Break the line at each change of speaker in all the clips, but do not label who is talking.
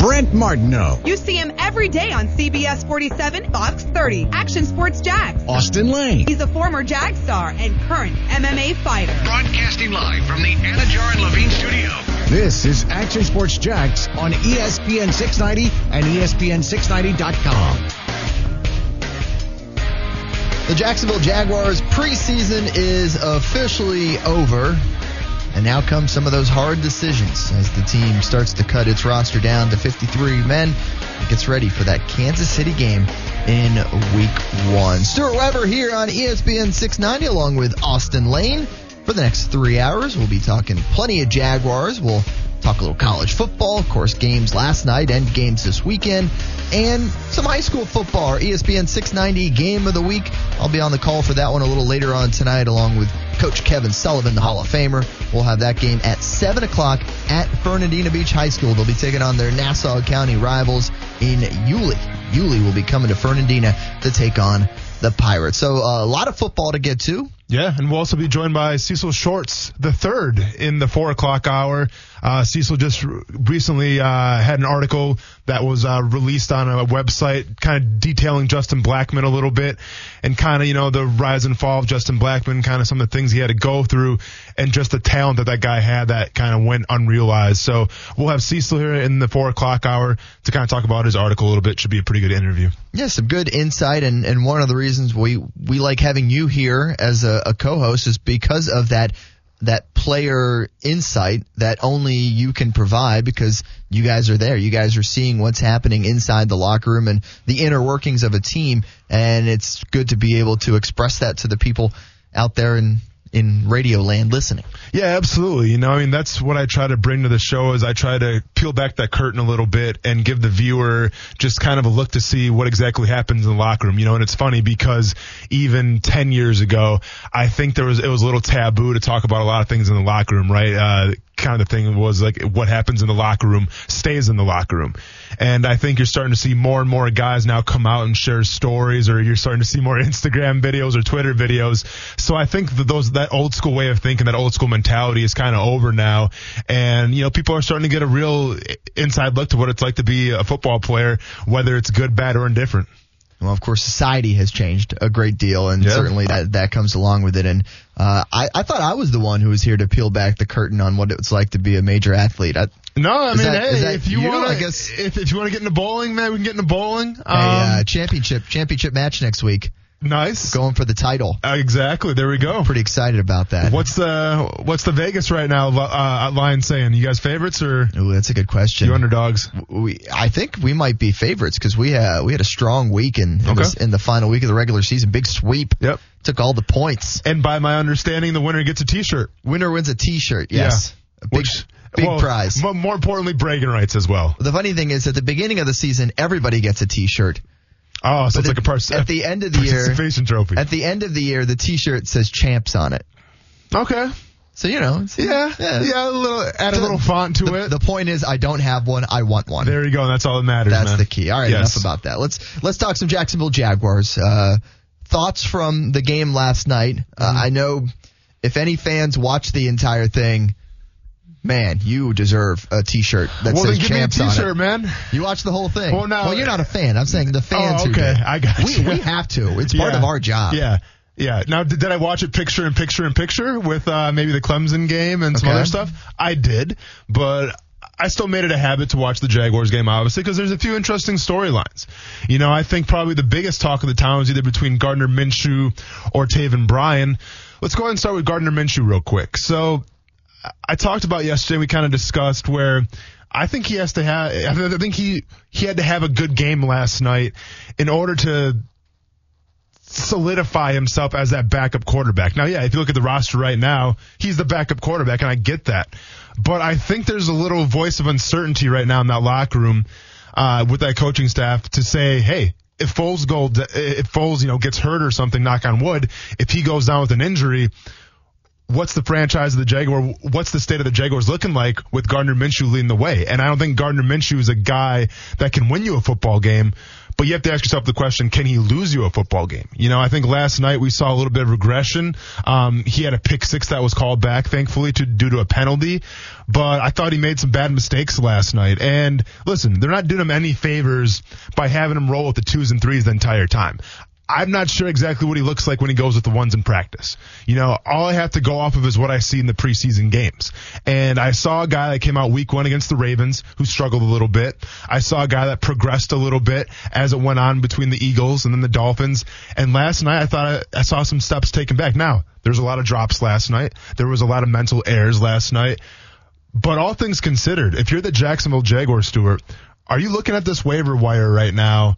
Brent Martineau.
You see him every day on CBS 47, Fox 30, Action Sports Jax.
Austin Lane.
He's a former Jag star and current MMA fighter.
Broadcasting live from the Anajar and Levine studio.
This is Action Sports Jax on ESPN 690 and E ESPN690.com.
The Jacksonville Jaguars preseason is officially over. And now come some of those hard decisions as the team starts to cut its roster down to 53 men and gets ready for that Kansas City game in week one. Stuart Weber here on ESPN 690 along with Austin Lane. For the next three hours, we'll be talking plenty of Jaguars. We'll talk a little college football, of course, games last night and games this weekend, and some high school football. ESPN 690 game of the week. I'll be on the call for that one a little later on tonight, along with Coach Kevin Sullivan, the Hall of Famer. We'll have that game at 7 o'clock at Fernandina Beach High School. They'll be taking on their Nassau County rivals in Yulee. Yulee will be coming to Fernandina to take on the Pirates. So uh, a lot of football to get to.
Yeah, and we'll also be joined by Cecil Shorts, the third in the four o'clock hour. Uh, Cecil just recently uh, had an article that was uh, released on a website, kind of detailing Justin Blackmon a little bit, and kind of you know the rise and fall of Justin Blackmon, kind of some of the things he had to go through, and just the talent that that guy had that kind of went unrealized. So we'll have Cecil here in the four o'clock hour to kind of talk about his article a little bit. Should be a pretty good interview.
Yeah, some good insight, and, and one of the reasons we we like having you here as a, a co-host is because of that that player insight that only you can provide because you guys are there. You guys are seeing what's happening inside the locker room and the inner workings of a team, and it's good to be able to express that to the people out there in in radio land listening.
Yeah, absolutely. You know, I mean, that's what I try to bring to the show is I try to peel back that curtain a little bit and give the viewer just kind of a look to see what exactly happens in the locker room. You know, and it's funny because even 10 years ago, I think there was, it was a little taboo to talk about a lot of things in the locker room, right? Uh, kind of thing was like what happens in the locker room stays in the locker room. And I think you're starting to see more and more guys now come out and share stories or you're starting to see more Instagram videos or Twitter videos. So I think that those, that old school way of thinking, that old school mentality is kind of over now. And, you know, people are starting to get a real eh, inside look to what it's like to be a football player, whether it's good, bad, or indifferent.
Well, of course, society has changed a great deal, and
Yeah.
certainly that that comes along with it. And uh, I, I thought I was the one who was here to peel back the curtain on what it's like to be a major athlete. I,
No, I mean,
that-
hey, if you,
you?
want
I
to,
guess-
if, if you want to get into bowling, man, we can get into bowling. Um,
a uh, championship championship match next week,
nice.
going for the title.
Uh, exactly. There we go.
I'm Pretty excited about that.
What's the what's the Vegas right now uh, line saying? You guys favorites or
Ooh, that's a good question.
you underdogs?
we, I think we might be favorites because we uh, we had a strong week in in,
Okay.
this, in the final week of the regular season. Big sweep.
Yep.
Took all the points.
And by my understanding, the winner gets a T-shirt.
Winner wins a T-shirt. Yes. A big
Which
big
well,
prize.
mo- More importantly, bragging rights as well.
The funny thing is, at the beginning of the season, everybody gets a T-shirt.
Oh, so
But
it's like
at-
a pers-
at the end of the year-
trophy.
At the end of the year, the T-shirt says "champs" on it.
okay.
So you know, it's-
Yeah. Yeah. a little add a little font to
the,
it.
the point is, I don't have one. I want one.
there you go. That's all that matters.
That's
man.
the key. All right,
Yes.
enough about that. Let's let's talk some Jacksonville Jaguars. Uh, thoughts from the game last night. Uh,
Mm-hmm.
I know if any fans watch the entire thing, man, you deserve a T-shirt that
Well,
says
then give me a
"champs"
T-shirt, man.
You watch the whole thing.
Well, now-
well, you're not a fan. I'm saying the fans
Oh, okay. I got
we,
you.
we have to. It's part
Yeah.
of our job.
Yeah. Yeah. Now, did, did I watch it picture in picture in picture with uh, maybe the Clemson game and some
Okay.
other stuff? I did, but I still made it a habit to watch the Jaguars game, obviously, because there's a few interesting storylines. You know, I think probably the biggest talk of the town was either between Gardner Minshew or Taven Bryan. Let's go ahead and start with Gardner Minshew real quick. So, I talked about yesterday. We kind of discussed where I think he has to have. I think he he had to have a good game last night in order to solidify himself as that backup quarterback. Now, yeah, if you look at the roster right now, he's the backup quarterback, and I get that. But I think there's a little voice of uncertainty right now in that locker room uh, with that coaching staff to say, hey. If Foles go, if Foles, you know, gets hurt or something, knock on wood, if he goes down with an injury, what's the franchise of the Jaguar? What's the state of the Jaguars looking like with Gardner Minshew leading the way? And I don't think Gardner Minshew is a guy that can win you a football game. But you have to ask yourself the question: Can he lose you a football game? You know, I think last night we saw a little bit of regression. Um, he had a pick six that was called back, thankfully, to due to a penalty. But I thought he made some bad mistakes last night. And listen, they're not doing him any favors by having him roll with the twos and threes the entire time. I'm not sure exactly what he looks like when he goes with the ones in practice. You know, all I have to go off of is what I see in the preseason games. And I saw a guy that came out week one against the Ravens who struggled a little bit. I saw a guy that progressed a little bit as it went on between the Eagles and then the Dolphins. And last night I thought I, I saw some steps taken back. Now, there's a lot of drops last night. There was a lot of mental errors last night. But all things considered, if you're the Jacksonville Jaguars, Stuart, are you looking at this waiver wire right now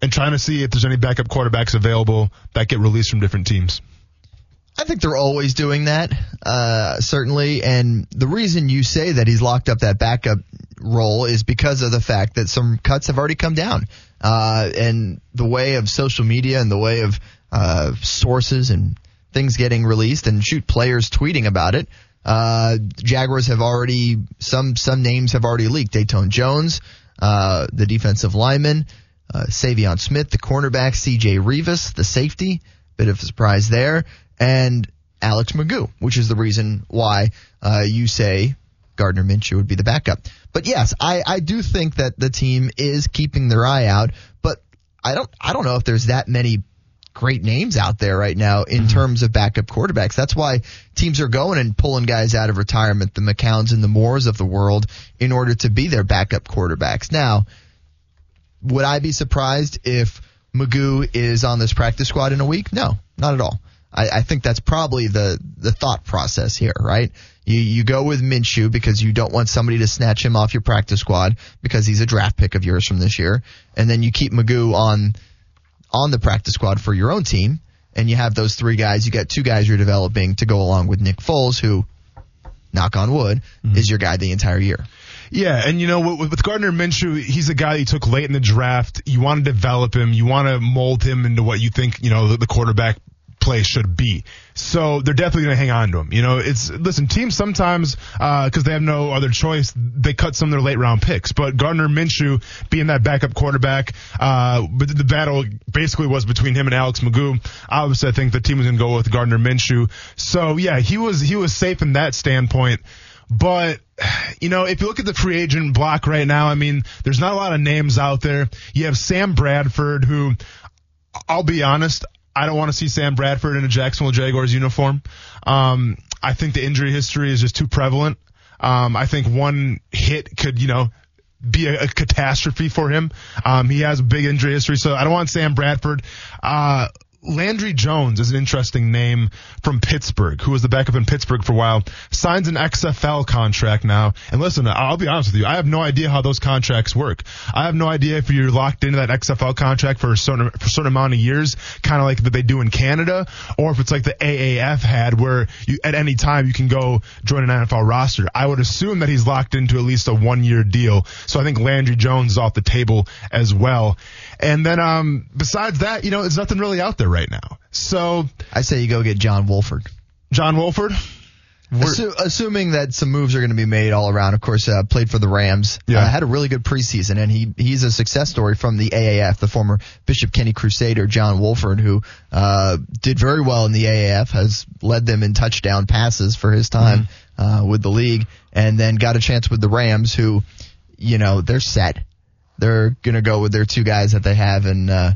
and trying to see if there's any backup quarterbacks available that get released from different teams?
I think they're always doing that, uh, certainly. And the reason you say that he's locked up that backup role is because of the fact that some cuts have already come down. Uh, and the way of social media and the way of uh, sources and things getting released and shoot players tweeting about it. Uh, Jaguars have already some some names have already leaked. Datone Jones, uh, the defensive lineman, uh, Saivion Smith, the cornerback, C.J. Reavis, the safety. Bit of a surprise there, and Alex McGough, which is the reason why uh, you say Gardner Minshew would be the backup. But yes, I, I do think that the team is keeping their eye out, but I don't I don't know if there's that many great names out there right now in mm-hmm. terms of backup quarterbacks. That's why teams are going and pulling guys out of retirement, the McCowns and the Moores of the world, in order to be their backup quarterbacks. Now, would I be surprised if McGough is on this practice squad in a week? No, not at all. I, I think that's probably the the thought process here, right? You you go with Minshew because you don't want somebody to snatch him off your practice squad because he's a draft pick of yours from this year, and then you keep McGough on on the practice squad for your own team, and you have those three guys. You got two guys you're developing to go along with Nick Foles, who, knock on wood, mm-hmm. is your guy the entire year.
Yeah, and you know, with, with Gardner Minshew, he's a guy you took late in the draft. You want to develop him. You want to mold him into what you think, you know, the, the quarterback play should be. So they're definitely going to hang on to him. You know, it's listen, teams sometimes because uh, they have no other choice, they cut some of their late round picks. But Gardner Minshew being that backup quarterback, uh, but the battle basically was between him and Alex McGough. Obviously, I think the team was going to go with Gardner Minshew. So yeah, he was he was safe in that standpoint. But, you know, if you look at the free agent block right now, I mean, there's not a lot of names out there. You have Sam Bradford, who, I'll be honest, I don't want to see Sam Bradford in a Jacksonville Jaguars uniform. Um, I think the injury history is just too prevalent. Um, I think one hit could, you know, be a, a catastrophe for him. Um, he has a big injury history, so I don't want Sam Bradford. Uh, Landry Jones is an interesting name from Pittsburgh, who was the backup in Pittsburgh for a while, signs an XFL contract now. And listen, I'll be honest with you, I have no idea how those contracts work. I have no idea if you're locked into that XFL contract for a certain, for a certain amount of years, kind of like that they do in Canada, or if it's like the AAF had where you, at any time you can go join an NFL roster. I would assume that he's locked into at least a one year deal. So I think Landry Jones is off the table as well. And then, um, besides that, you know, there's nothing really out there right now. So
I say you go get John Wolford.
John Wolford.
Assu- assuming that some moves are going to be made all around. Of course, uh, played for the Rams. Yeah. Uh, had a really good preseason, and he he's a success story from the AAF. The former Bishop Kenny Crusader, John Wolford, who uh, did very well in the AAF, has led them in touchdown passes for his time mm-hmm. uh, with the league, and then got a chance with the Rams, who, you know, they're set. They're going to go with their two guys that they have in uh,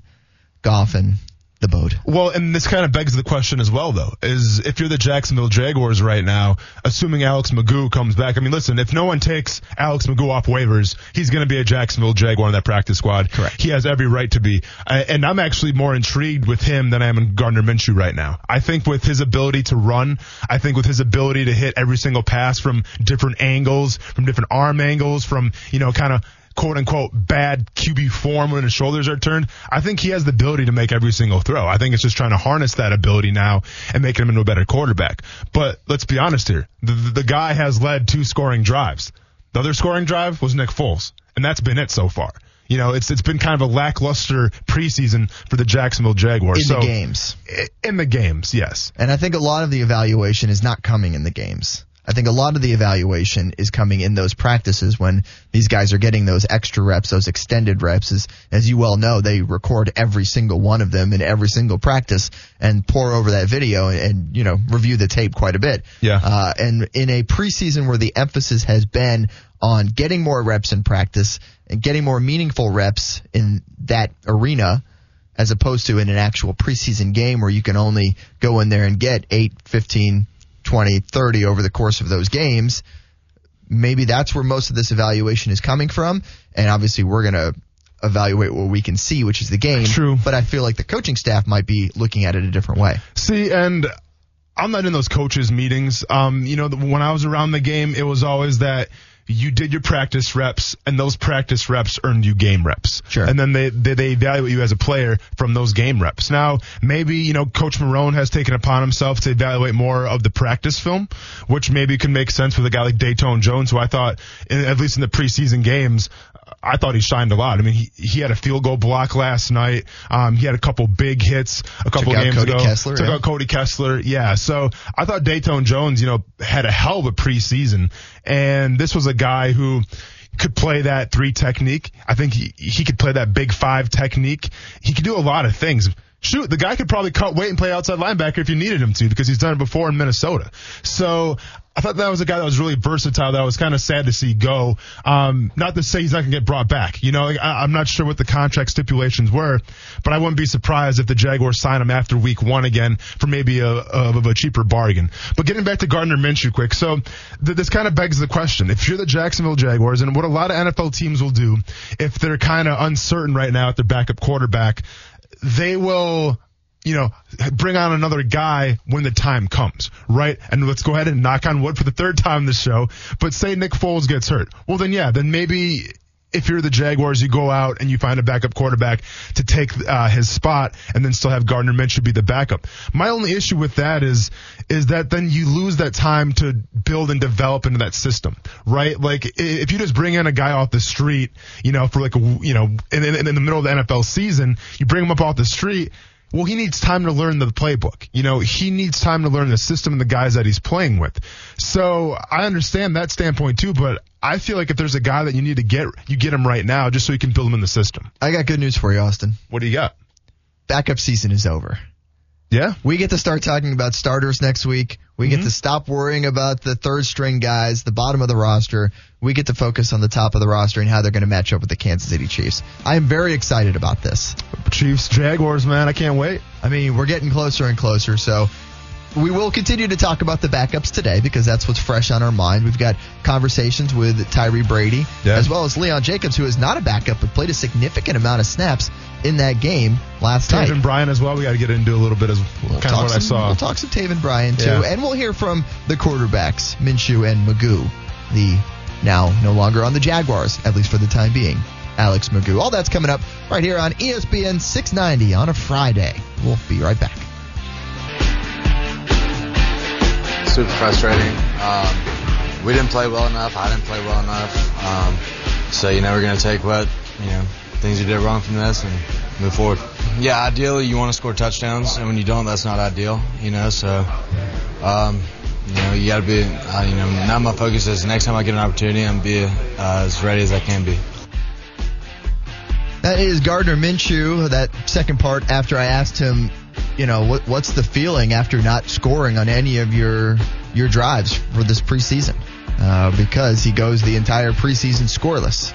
Goff and the boat.
Well, and this kind of begs the question as well, though, is if you're the Jacksonville Jaguars right now, assuming Alex McGough comes back. I mean, listen, if no one takes Alex McGough off waivers, he's going to be a Jacksonville Jaguar in that practice squad.
Correct.
He has every right to be. And I'm actually more intrigued with him than I am in Gardner Minshew right now. I think with his ability to run, I think with his ability to hit every single pass from different angles, from different arm angles, from, you know, kind of quote unquote bad QB form when his shoulders are turned. I think he has the ability to make every single throw. I think it's just trying to harness that ability now and making him into a better quarterback. But let's be honest here. The, the guy has led two scoring drives. The other scoring drive was Nick Foles, and that's been it so far. You know, it's it's been kind of a lackluster preseason for the Jacksonville Jaguars.
In
so,
the games.
In the games, yes.
And I think a lot of the evaluation is not coming in the games. I think a lot of the evaluation is coming in those practices when these guys are getting those extra reps, those extended reps. As, as you well know, they record every single one of them in every single practice and pour over that video and, and you know, review the tape quite a bit.
Yeah.
Uh, and in a preseason where the emphasis has been on getting more reps in practice and getting more meaningful reps in that arena, as opposed to in an actual preseason game where you can only go in there and get 8, 15, 20, 30 over the course of those games. Maybe that's where most of this evaluation is coming from. And obviously we're going to evaluate what we can see, which is the game.
True.
But I feel like the coaching staff might be looking at it a different way.
See, and I'm not in those coaches meetings. Um, you know, when I was around the game, it was always that you did your practice reps and those practice reps earned you game reps.
Sure.
And then they, they, they evaluate you as a player from those game reps. Now, maybe, you know, Coach Marrone has taken upon himself to evaluate more of the practice film, which maybe can make sense with a guy like Datone Jones, who I thought, in, at least in the preseason games, I thought he shined a lot. I mean, he, he had a field goal block last night. Um, he had a couple big hits a couple
Took out
games
Cody
ago.
Kessler,
Took
yeah.
out Cody Kessler. Yeah. So I thought Datone Jones, you know, had a hell of a preseason. And this was a guy who could play that three technique. I think he, he could play that big five technique. He could do a lot of things. Shoot, the guy could probably cut weight and play outside linebacker if you needed him to because he's done it before in Minnesota. So I thought that was a guy that was really versatile that I was kind of sad to see go. Um, not to say he's not going to get brought back. You know, I, I'm not sure what the contract stipulations were, but I wouldn't be surprised if the Jaguars sign him after week one again for maybe a, of a cheaper bargain. But getting back to Gardner Minshew quick. So th- this kind of begs the question. If you're the Jacksonville Jaguars and what a lot of NFL teams will do if they're kind of uncertain right now at their backup quarterback, they will you know, bring on another guy when the time comes, right? And let's go ahead and knock on wood for the third time this show. But say Nick Foles gets hurt. Well, then yeah, then maybe if you're the Jaguars, you go out and you find a backup quarterback to take uh, his spot, and then still have Gardner Minshew be the backup. My only issue with that is is that then you lose that time to build and develop into that system, right? Like if you just bring in a guy off the street, you know, for like a you know in, in, in the middle of the NFL season, you bring him up off the street. Well, he needs time to learn the playbook. You know, he needs time to learn the system and the guys that he's playing with. So I understand that standpoint too, but I feel like if there's a guy that you need to get, you get him right now just so you can build him in the system.
I got good news for you, Austin.
What do you got?
Backup season is over.
Yeah.
We get to start talking about starters next week. We
Mm-hmm.
get to stop worrying about the third string guys, the bottom of the roster. We get to focus on the top of the roster and how they're going to match up with the Kansas City Chiefs. I am very excited about this.
Chiefs, Jaguars, man, I can't wait.
I mean, we're getting closer and closer, so we will continue to talk about the backups today because that's what's fresh on our mind. We've got conversations with Tyre Brady
Yeah.
as well as Leon Jacobs, who is not a backup but played a significant amount of snaps in that game last night.
Taven Bryan as well. We got to get into a little bit as
We'll
kind of what I
some-
saw.
We'll talk some Taven Bryan too,
Yeah.
and we'll hear from the quarterbacks Minshew and McGough, the now no longer on the Jaguars, at least for the time being. Alex McGough. All that's coming up right here on ESPN 690 on a Friday. We'll be right back.
Super frustrating. Um, we didn't play well enough. I didn't play well enough. Um, so you know we're gonna take what you know things you did wrong from this and move forward. Yeah, ideally you want to score touchdowns, and when you don't, that's not ideal. You know, so um, you know you got to be. Uh, you know, now my focus is next time I get an opportunity, I'm be uh, as ready as I can be.
That is Gardner Minshew. That second part after I asked him, you know, what, what's the feeling after not scoring on any of your your drives for this preseason? Uh, because he goes the entire preseason scoreless.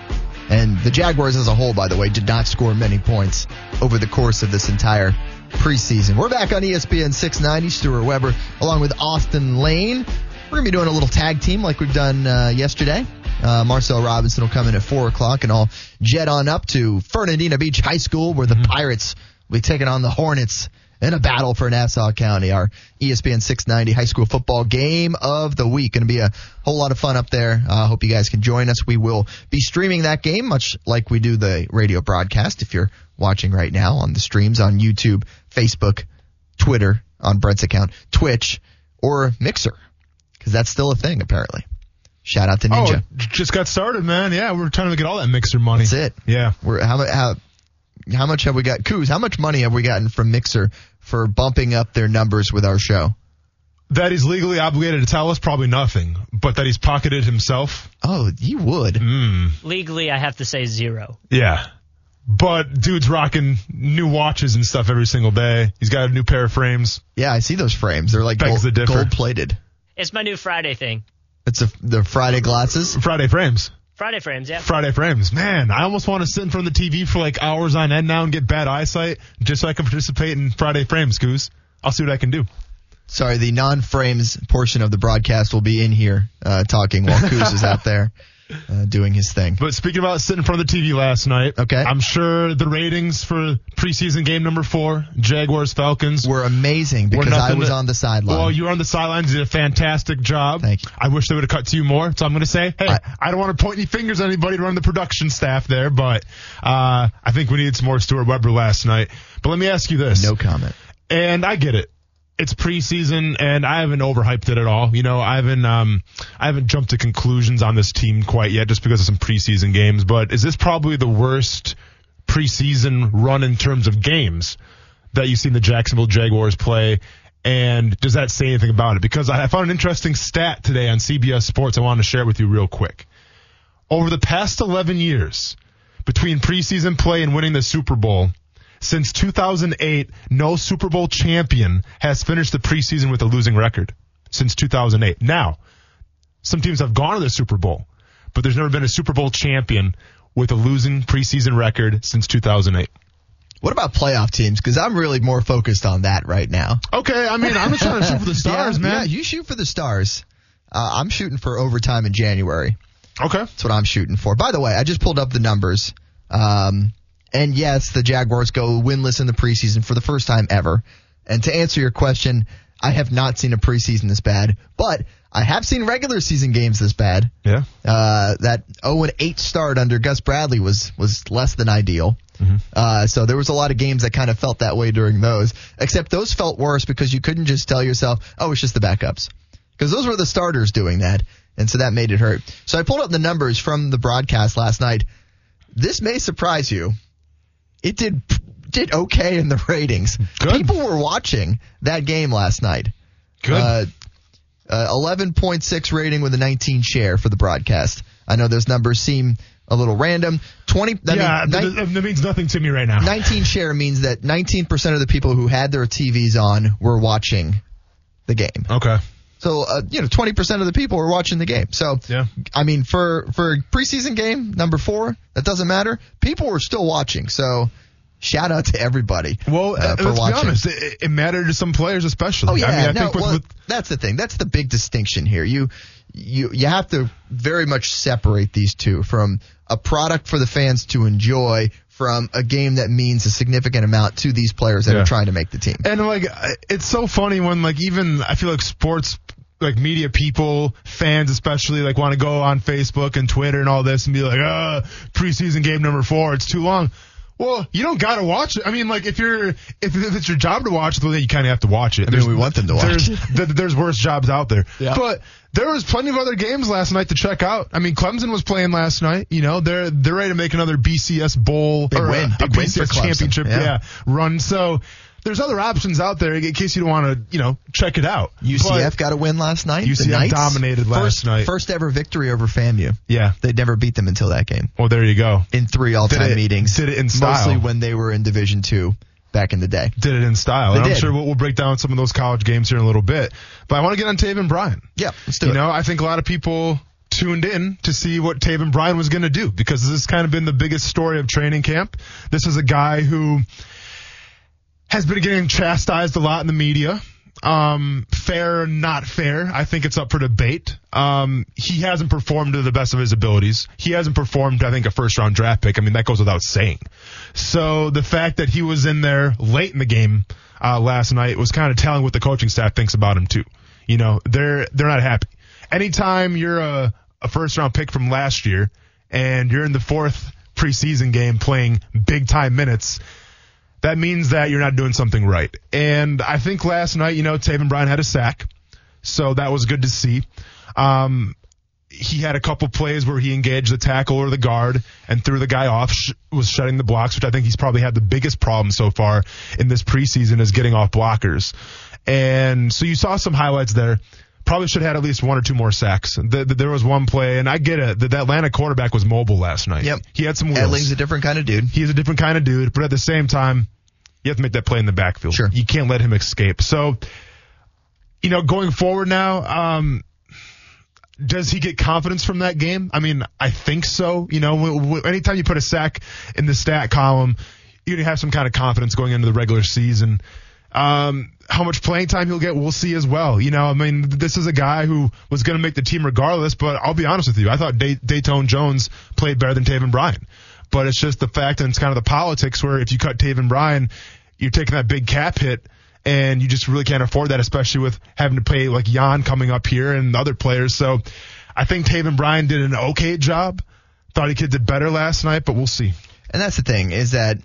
And the Jaguars as a whole, by the way, did not score many points over the course of this entire preseason. We're back on ESPN 690. Stuart Weber along with Austin Lane. We're going to be doing a little tag team like we've done uh, yesterday. Uh, Marcel Robinson will come in at 4 o'clock and I'll jet on up to Fernandina Beach High School where the Pirates will be taking on the Hornets in a battle for Nassau County. Our ESPN 690 high school football game of the week. Going to be a whole lot of fun up there. I uh, hope you guys can join us. We will be streaming that game much like we do the radio broadcast. If you're watching right now on the streams on YouTube, Facebook, Twitter, on Brent's account, Twitch, or Mixer, because that's still a thing apparently. Shout out to
Oh,
Ninja.
it just got started, man. Yeah, we're trying to get all that mixer money.
That's it.
Yeah.
We're how how how much have we got? Coos, how much money have we gotten from Mixer for bumping up their numbers with our show?
That he's legally obligated to tell us, probably nothing. But that he's pocketed himself,
Oh, you would.
Mm.
Legally, I have to say zero.
yeah. But dude's rocking new watches and stuff every single day. He's got a new pair of frames.
Yeah, I see those frames. They're like
Begs
gold,
to differ.
gold plated.
It's my new Friday thing.
It's a, the Friday glasses.
Friday frames.
Friday frames, yeah.
Friday frames. Man, I almost want to sit in front of the TV for like hours on end now and get bad eyesight just so I can participate in Friday frames, Goose. I'll see what I can do.
Sorry, the non-frames portion of the broadcast will be in here uh, talking while Kuz is out there uh, doing his thing.
But speaking about sitting in front of the TV last night,
Okay.
I'm sure the ratings for preseason game number four, Jaguars Falcons,
Were amazing
were
because I was
to-
on the sideline.
Well, you were on the sidelines, you did a fantastic job.
Thank you.
I wish they would have cut to you more. So I'm going to say, hey,
I-
I, don't want to point any fingers at anybody to run the production staff there, but uh, I think we needed some more Stuart Weber last night. But let me ask you this.
no comment.
And I get it. It's preseason, and I haven't overhyped it at all. You know, I haven't, um, I haven't jumped to conclusions on this team quite yet, just because of some preseason games. But is this probably the worst preseason run in terms of games that you've seen the Jacksonville Jaguars play? And does that say anything about it? Because I found an interesting stat today on CBS Sports. I want to share it with you real quick. Over the past 11 years, between preseason play and winning the Super Bowl, since 2008, no Super Bowl champion has finished the preseason with a losing record. Since 2008. Now, some teams have gone to the Super Bowl, but there's never been a Super Bowl champion with a losing preseason record since 2008.
What about playoff teams? Because I'm really more focused on that right now.
Okay, I mean, I'm just trying to shoot for the stars,
yeah,
man.
Yeah, you shoot for the stars. Uh, I'm shooting for overtime in January.
okay.
That's what I'm shooting for. By the way, I just pulled up the numbers. Um, and yes, the Jaguars go winless in the preseason for the first time ever. And to answer your question, I have not seen a preseason this bad, but I have seen regular season games this bad.
Yeah.
Uh, that 0 and 8 start under Gus Bradley was was less than ideal. Uh, so there was a lot of games that kind of felt that way during those. Except those felt worse because you couldn't just tell yourself, "Oh, it's just the backups," because those were the starters doing that, and so that made it hurt. So I pulled up the numbers from the broadcast last night. This may surprise you. It did did okay in the ratings.
Good.
People were watching that game last night.
Good.
Uh, uh, 11.6 rating with a 19 share for the broadcast. I know those numbers seem a little random. 20. I
yeah,
mean,
th- that means nothing to me right now.
19 share means that 19% of the people who had their TVs on were watching the game.
Okay.
So, uh, you know, 20% of the people were watching the game. So,
Yeah.
I mean, for, for a preseason game, number four, that doesn't matter. People were still watching. So, shout out to everybody.
Well,
uh,
uh,
for
let's
watching.
be honest, it, it mattered to some players especially.
Oh yeah,
I mean, I
no,
think with,
well,
with
that's the thing. That's the big distinction here. You you you have to very much separate these two from a product for the fans to enjoy from a game that means a significant amount to these players that
Yeah.
are trying to make the team.
And like, it's so funny when like even I feel like sports, like media people, fans especially, like want to go on Facebook and Twitter and all this and be like, uh, preseason game number four, it's too long. Well, you don't gotta watch it. I mean, like if you're if, if it's your job to watch then you kind of have to watch it.
I mean, we want them to watch
there's, th- there's worse jobs out there.
Yeah.
But there was plenty of other games last night to check out. I mean, Clemson was playing last night. You know, they're they're ready to make another BCS bowl
Big
or
win.
a, a BCS championship.
Yeah.
yeah run. So there's other options out there in case you don't want to, you know, check it out.
UCF
But-
got a win last night.
UCF dominated last
first,
night.
First ever victory over FAMU.
yeah.
They'd never beat them until that game
Well, there you go.
in three all-time
it-
meetings.
did it in style.
Mostly when they were in Division Two back in the day.
Did it in style.
They
and I'm
did.
sure we'll, we'll break down some of those college games here in a little bit. But I want to get on Taven Bryan.
Yeah, let's do
you
it.
know, I think a lot of people tuned in to see what Taven Bryan was going to do because this has kind of been the biggest story of training camp. This is a guy who has been getting chastised a lot in the media. Um, fair, or not fair. I think it's up for debate. Um, he hasn't performed to the best of his abilities. He hasn't performed, I think, a first round draft pick. I mean, that goes without saying. So the fact that he was in there late in the game, uh, last night was kind of telling what the coaching staff thinks about him too. You know, they're, they're not happy. Anytime you're a, a first round pick from last year and you're in the fourth preseason game playing big time minutes, that means that you're not doing something right. And I think last night, you know, Taven Bryan had a sack, so that was good to see. Um, he had a couple plays where he engaged the tackle or the guard and threw the guy off, sh- was shutting the blocks, which I think he's probably had the biggest problem so far in this preseason is getting off blockers. And so you saw some highlights there. Probably should have had at least one or two more sacks. The, the, there was one play, and I get it. The, the Atlanta quarterback was mobile last night.
Yep.
He had some wheels.
Etling's a different kind of dude.
He's a different kind of dude, but at the same time, you have to make that play in the backfield.
Sure.
You can't let him escape. So, you know, going forward now, um, does he get confidence from that game? I mean, I think so. You know, w- w- anytime you put a sack in the stat column, you're gonna have some kind of confidence going into the regular season. Um, how much playing time he'll get, we'll see as well. You know, I mean, this is a guy who was going to make the team regardless, but I'll be honest with you. I thought Day- Datone Jones played better than Taven Bryan. But it's just the fact and it's kind of the politics where if you cut Taven Bryan, you're taking that big cap hit and you just really can't afford that, especially with having to pay like Jan coming up here and other players. So I think Taven Bryan did an okay job. Thought he could did better last night, but we'll see.
And that's the thing is that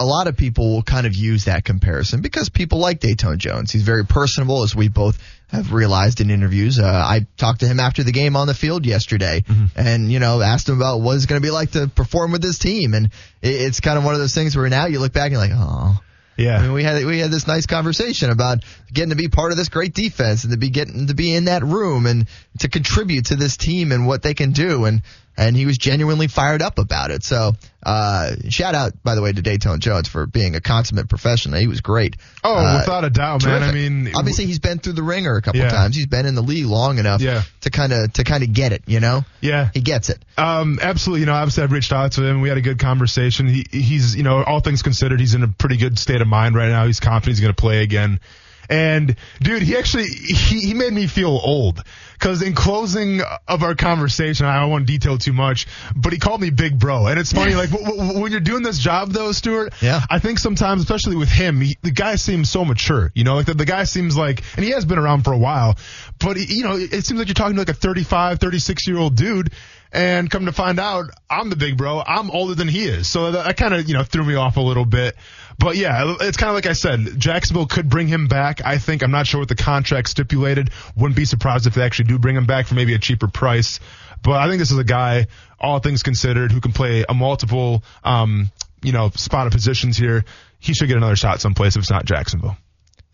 a lot of people will kind of use that comparison because people like Datone Jones. He's very personable, as we both have realized in interviews. Uh, I talked to him after the game on the field yesterday, and you know asked him about what it's going to be like to perform with this team. And it, it's kind of one of those things where now you look back and you're like, oh.
Yeah.
I mean, we had we had this nice conversation about getting to be part of this great defense and to be getting to be in that room and to contribute to this team and what they can do and and he was genuinely fired up about it. So uh, shout out by the way to Datone Jones for being a consummate professional. He was great.
Oh,
Uh,
without a doubt, man. I mean,
obviously he's been through the ringer a couple
Yeah.
times. He's been in the league long enough
Yeah.
to kind of to kind of get it. You know,
yeah.
he gets it.
Um, absolutely. You know, obviously I've reached out to him. We had a good conversation. He, he's, you know, all things considered, he's in a pretty good state of mind right now. He's confident he's going to play again. And dude, he actually, he, he made me feel old. Cause in closing of our conversation, I don't want to detail too much, but he called me big bro. And it's funny, like w- w- when you're doing this job though, Stuart,
Yeah.
I think sometimes, especially with him, he, the guy seems so mature, you know, like the, the guy seems like, and he has been around for a while, but he, you know, it, it seems like you're talking to like a 35, 36 year old dude. And come to find out, I'm the big bro. I'm older than he is. So that, that kind of, you know, threw me off a little bit. But yeah, it's kind of like I said, Jacksonville could bring him back. I think, I'm not sure what the contract stipulated. Wouldn't be surprised if they actually do bring him back for maybe a cheaper price. But I think this is a guy, all things considered, who can play a multiple, um, you know, spot of positions here. He should get another shot someplace if it's not Jacksonville.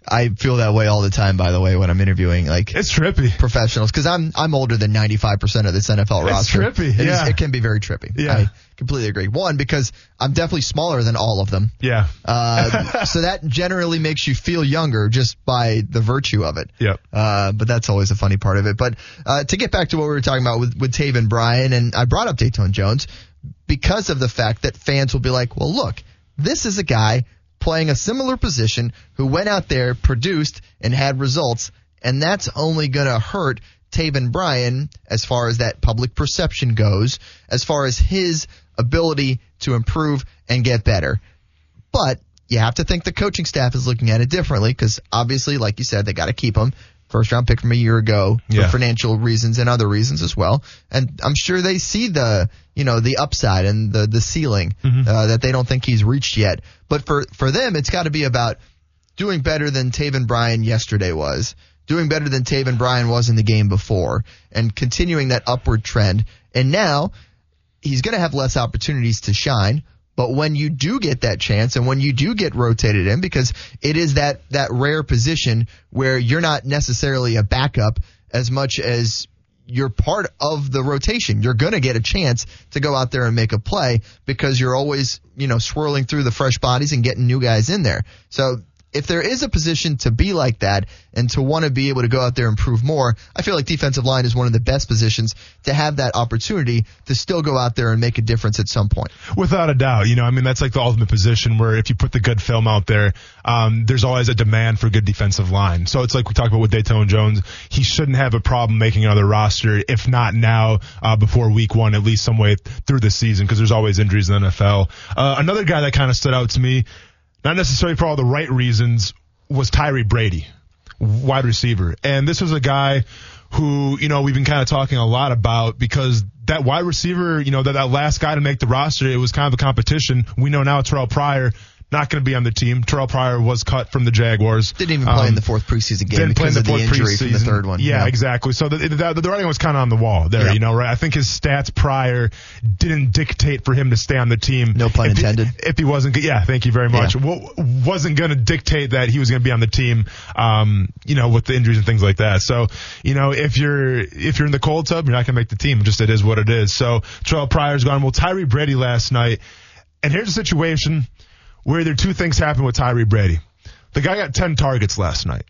I feel that way all the time. By the way, when I'm interviewing, like
It's trippy.
professionals because I'm I'm older than 95% of this NFL roster.
It's trippy,
It is-
yeah.
it can be very trippy.
Yeah.
I completely agree. One because I'm definitely smaller than all of them,
Yeah.
uh, so that generally makes you feel younger just by the virtue of it.
Yep.
Uh, but that's always a funny part of it. But uh, to get back to what we were talking about with with Taven Bryan, and I brought up Datone Jones because of the fact that fans will be like, well, look, this is a guy playing a similar position who went out there, produced, and had results, and that's only going to hurt Taven Bryan as far as that public perception goes, as far as his ability to improve and get better. But you have to think the coaching staff is looking at it differently because obviously, like you said, they got to keep him. First round pick from a year ago
Yeah.
for financial reasons and other reasons as well. And I'm sure they see the, you know, the upside and the, the ceiling uh, that they don't think he's reached yet. But for, for them, it's got to be about doing better than Taven Bryan yesterday was, doing better than Taven Bryan was in the game before, and continuing that upward trend. And now he's going to have less opportunities to shine. But when you do get that chance and when you do get rotated in, because it is that, that rare position where you're not necessarily a backup as much as you're part of the rotation. You're going to get a chance to go out there and make a play because you're always, you know, swirling through the fresh bodies and getting new guys in there. So if there is a position to be like that and to want to be able to go out there and prove more, I feel like defensive line is one of the best positions to have that opportunity to still go out there and make a difference at some point.
Without a doubt, you know, I mean, that's like the ultimate position where if you put the good film out there, um, there's always a demand for good defensive line. So it's like we talked about with Datone Jones. He shouldn't have a problem making another roster, if not now, uh, before week one, at least some way through the season, because there's always injuries in the NFL. Uh, another guy that kind of stood out to me, not necessarily for all the right reasons, was Tyre Brady, wide receiver. And this was a guy who, you know, we've been kind of talking a lot about because that wide receiver, you know, that, that last guy to make the roster, it was kind of a competition. We know now Terrelle Pryor not going to be on the team. Terrelle Pryor was cut from the Jaguars.
Didn't even play
Um,
in the fourth preseason game
didn't play in
because
the
of the
fourth
from the
preseason.
third one.
Yeah, exactly. So the, the, the writing was kind of on the wall there,
Yeah.
you know, right? I think his stats prior didn't dictate for him to stay on the team.
No pun
If he-
intended.
if he wasn't, good. yeah, thank you very much.
Yeah.
Wa- wasn't going to dictate that he was going to be on the team, um, you know, with the injuries and things like that. So, you know, if you're if you're in the cold tub, you're not going to make the team. Just it is what it is. So Terrelle Pryor's gone. Well, Tyre Brady last night, and here's the situation where there two things happened with Tyre Brady. The guy got 10 targets last night.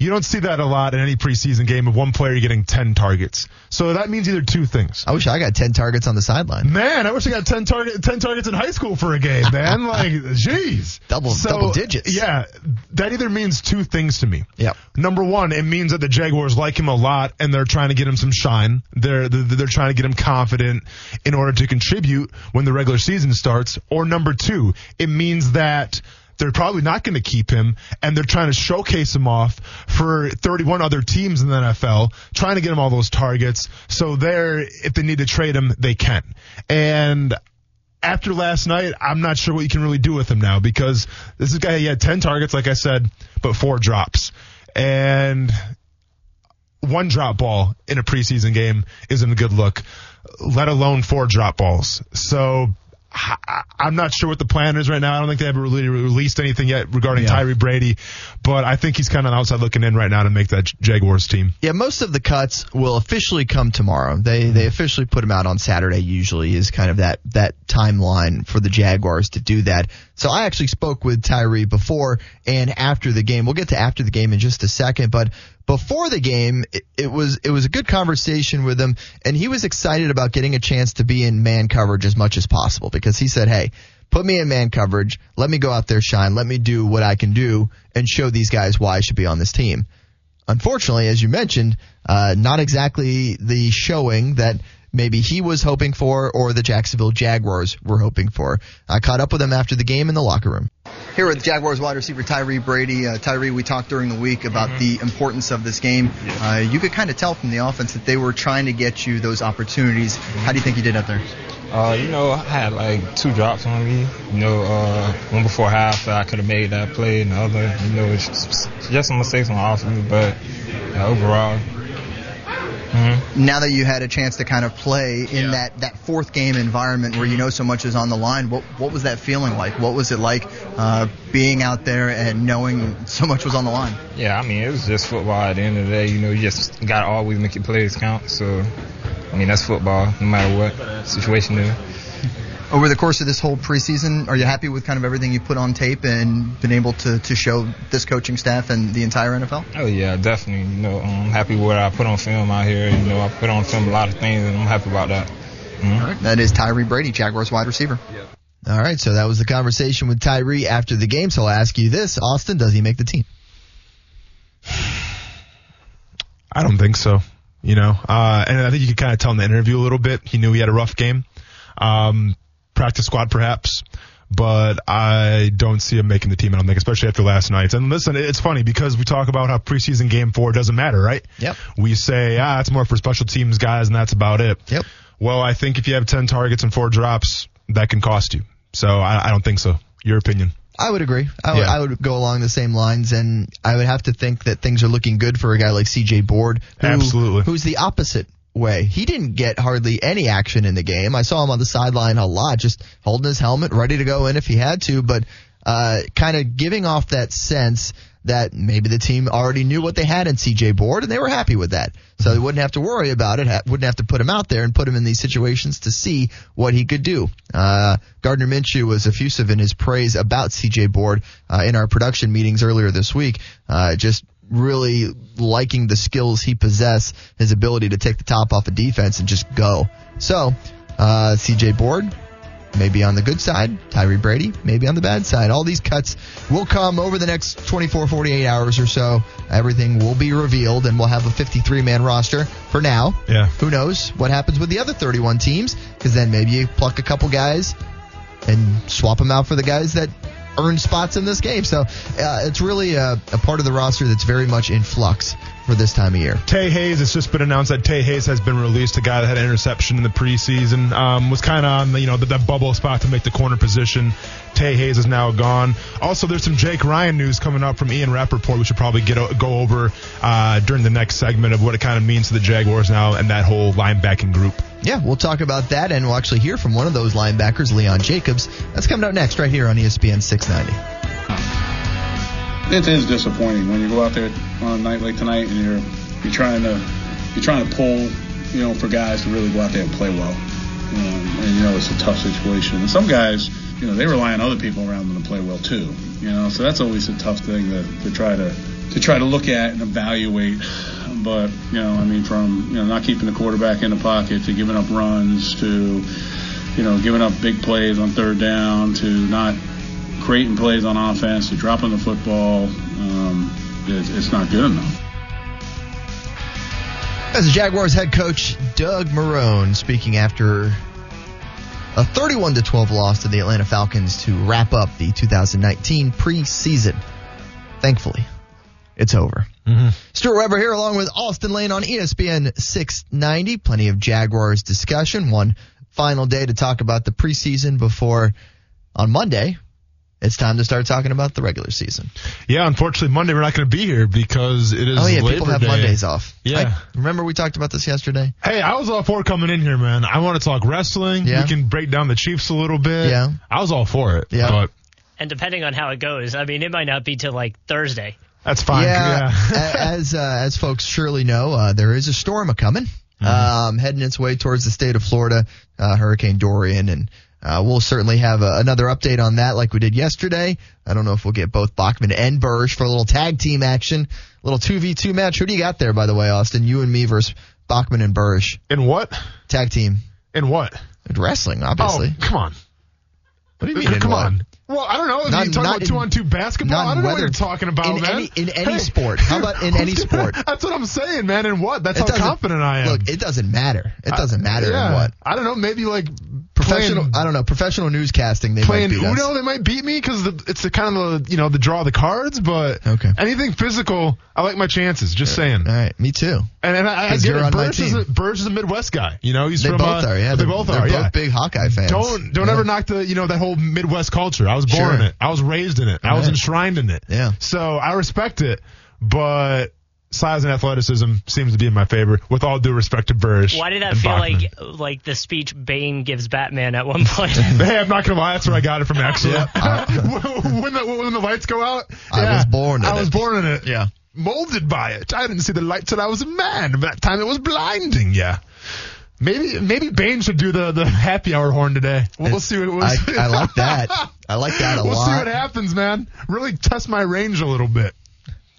You don't see that a lot in any preseason game of one player getting 10 targets. So that means either two things.
I wish I got 10 targets on the sideline.
Man, I wish I got 10 target 10 targets in high school for a game, man. like, jeez.
Double- double digits.
Yeah, that either means two things to me.
Yep.
Number one, it means that the Jaguars like him a lot and they're trying to get him some shine. They're, they're, they're trying to get him confident in order to contribute when the regular season starts. Or number two, it means that they're probably not going to keep him and they're trying to showcase him off for 31 other teams in the NFL, trying to get him all those targets. So they're, if they need to trade him, they can. And after last night, I'm not sure what you can really do with him now because this is guy, he had 10 targets, like I said, but four drops. And one drop ball in a preseason game isn't a good look, let alone four drop balls. So I'm not sure what the plan is right now. I don't think they haven't really released anything yet regarding
Yeah.
Tyre Brady, but I think he's kind of outside looking in right now to make that Jaguars team.
Yeah, most of the cuts will officially come tomorrow. They they mm-hmm. officially put them out on Saturday. Usually is kind of that that timeline for the Jaguars to do that. So I actually spoke with Tyre before and after the game. We'll get to after the game in just a second, but before the game, it, it was it was a good conversation with him, and he was excited about getting a chance to be in man coverage as much as possible because he said, "Hey." Put me in man coverage. Let me go out there, shine. Let me do what I can do and show these guys why I should be on this team unfortunately, as you mentioned, uh, not exactly the showing that maybe he was hoping for or the Jacksonville Jaguars were hoping for. I caught up with him after the game in the locker room. Here with Jaguars wide receiver Tyre Brady. Uh, Tyre, we talked during the week about the importance of this game. Uh, you could kind of tell from the offense that they were trying to get you those opportunities. How do you think you did out there?
Uh, you know, I had like two drops on me. You know, uh, one before half that I could have made that play, and the other, you know, it's just, just some mistakes on offense, but uh, overall, hmm
now that you had a chance to kind of play in that, that fourth game environment where you know so much is on the line, what what was that feeling like? What was it like uh, being out there and knowing so much was on the line?
yeah, I mean, it was just football at the end of the day. You know, you just got to always make your plays count. So, I mean, that's football, no matter what situation it is.
Over the course of this whole preseason, are you happy with kind of everything you put on tape and been able to, to show this coaching staff and the entire NFL?
Oh yeah, definitely. You know, I'm happy with what I put on film out here. You know, I put on film a lot of things, and I'm happy about that. Mhm.
That is Tyre Brady, Jaguars wide receiver.
All right, so that was the conversation with Tyre after the game. So I'll ask you this: Austin, does he make the team?
I don't think so. You know, uh, and I think you could kind of tell in the interview a little bit. He knew he had a rough game. Um, practice squad perhaps, but I don't see him making the team. I don't think, especially after last night. And listen, it's funny because we talk about how preseason game four doesn't matter, right?
Yep.
We say, ah, it's more for special teams guys and that's about it.
Yep.
Well, I think if you have 10 targets and four drops, that can cost you. So I, I don't think so. Your opinion.
I would agree. I would,
Yeah.
I would go along the same lines, and I would have to think that things are looking good for a guy like C.J. Board, who,
Absolutely.
who's the opposite way. He didn't get hardly any action in the game. I saw him on the sideline a lot, just holding his helmet, ready to go in if he had to, but uh, kind of giving off that sense that maybe the team already knew what they had in C.J. Board, and they were happy with that. So they wouldn't have to worry about it, wouldn't have to put him out there and put him in these situations to see what he could do. Uh, Gardner Minshew was effusive in his praise about C.J. Board uh, in our production meetings earlier this week. Uh, just really liking the skills he possessed, his ability to take the top off a defense and just go. So, uh, C.J. Board, maybe on the good side, Tyre Brady, maybe on the bad side. All these cuts will come over the next 24, 48 hours or so. Everything will be revealed and we'll have a 53 man roster for now.
Yeah.
Who knows what happens with the other 31 teams? Because then maybe you pluck a couple guys and swap them out for the guys that earned spots in this game. So uh, it's really a, a part of the roster that's very much in flux for this time of year.
Tay Hayes, it's just been announced that Tay Hayes has been released. A guy that had an interception in the preseason um, was kind of on the you know the, the bubble spot to make the corner position. Tay Hayes is now gone. Also, there's some Jake Ryan news coming up from Ian Rapoport. We should probably get go over uh, during the next segment of what it kind of means to the Jaguars now and that whole linebacking group.
Yeah, we'll talk about that, and we'll actually hear from one of those linebackers, Leon Jacobs. That's coming up next, right here on ESPN 690.
It is disappointing when you go out there on a night like tonight and you're you're trying to you're trying to pull, you know, for guys to really go out there and play well. Um, and you know it's a tough situation. And some guys, you know, they rely on other people around them to play well too. You know, so that's always a tough thing to, to try to to try to look at and evaluate. But you know, I mean, from you know not keeping the quarterback in the pocket to giving up runs to you know giving up big plays on third down to not creating plays on offense to dropping the football, um, it, it's not good enough.
As the Jaguars head coach Doug Marrone speaking after a 31 to 12 loss to the Atlanta Falcons to wrap up the 2019 preseason. Thankfully, it's over.
Mm-hmm.
Stuart Weber here along with Austin Lane on ESPN 690. Plenty of Jaguars discussion. One final day to talk about the preseason before on Monday it's time to start talking about the regular season.
Yeah, unfortunately, Monday we're not going to be here because it is.
Oh yeah,
Labor
people have
Day.
Mondays off.
Yeah.
I- remember we talked about this yesterday?
Hey, I was all for coming in here, man. I want to talk wrestling.
Yeah.
We can break down the Chiefs a little bit.
Yeah.
I was all for it.
Yeah.
But
And depending on how it goes, I mean, it might not be till like Thursday.
That's fine.
Yeah,
Yeah.
as uh, as folks surely know, uh, there is a storm a coming, um, heading its way towards the state of Florida, uh, Hurricane Dorian, and uh, we'll certainly have a, another update on that, like we did yesterday. I don't know if we'll get both Bachman and Burge for a little tag team action, a little two v two match. Who do you got there, by the way, Austin? You and me versus Bachman and Burge,
In what?
tag team
In what?
In wrestling, obviously.
Oh, come on.
what do you mean? in
come on. Well, I don't know.
Not-
you talking about
in-
two on two basketball, I don't know what you're talking about,
in
man.
any- in any
Hey.
sport. How about in any sport?
That's what I'm saying, man. In what? That's
It
how confident I am.
Look, it doesn't matter. It doesn't matter
yeah.
in what.
I don't know. Maybe like
Professional,
playing-
I don't know. Professional newscasting, they
playing
might beat us.
Uno, they might beat me because it's the kind of the you know the draw of the cards. But
Okay.
anything physical, I like my chances. Just saying.
All right, me too.
And, and I, I get it. Burge is, a, Burge is a Midwest guy. You know, he's
They
from.
both
uh,
are, yeah.
They
They're-
both
they're
are.
both
yeah.
big Hawkeye fans.
Don't don't
Yeah.
ever knock the you know that whole Midwest culture. I was born
Sure.
in it. I was raised in it. I was
Right.
enshrined in it.
Yeah.
So I respect it, but size and athleticism seems to be in my favor. With all due respect to Burge.
Why did that feel
Bachman.
like like the speech Bane gives Batman at one point?
Hey, I'm not gonna lie. That's where I got it from. Actually,
Yeah,
when the when the lights go out,
I
yeah,
was born in it.
I was born in it.
Yeah.
molded by it. I didn't see the light till I was a man. But that time it was blinding. Yeah. Maybe maybe Bane should do the, the happy hour horn today. We'll, we'll see what we'll
I,
see.
I like that. I like that a lot.
we'll see what happens, man. Really test my range a little bit.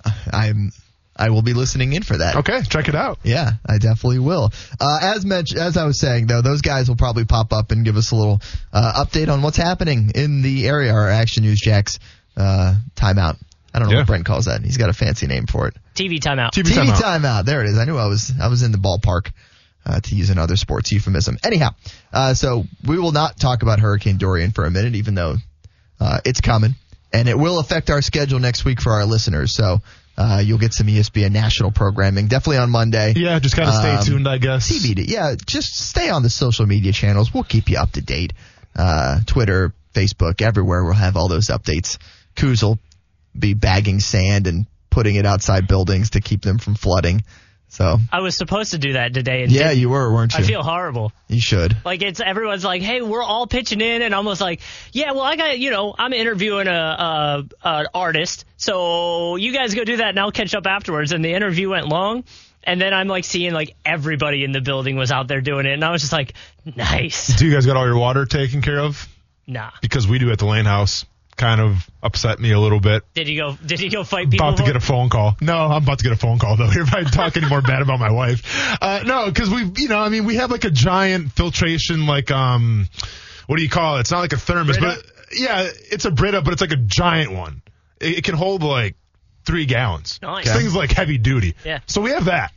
I'm. I will be listening in for that.
Okay, check it out.
Yeah, I definitely will. Uh, as mentioned, as I was saying though, those guys will probably pop up and give us a little uh, update on what's happening in the area. Our Action News Jax uh, timeout. I don't know
Yeah.
what Brent calls that. He's got a fancy name for it.
TV timeout.
TV,
TV
timeout.
timeout. There it is. I knew I was I was in the ballpark. Uh, to use another sports euphemism. Anyhow, uh, so we will not talk about Hurricane Dorian for a minute, even though uh, it's coming, and it will affect our schedule next week for our listeners. So uh, you'll get some ESPN national programming definitely on Monday.
Yeah, just kind of stay
Um,
tuned, I guess.
TBD. Yeah, just stay on the social media channels. We'll keep you up to date. Uh, Twitter, Facebook, everywhere. We'll have all those updates. Kuz will be bagging sand and putting it outside buildings to keep them from flooding. So
I was supposed to do that today, and
yeah,
didn't.
you were, weren't you?
I feel horrible.
you should.
Like it's everyone's like, hey, we're all pitching in, and almost like, yeah, well, I got you know, I'm interviewing a, a an artist, so you guys go do that, and I'll catch up afterwards. And the interview went long, and then I'm like seeing like everybody in the building was out there doing it, and I was just like, nice,
Do you guys got all your water taken care of?
nah.
Because we do at the Lane House. Kind of upset me a little bit.
Did you go? Did you go fight people?
about to get a phone call. No, I'm about to get a phone call though. If I talk any more bad about my wife, uh, no, because we, you know, I mean, we have like a giant filtration, like um, what do you call it? It's not like a thermos,
Brita?
but yeah, it's a Brita, but it's like a giant one. It, it can hold like three gallons.
Nice.
Thing's like heavy duty.
Yeah.
So we have that.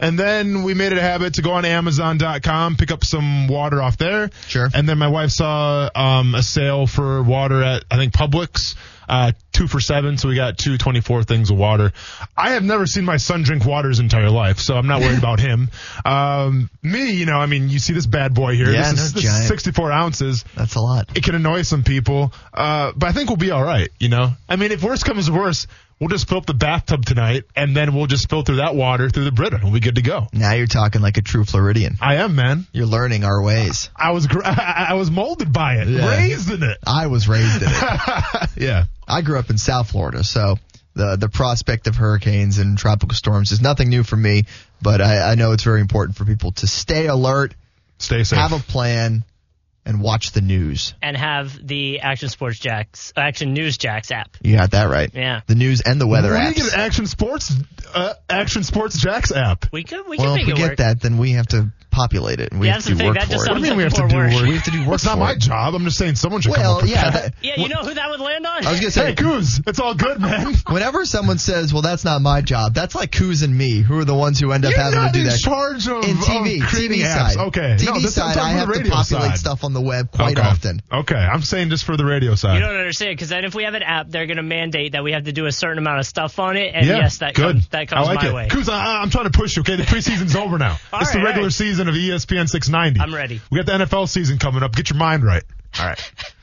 And then we made it a habit to go on Amazon.com, pick up some water off there.
Sure.
And then my wife saw um, a sale for water at I think Publix, uh, two for seven. So we got two 24 things of water. I have never seen my son drink water his entire life, so I'm not worried about him. Um, me, you know, I mean, you see this bad boy here.
Yeah,
this, is,
no,
this
giant.
64 ounces.
That's a lot.
It can annoy some people, uh, but I think we'll be all right. You know, I mean, if worse comes to worse, we'll just fill up the bathtub tonight, and then we'll just filter that water through the Brita, and we'll be good to go.
Now you're talking like a true Floridian.
I am, man.
You're learning our ways.
I was gr- I was molded by it,
Yeah.
raised in it.
I was raised in it.
yeah.
I grew up in South Florida, so the the prospect of hurricanes and tropical storms is nothing new for me. But I, I know it's very important for people to stay alert,
stay safe,
have a plan, and watch the news.
and have the Action Sports Jax, Action News Jax app.
You got that right.
Yeah.
The news and the weather
Where do you
apps.
get an Action Sports uh, Action Sports Jax app?
We could we
well,
could
if we
it
get
work.
that, then we have to populate it, and we
Yeah,
have to do work
That just
for it.
What do you mean we have to do work?
work.
We have to do work
it's not
for
my
it.
job. I'm just saying someone should
Well,
come up
yeah,
prepared.
that-
Yeah, you know who that would land on?
I was gonna say,
Hey,
say.
Coos, it's all good, man.
Whenever someone says, "Well, that's not my job," that's like Coos and me, who are the ones who end up
You're
having
not
to do
in
that.
charge of,
in TV,
of creating
TV
apps.
side.
Okay,
TV
no, this, I'm
side, I have to populate
side.
stuff on the web quite
okay.
often.
Okay, I'm saying just for the radio side.
You don't understand because then if we have an app, they're going to mandate that we have to do a certain amount of stuff on it, and
yeah,
yes, that
good.
comes that comes
I like
my
it.
way.
Coos, I, I'm trying to push you. Okay, the preseason's over now.
All
it's the regular
all right.
season of ESPN 690.
I'm ready.
We got the NFL season coming up. Get your mind right. All right,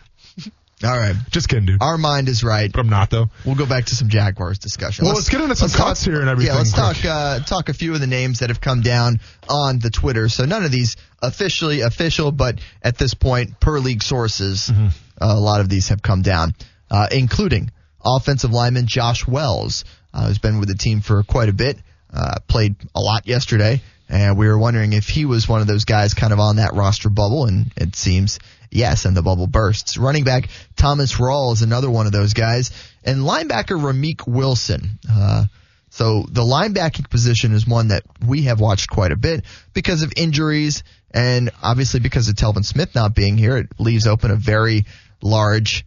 All right,
just kidding, dude.
our mind is right.
But I'm not though.
We'll go back to some Jaguars discussion.
Well, let's get into some
let's
cuts here and everything
Yeah, let's
quick.
talk uh, talk a few of the names that have come down on the Twitter. So none of these officially official, but at this point, per league sources,
Mm-hmm.
uh, a lot of these have come down, uh, including offensive lineman Josh Wells, uh, who's been with the team for quite a bit, uh, played a lot yesterday, and we were wondering if he was one of those guys kind of on that roster bubble, and it seems yes, and the bubble bursts. Running back Thomas Rawls is another one of those guys, and linebacker Ramik Wilson. Uh, so the linebacking position is one that we have watched quite a bit because of injuries and obviously because of Telvin Smith not being here, it leaves open a very large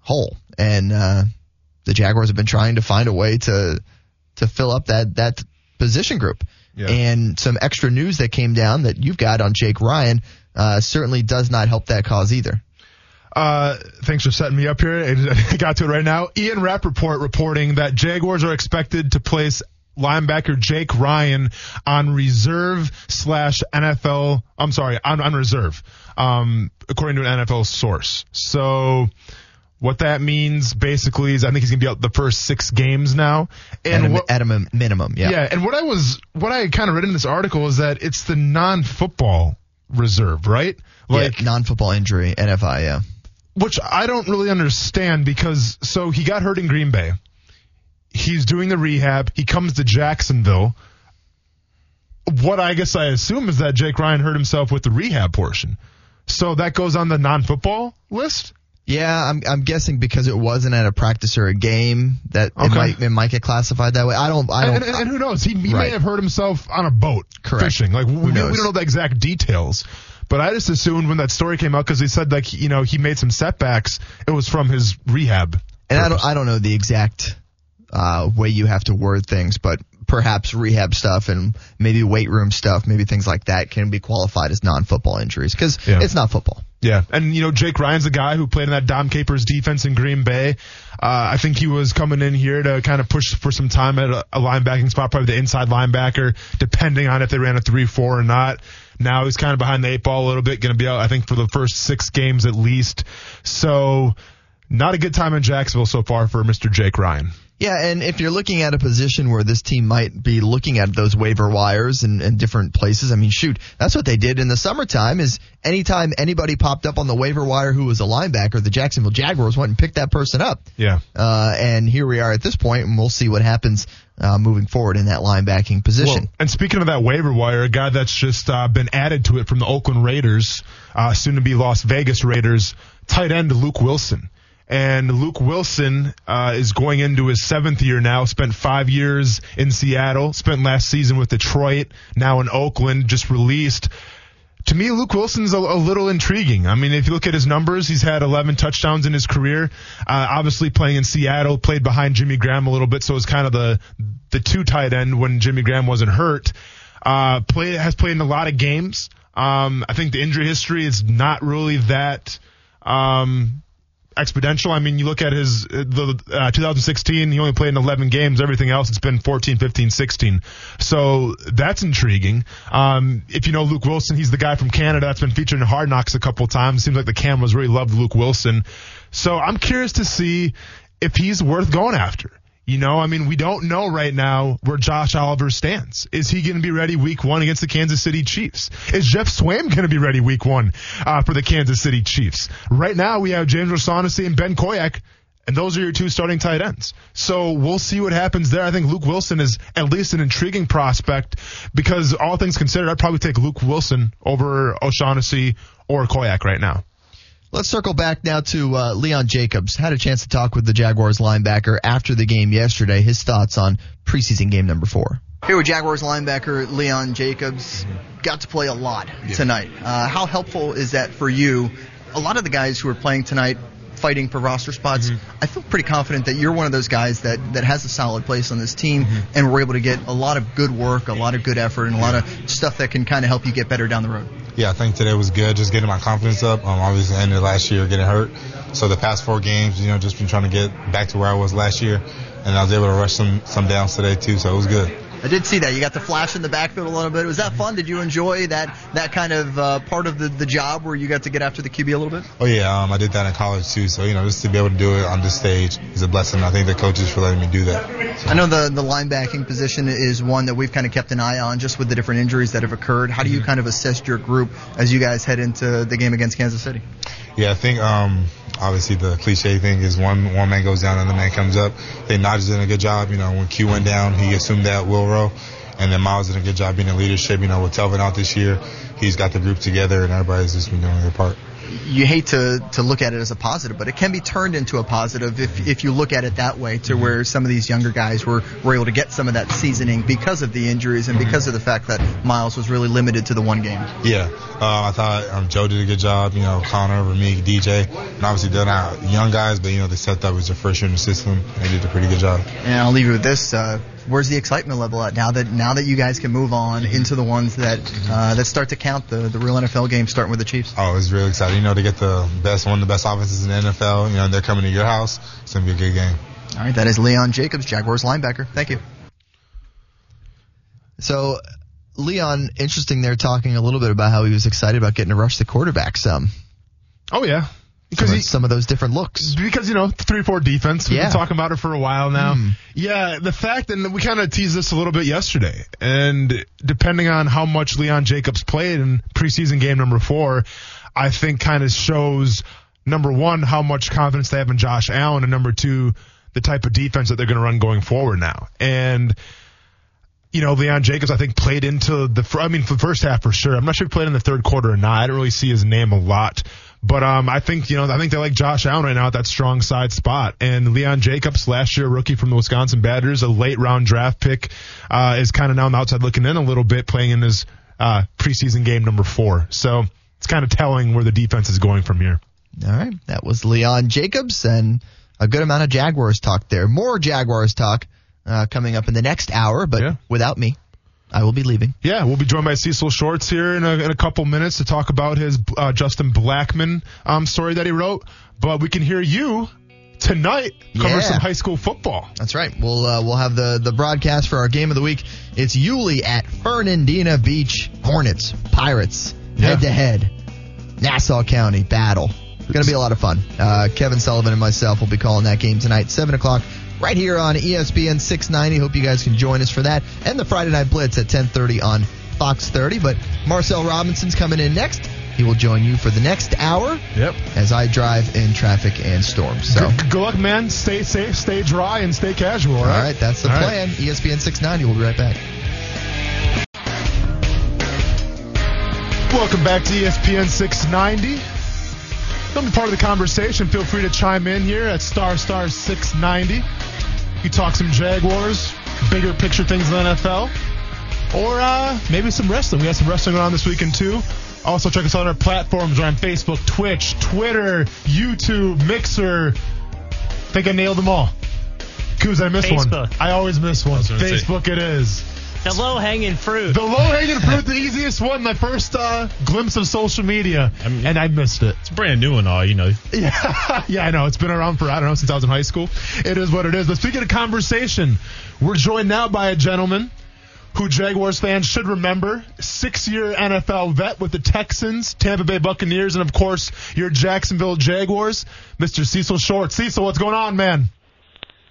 hole. And uh, the Jaguars have been trying to find a way to to fill up that that position group.
Yeah.
And some extra news that came down that you've got on Jake Ryan uh, certainly does not help that cause either.
Uh, thanks for setting me up here. I got to it right now. Ian Rapoport reporting that Jaguars are expected to place linebacker Jake Ryan on reserve slash NFL. I'm sorry, on, on reserve, um, according to an NFL source. So what that means basically is I think he's going to be out the first six games now. And
at, a,
what,
at a minimum, yeah.
yeah, and what I was, what I kind of read in this article is that it's the non-football reserve, right?
Like non-football injury, NFI, yeah.
which I don't really understand because so he got hurt in Green Bay. He's doing the rehab. He comes to Jacksonville. What I guess I assume is that Jake Ryan hurt himself with the rehab portion. So that goes on the non-football list.
Yeah, I'm I'm guessing because it wasn't at a practice or a game that it might it might get classified that way. I don't I don't
And, and, and who knows? He, he
Right.
may have hurt himself on a boat
Correct.
fishing. Like we, we don't know the exact details. But I just assumed when that story came out because he said like you know he made some setbacks. It was from his rehab.
and I don't I don't know the exact uh, way you have to word things, but perhaps rehab stuff and maybe weight room stuff, maybe things like that can be qualified as non-football injuries because
Yeah.
it's not football.
Yeah, and you know Jake Ryan's a guy who played in that Dom Capers defense in Green Bay. Uh, I think he was coming in here to kind of push for some time at a, a linebacking spot, probably the inside linebacker, depending on if they ran a three-four or not. Now he's kind of behind the eight ball a little bit, going to be out I think for the first six games at least. So not a good time in Jacksonville so far for Mr. Jake Ryan.
Yeah, and if you're looking at a position where this team might be looking at those waiver wires and, and different places, I mean, shoot, that's what they did in the summertime. Is anytime anybody popped up on the waiver wire who was a linebacker, the Jacksonville Jaguars went and picked that person up.
Yeah.
Uh, and here we are at this point, and we'll see what happens uh, moving forward in that linebacking position.
Well, and speaking of that waiver wire, a guy that's just uh, been added to it from the Oakland Raiders, uh, soon to be Las Vegas Raiders, tight end Luke Wilson. And Luke Wilson uh, is going into his seventh year now. Spent five years in Seattle. Spent last season with Detroit. Now in Oakland. Just released. To me, Luke Wilson's a, a little intriguing. I mean, if you look at his numbers, he's had 11 touchdowns in his career. Uh, obviously, playing in Seattle, played behind Jimmy Graham a little bit, so it was kind of the the two tight end when Jimmy Graham wasn't hurt. Uh, play has played in a lot of games. Um, I think the injury history is not really that um, exponential. I mean, you look at his the uh, 2016, he only played in 11 games. Everything else, it's been 14, 15, 16. So that's intriguing. Um, if you know Luke Wilson, he's the guy from Canada that's been featured in Hard Knocks a couple times. Seems like the cameras really loved Luke Wilson. So I'm curious to see if he's worth going after. You know, I mean, we don't know right now where Josh Oliver stands. Is he going to be ready week one against the Kansas City Chiefs? Is Geoff Swaim going to be ready week one uh, for the Kansas City Chiefs? Right now, we have James O'Shaughnessy and Ben Koyack, and those are your two starting tight ends. So we'll see what happens there. I think Luke Wilson is at least an intriguing prospect because all things considered, I'd probably take Luke Wilson over O'Shaughnessy or Koyack right now.
Let's circle back now to uh, Leon Jacobs. Had a chance to talk with the Jaguars linebacker after the game yesterday. His thoughts on preseason game number four.
Here with Jaguars linebacker Leon Jacobs. Got to play a lot yeah. tonight. Uh, how helpful is that for you? A lot of the guys who are playing tonight fighting for roster spots. Mm-hmm. I feel pretty confident that you're one of those guys that, that has a solid place on this team, mm-hmm. and we're able to get a lot of good work, a lot of good effort, and a lot of stuff that can kind of help you get better down the road.
Yeah, I think today was good, just getting my confidence up. Um, obviously, ended last year getting hurt, so the past four games, you know, just been trying to get back to where I was last year, and I was able to rush some some downs today too, so it was good.
I did see that. You got the flash in the backfield a little bit. Was that fun? Did you enjoy that that kind of uh, part of the, the job where you got to get after the QB a little bit?
Oh yeah, um, I did that in college too. So you know, just to be able to do it on this stage is a blessing. I think the coaches for letting me do that.
So. I know the the linebacking position is one that we've kind of kept an eye on, just with the different injuries that have occurred. How do you mm-hmm. kind of assess your group as you guys head into the game against Kansas City?
Yeah, I think um, obviously the cliche thing is one one man goes down, and the man comes up. They Najee did a good job. You know, when Q went down, he assumed that Will row. And then Myles did a good job being in leadership. You know, with Telvin out this year, he's got the group together, and everybody's just been doing their part
you hate to, to look at it as a positive, but it can be turned into a positive if, if you look at it that way to mm-hmm. where some of these younger guys were, were able to get some of that seasoning because of the injuries and mm-hmm. because of the fact that Myles was really limited to the one game.
Yeah, uh, I thought um, Joe did a good job, you know, Connor, Ramik, DJ, and obviously they're not young guys, but, you know, they stepped up as their first year in the system and they did a pretty good job.
And I'll leave you with this. Uh, where's the excitement level at now that now that you guys can move on mm-hmm. into the ones that uh, that start to count the the real NFL games starting with the Chiefs?
Oh, it's really exciting. You know, to get the best one of the best offenses in the NFL. You know, they're coming to your house. It's gonna be a good game.
All right, that is Leon Jacobs, Jaguars linebacker. Thank you.
So, Leon, interesting there talking a little bit about how he was excited about getting to rush the quarterback some.
Oh yeah,
because some, some, of those different looks.
Because you know three four defense. We've yeah. been talking about it for a while now. Mm. Yeah, the fact and we kind of teased this a little bit yesterday, and depending on how much Leon Jacobs played in preseason game number four, I think kind of shows number one how much confidence they have in Josh Allen, and number two the type of defense that they're going to run going forward now. And you know, Leon Jacobs, I think, played into the, I mean, for the first half for sure. I'm not sure he played in the third quarter or not. I didn't really see his name a lot. But um, I think you know I think they like Josh Allen right now at that strong side spot. And Leon Jacobs, last year rookie from the Wisconsin Badgers, a late round draft pick, uh, is kind of now on the outside looking in a little bit, playing in his uh, preseason game number four. So it's kind of telling where the defense is going from here.
All right, that was Leon Jacobs and a good amount of Jaguars talk there. More Jaguars talk uh, coming up in the next hour, but yeah. without me. I will be leaving.
Yeah, we'll be joined by Cecil Shorts here in a, in a couple minutes to talk about his uh, Justin Blackmon um, story that he wrote. But we can hear you tonight cover yeah. some high school football.
That's right. We'll uh, we'll have the the broadcast for our game of the week. It's Yulee at Fernandina Beach. Hornets, Pirates, head to head. Nassau County battle. It's going to be a lot of fun. Uh, Kevin Sullivan and myself will be calling that game tonight, 7 o'clock right here on ESPN 690. Hope you guys can join us for that and the Friday Night Blitz at 10:30 on Fox 30. But Marcel Robinson's coming in next. He will join you for the next hour.
Yep.
As I drive in traffic and storms. So
good, good luck, man. Stay safe, stay dry, and stay casual. All
right. All right that's the all plan. Right. ESPN 690. We'll be right back.
Welcome back to ESPN 690. Don't be part of the conversation. Feel free to chime in here at star star 690. You talk some Jaguars, bigger picture things in the NFL, or uh, maybe some wrestling. We got some wrestling on this weekend too. Also, check us out on our platforms. We're on Facebook, Twitch, Twitter, YouTube, Mixer. I think I nailed them all. Coos, I missed Facebook. one. I always miss one. Facebook it is.
The low hanging fruit.
The low hanging fruit, the easiest one. My first uh, glimpse of social media, and I missed it.
It's brand new and all, you know.
Yeah, yeah, I know. It's been around for I don't know since I was in high school. It is what it is. But speaking of conversation, we're joined now by a gentleman who Jaguars fans should remember. Six-year NFL vet with the Texans, Tampa Bay Buccaneers, and of course your Jacksonville Jaguars, Mr. Cecil Short. Cecil, what's going on, man?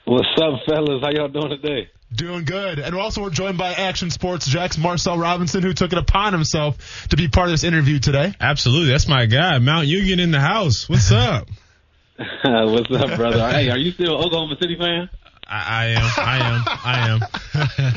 What's up, fellas? How y'all doing today?
Doing good. And also we're joined by Action Sports Jax's Marcel Robinson, who took it upon himself to be part of this interview today.
Absolutely. That's my guy. Mount Union in the house. What's up?
What's up, brother? Hey, are you still an Oklahoma City fan?
I, I am. I am. I am.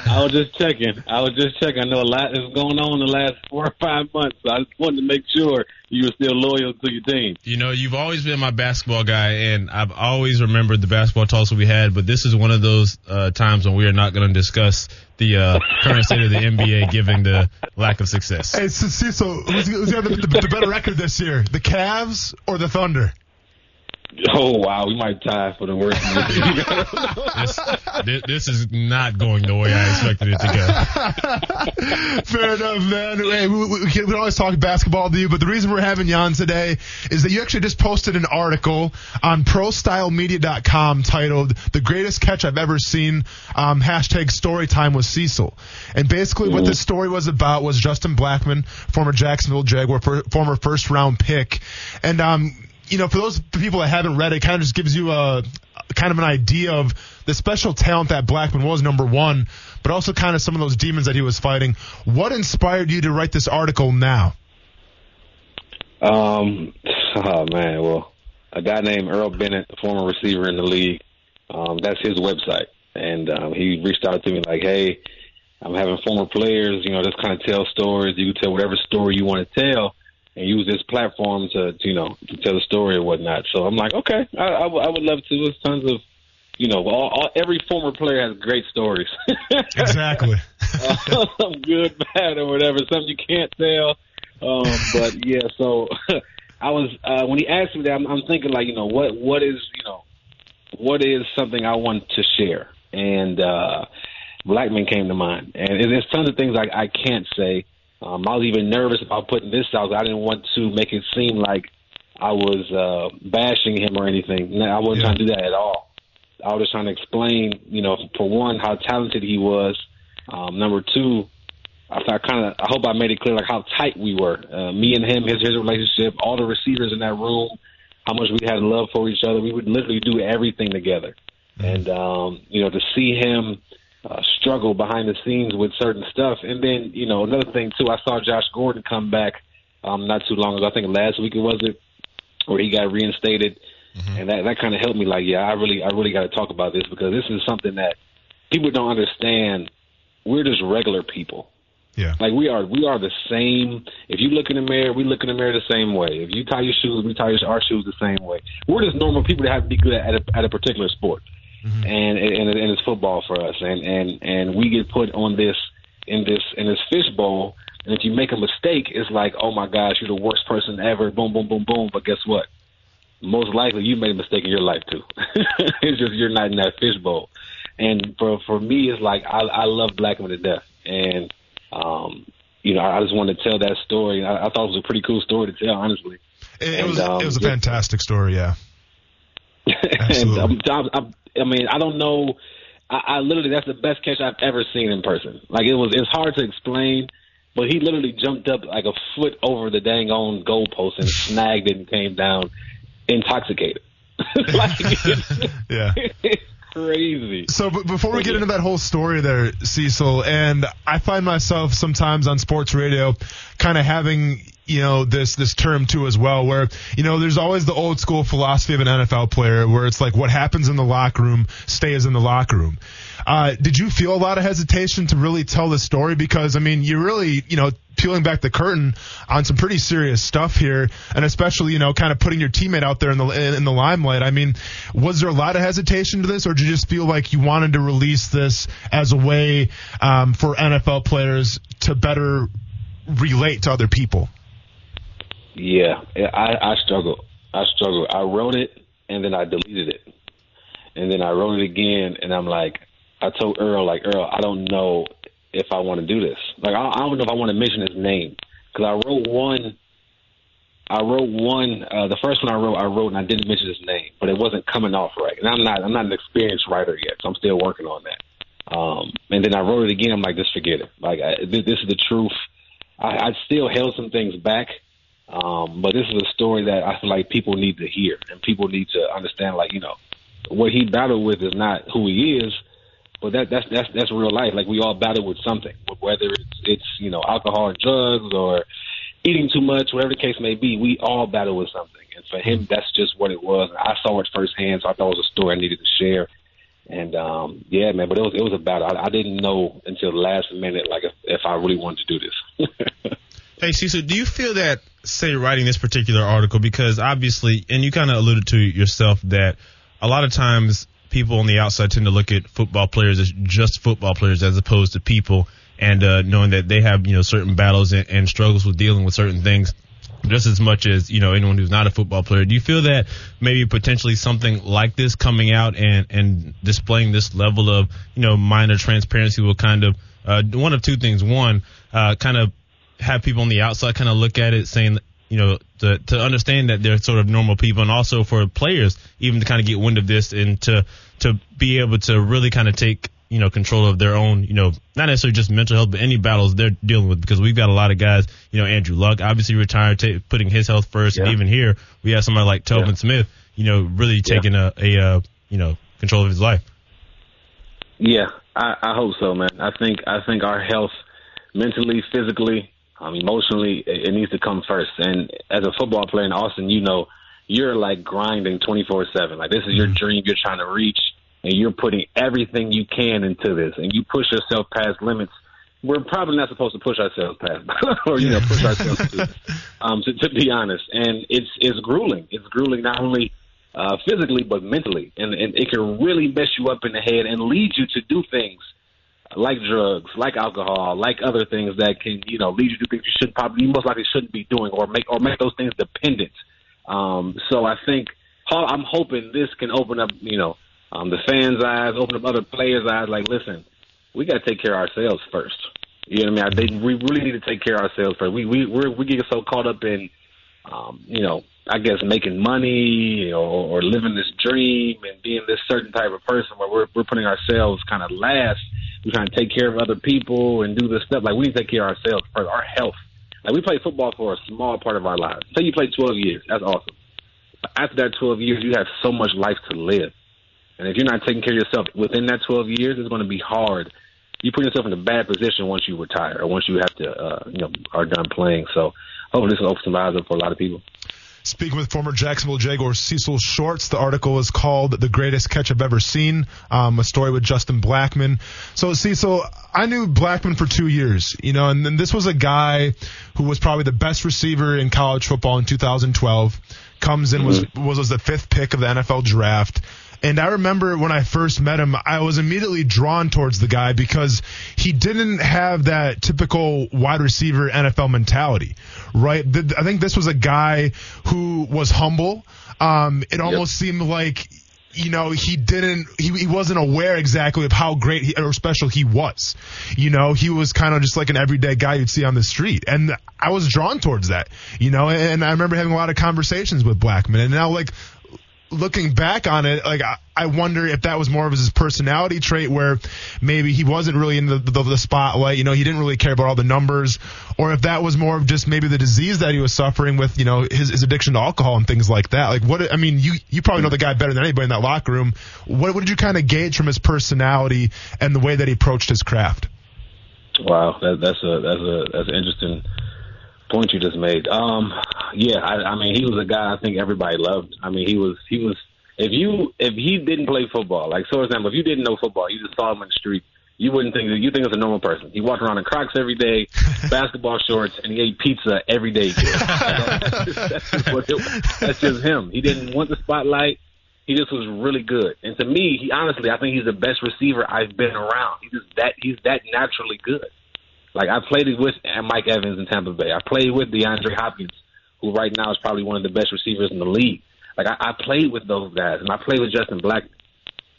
I was just checking. I was just checking. I know a lot is going on in the last four or five months, so I just wanted to make sure you were still loyal to your team.
You know, you've always been my basketball guy, and I've always remembered the basketball talks we had. But this is one of those uh, times when we are not going to discuss the uh, current state of the NBA, given the lack of success.
Hey, Cecil, who's, who's got the, the, the better record this year, the Cavs or the Thunder?
Oh wow, we might tie for the worst.
this, this is not going the way I expected it to
go. Fair enough, man. Hey, we, we, we, can, always talk basketball to you, but the reason we're having you on today is that you actually just posted an article on ProStyleMedia.com titled "The Greatest Catch I've Ever Seen." Um, hashtag Story Time with Cecil, and basically mm-hmm. what this story was about was Justin Blackmon, former Jacksonville Jaguar, former first round pick, and um you know, for those people that haven't read it, kind of just gives you a kind of an idea of the special talent that Blackmon was, number one, but also kind of some of those demons that he was fighting. What inspired you to write this article now?
Um, oh man, well, a guy named Earl Bennett, a former receiver in the league, um, that's his website, and um, he reached out to me like, hey. I'm having former players, you know, just kind of tell stories. You can tell whatever story you want to tell and use this platform to, to you know to tell the story or whatnot. So I'm like, okay, I, I, w- I would love to. There's tons of you know, all, all, every former player has great stories.
exactly.
uh, good, bad, or whatever. Something you can't tell. Um, but yeah, so I was uh, when he asked me that, I'm, I'm thinking like, you know, what what is you know, what is something I want to share, and uh, Blackmon came to mind, and there's tons of things I, I can't say. Um, I was even nervous about putting this out. I didn't want to make it seem like I was uh, bashing him or anything. I wasn't yeah. trying to do that at all. I was just trying to explain, you know, for one, how talented he was. Um, number two, I thought kind of, I hope I made it clear like how tight we were. Uh, me and him, his his relationship, all the receivers in that room, how much we had love for each other. We would literally do everything together. Mm-hmm. And um, you know, to see him uh, struggle behind the scenes with certain stuff. And then, you know, another thing too, I saw Josh Gordon come back um, not too long ago. I think last week it was it, where he got reinstated, mm-hmm. and that that kind of helped me. Like, yeah, I really, I really got to talk about this because this is something that people don't understand. We're just regular people.
Yeah.
Like we are, we are the same. If you look in the mirror, we look in the mirror the same way. If you tie your shoes, we tie our shoes the same way. We're just normal people that have to be good at a, at a particular sport mm-hmm. and, and and it's football for us, and and and we get put on this in this in this fishbowl. And if you make a mistake, it's like, oh my gosh, you're the worst person ever. Boom, boom, boom, boom. But guess what? Most likely, you made a mistake in your life too. it's just you're not in that fishbowl. And for for me, it's like I, I love Blackmon to death, and um, you know, I just wanted to tell that story. I, I thought it was a pretty cool story to tell, honestly.
It, and, was um, it was a fantastic story, yeah. Absolutely.
and I'm, I'm, I mean, I don't know. I, I literally that's the best catch I've ever seen in person. Like it was, it's hard to explain, but he literally jumped up like a foot over the dang on goalpost and snagged it and came down intoxicated. like,
yeah.
crazy.
So b- before we get into that whole story there, Cecil, and I find myself sometimes on sports radio kind of having you know this this term too as well where you know there's always the old school philosophy of an NFL player where it's like what happens in the locker room stays in the locker room. Uh, did you feel a lot of hesitation to really tell the story because I mean you really you know peeling back the curtain on some pretty serious stuff here and especially you know kind of putting your teammate out there in the in the limelight. I mean was there a lot of hesitation to this or did you just feel like you wanted to release this as a way um, for NFL players to better relate to other people?
Yeah, I, I struggled. I struggled. I wrote it and then I deleted it, and then I wrote it again, and I'm like, I told Earl, like Earl, I don't know if I want to do this. Like I, I don't know if I want to mention his name because I wrote one. I wrote one. Uh, the first one I wrote, I wrote, and I didn't mention his name, but it wasn't coming off right. And I'm not. I'm not an experienced writer yet, so I'm still working on that. Um, and then I wrote it again. I'm like, just forget it. Like I, this, this is the truth. I, I still held some things back, um, but this is a story that I feel like people need to hear, and people need to understand. Like you know, what he battled with is not who he is, but that that's that's that's real life. Like we all battle with something, whether it's it's you know alcohol and drugs or eating too much, whatever the case may be. We all battle with something, and for him, that's just what it was. I saw it firsthand, so I thought it was a story I needed to share. And um, yeah, man, but it was it was a battle. I, I didn't know until the last minute, like if, if I really wanted to do this.
Hey, Cecil, do you feel that, say, writing this particular article, because obviously, and you kind of alluded to yourself that a lot of times people on the outside tend to look at football players as just football players as opposed to people and uh, knowing that they have, you know, certain battles and, and struggles with dealing with certain things just as much as you know anyone who's not a football player. Do you feel that maybe potentially something like this coming out and and displaying this level of you know minor transparency will kind of uh, one of two things. One, uh, kind of have people on the outside kind of look at it saying you know to to understand that they're sort of normal people, and also for players even to kind of get wind of this and to to be able to really kind of take you know, control of their own, you know, not necessarily just mental health, but any battles they're dealing with because we've got a lot of guys, you know, Andrew Luck obviously retired, t- putting his health first.
Yeah.
And even here, we have somebody like Telvin
Yeah.
Smith, you know, really taking a, a, uh, you know, control of his life.
Yeah, I, I hope so, man. I think I think our health, mentally, physically, um, emotionally, it, needs to come first. And as a football player in Austin, you know, you're like grinding 24 seven. Like this is your dream. You're trying to reach, and you're putting everything you can into this, and you push yourself past limits. We're probably not supposed to push ourselves past, or you know, push ourselves to, um, to, to be honest. And it's it's grueling. It's grueling not only uh, physically but mentally, and, and it can really mess you up in the head and lead you to do things like drugs, like alcohol, like other things that can you know lead you to things you should probably you most likely shouldn't be doing, or make or make those things dependent. Um, so I think I'm hoping this can open up you know um, the fans' eyes, open up other players' eyes. Like, listen, we got to take care of ourselves first. You know what I mean? I think we really need to take care of ourselves first. We we we're, we get so caught up in um, you know, I guess making money or, or living this dream and being this certain type of person where we're we're putting ourselves kind of last. We're trying to take care of other people and do this stuff. Like we need to take care of ourselves first. Our health. Like we play football for a small part of our lives. Say you play 12 years, that's awesome. But after that 12 years, you have so much life to live. And if you're not taking care of yourself within that 12 years, it's going to be hard. You put yourself in a bad position once you retire or once you have to, uh, you know, are done playing. So hopefully this will open some eyes up for a lot of people.
Speaking with former Jacksonville Jaguars Cecil Shorts, the article is called "The Greatest Catch I've Ever Seen," um, a story with Justin Blackmon. So Cecil, I knew Blackmon for two years, you know, and then this was a guy who was probably the best receiver in college football in 2012. Comes in was was, was the fifth pick of the NFL draft. And I remember when I first met him, I was immediately drawn towards the guy because he didn't have that typical wide receiver NFL mentality, right? I think this was a guy who was humble. Um, it almost seemed like, you know, he didn't, he, he wasn't aware exactly of how great he, or special he was. You know, he was kind of just like an everyday guy you'd see on the street. And I was drawn towards that, you know, and I remember having a lot of conversations with Blackmon. And now, like, looking back on it, like I, I wonder if that was more of his personality trait, where maybe he wasn't really in the, the the spotlight. You know, he didn't really care about all the numbers, or if that was more of just maybe the disease that he was suffering with. You know, his, his addiction to alcohol and things like that. Like what? I mean, you you probably know the guy better than anybody in that locker room. What, what did you kind of gauge from his personality and the way that he approached his craft?
Wow, that, that's a that's a that's an interesting point you just made. Um, yeah, I, I mean, he was a guy I think everybody loved. I mean, he was he was if you if he didn't play football, like so for example, if you didn't know football, you just saw him in the street, you wouldn't think that you think it's a normal person. He walked around in Crocs every day, basketball shorts, and he ate pizza every day. that's, just, that's, just what it, that's just him. He didn't want the spotlight. He just was really good. And to me, he honestly, I think he's the best receiver I've been around. He's just that he's that naturally good. Like I played with Mike Evans in Tampa Bay. I played with DeAndre Hopkins, who right now is probably one of the best receivers in the league. Like I, I played with those guys, and I played with Justin Black,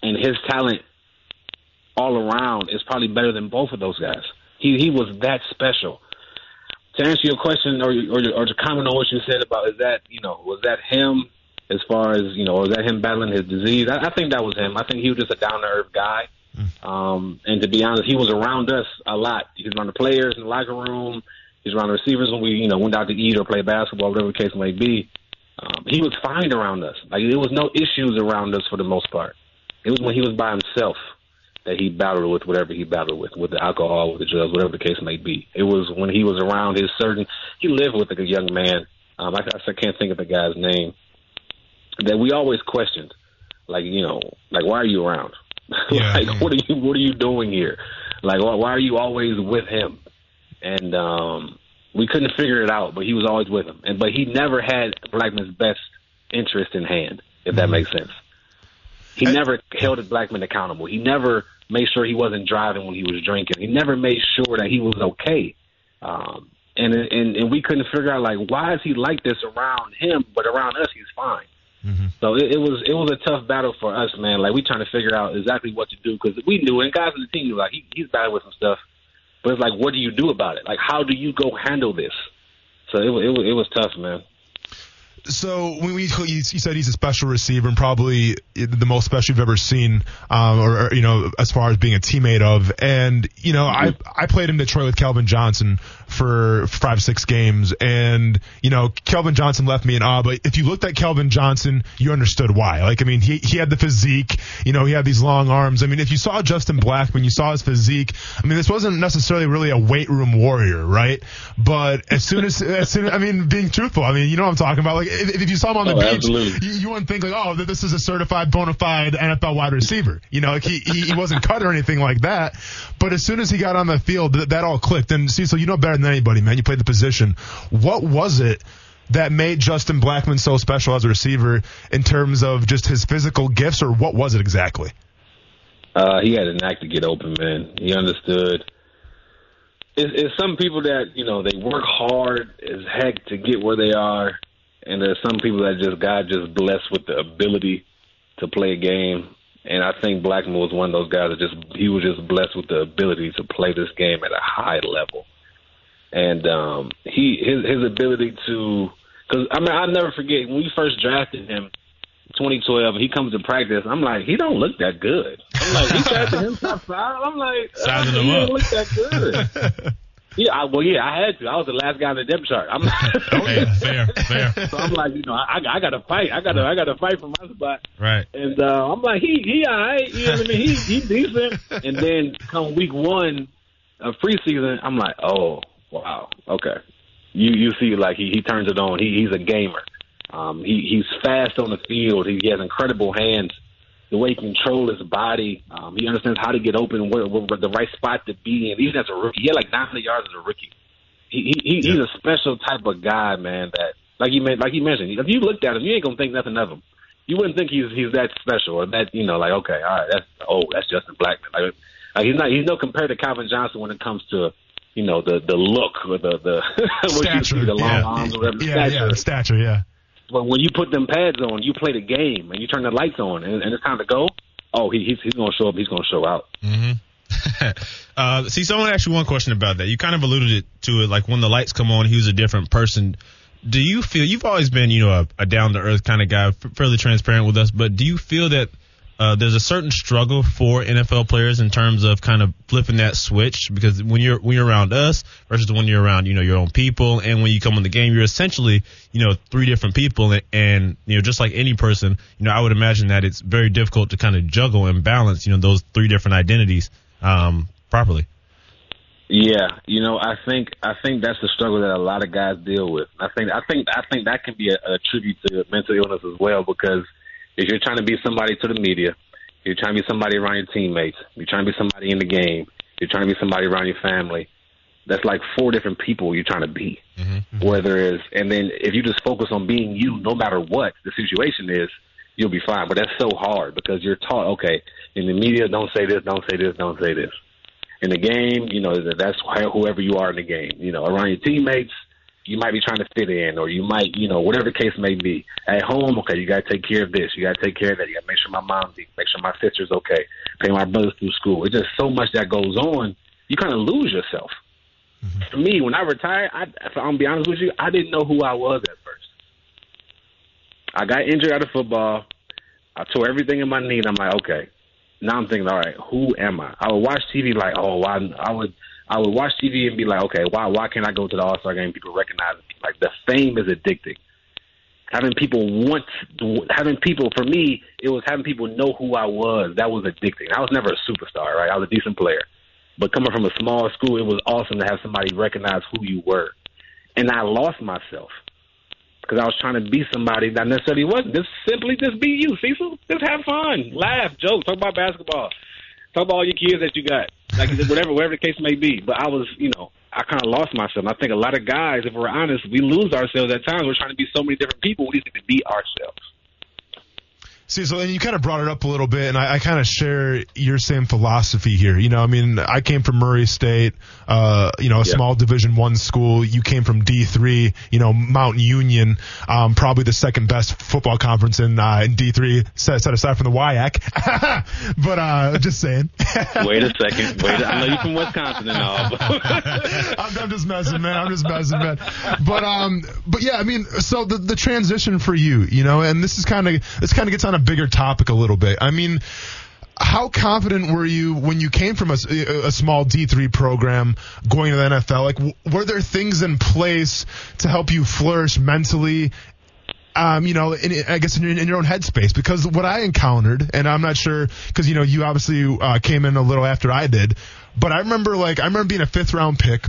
and his talent all around is probably better than both of those guys. He he was that special. To answer your question or or, or to comment on what you said about is that you know was that him as far as you know was that him battling his disease? I, I think that was him. I think he was just a down to earth guy. Um, and to be honest, he was around us a lot. He was around the players in the locker room. He was around the receivers when we, you know, went out to eat or play basketball, whatever the case may be. Um, he was fine around us. Like there was no issues around us for the most part. It was when he was by himself that he battled with whatever he battled with, with the alcohol, with the drugs, whatever the case may be. It was when he was around his certain. He lived with a young man. Um, I, I can't think of the guy's name. That we always questioned, like you know, like why are you around? like what are you what are you doing here? Like why, why are you always with him? And um, we couldn't figure it out, but he was always with him. And but he never had Blackmon's best interest in hand, if that makes sense. He never held Blackmon accountable. He never made sure he wasn't driving when he was drinking. He never made sure that he was okay. Um, and and and we couldn't figure out like why is he like this around him, but around us he's fine. So it, it was it was a tough battle for us, man. Like we trying to figure out exactly what to do because we knew, and guys on the team, like he, he's battling with some stuff, but it's like, what do you do about it? Like, how do you go handle this? So it was it was, it was tough, man.
So when we you, you said he's a special receiver and probably the most special you've ever seen, um, or, or you know as far as being a teammate of, and you know I I played in Detroit with Calvin Johnson for five six games, and you know Calvin Johnson left me in awe. But if you looked at Calvin Johnson, you understood why. Like I mean he he had the physique, you know he had these long arms. I mean if you saw Justin Blackmon, you saw his physique. I mean this wasn't necessarily really a weight room warrior, right? But as soon as as soon I mean being truthful, I mean you know what I'm talking about. Like if, if you saw him on the
Oh,
beach,
absolutely.
you, you wouldn't think like, oh, this is a certified bona fide NFL wide receiver. You know, like he, he, he wasn't cut or anything like that. But as soon as he got on the field, that, that all clicked. And Cecil, you know better than anybody, man. You played the position. What was it that made Justin Blackmon so special as a receiver in terms of just his physical gifts, or what was it exactly?
Uh, he had a knack to get open, man. He understood. It's, it's some people that you know they work hard as heck to get where they are, and there's some people that just God just blessed with the ability to play a game. And I think Blackmon was one of those guys that just he was just blessed with the ability to play this game at a high level. And um, he his his ability to because I mean I'll never forget when we first drafted him, 2012. He comes to practice. I'm like he don't look that good. I'm like he drafted him top five. I'm like
Sizing
uh,
him
he
up.
don't look that good. Yeah, I, well, yeah, I had to. I was the last guy on the depth chart. I'm
Hey, fair, fair.
so I'm like, you know, I, I got to fight. I got to, I got to fight for my spot.
Right.
And uh, I'm like, he, he, all right. You know what I mean? He, he decent. And then come week one of preseason, I'm like, oh, wow, okay. You, you see, like he, he turns it on. He, he's a gamer. Um, he, he's fast on the field. He, he has incredible hands. The way he controls his body, um, he understands how to get open, where, where, where the right spot to be in. Even as a rookie, he had like 900 yards as a rookie. He, he, he he's a special type of guy, man. That like you meant, like you mentioned, if you looked at him, you ain't gonna think nothing of him. You wouldn't think he's he's that special or that you know, like okay, all right, that's oh, that's Justin Blackmon. Like, like he's not he's no compared to Calvin Johnson when it comes to you know the the look or the the what you see, the long
yeah.
arms or whatever.
yeah,
stature.
yeah, stature, yeah.
But when you put them pads on, you play the game and you turn the lights on, and, and it's time to go. Oh, he, he's he's gonna show up. He's gonna show out.
uh, see, someone asked you one question about that. You kind of alluded to it, like when the lights come on, he was a different person. Do you feel you've always been, you know, a, a down to earth kind of guy, f- fairly transparent with us, but do you feel that uh, there's a certain struggle for NFL players in terms of kind of flipping that switch because when you're when you're around us versus when you're around you know your own people and when you come in the game you're essentially you know three different people and, and you know just like any person you know I would imagine that it's very difficult to kind of juggle and balance you know those three different identities um, properly.
Yeah, you know, I think I think that's the struggle that a lot of guys deal with. I think I think I think that can be a, a tribute to mental illness as well because if you're trying to be somebody to the media, you're trying to be somebody around your teammates, you're trying to be somebody in the game, you're trying to be somebody around your family. That's like four different people you're trying to be. Mm-hmm. Mm-hmm. Whether it's and then if you just focus on being you, no matter what the situation is, you'll be fine. But that's so hard because you're taught, okay, in the media, don't say this, don't say this, don't say this. In the game, you know, that's whoever you are in the game. You know, around your teammates, you might be trying to fit in, or you might, you know, whatever the case may be. At home, okay, you got to take care of this, you got to take care of that, you got to make sure my mom's make sure my sister's okay, pay my brothers through school. It's just so much that goes on. you kind of lose yourself. Mm-hmm. For me, when I retired, I, if I'm gonna be honest with you, I didn't know who I was at first. I got injured out of football. I tore everything in my knee, and I'm like, okay. Now I'm thinking, all right, who am I? I would watch TV like, oh, why? I would, I would watch TV and be like, okay, why? Why can't I go to the All Star game? People recognize me. Like the fame is addicting. Having people want, having people for me, it was having people know who I was. That was addicting. I was never a superstar, right? I was a decent player, but coming from a small school, it was awesome to have somebody recognize who you were. And I lost myself because I was trying to be somebody that necessarily wasn't. Just simply just be you, Cecil. Just have fun, laugh, joke, talk about basketball, talk about all your kids that you got, like whatever, whatever the case may be. But I was, you know, I kind of lost myself. And I think a lot of guys, if we're honest, we lose ourselves at times. We're trying to be so many different people. We need to be ourselves.
See, so and you kind of brought it up a little bit, and I, I kind of share your same philosophy here. You know, I mean, I came from Murray State, uh, you know, a
Yeah.
small Division One school. You came from D three, you know, Mountain Union, um, probably the second best football conference in uh, in D three, set, set aside from the WIAC. but uh, just saying.
Wait a second. Wait. A, I know you're from Wisconsin and all.
I'm, I'm just messing, man. I'm just messing, man. But um, but yeah, I mean, so the the transition for you, you know, and this is kind of this kind of gets on a bigger topic a little bit. I mean. How confident were you when you came from a, a, small D3 program going to the NFL? Like, were there things in place to help you flourish mentally um, you know, in, I guess in your, in your own headspace because what I encountered, and I'm not sure because you know you obviously uh, came in a little after I did, but I remember like I remember being a fifth round pick.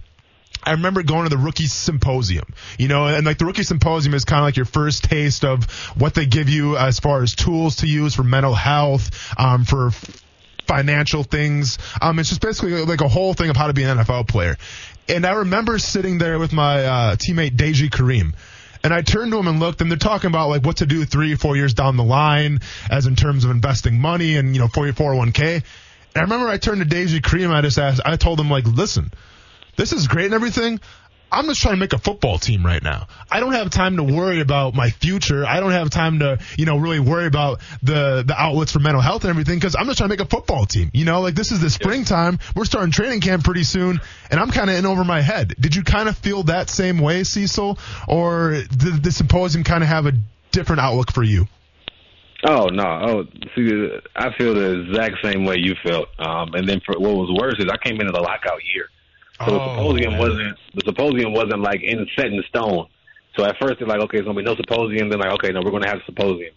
I remember going to the rookie symposium, you know, and like the rookie symposium is kind of like your first taste of what they give you as far as tools to use for mental health, um, for financial things. Um, it's just basically like a whole thing of how to be an NFL player. And I remember sitting there with my uh, teammate Deji Karim. And I turned to him and looked, and they're talking about like what to do three, four years down the line, as in terms of investing money and you know for your 401k. And I remember I turned to Deji Karim. I just asked, I told him like, listen, this is great and everything. I'm just trying to make a football team right now. I don't have time to worry about my future. I don't have time to, you know, really worry about the the outlets for mental health and everything because I'm just trying to make a football team. You know, like this is the springtime. We're starting training camp pretty soon, and I'm kind of in over my head. Did you kind of feel that same way, Cecil, or did the symposium kind of have a different outlook for you?
Oh no! Oh, see, I feel the exact same way you felt. Um, and then for what was worse is I came into the lockout year, so the
Oh,
symposium
man.
wasn't the symposium wasn't like in set in stone. So at first they're like, okay, it's gonna be no symposium. Then like, okay, no, we're gonna have a symposium.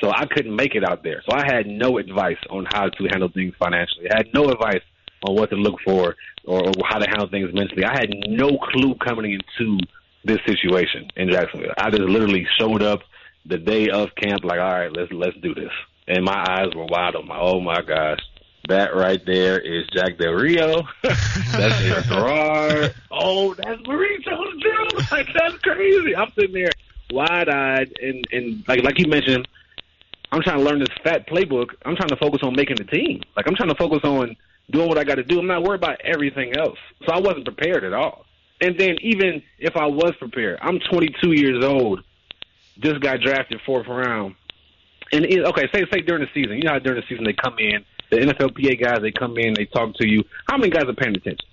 So I couldn't make it out there. So I had no advice on how to handle things financially. I had no advice on what to look for or, or how to handle things mentally. I had no clue coming into this situation in Jacksonville. I just literally showed up the day of camp, like, all right, let's let's do this. And my eyes were wide open. Oh my gosh, that right there is Jack Del Rio. that's Eric Gerard. Oh, that's Maurice Jones. Like that's crazy. I'm sitting there wide eyed and and like like you mentioned, I'm trying to learn this fat playbook. I'm trying to focus on making the team. Like I'm trying to focus on doing what I got to do. I'm not worried about everything else. So I wasn't prepared at all. And then even if I was prepared, I'm 22 years old. Just got drafted fourth round. And it, okay, say say during the season, you know how during the season they come in, the NFLPA guys they come in, they talk to you. How many guys are paying attention?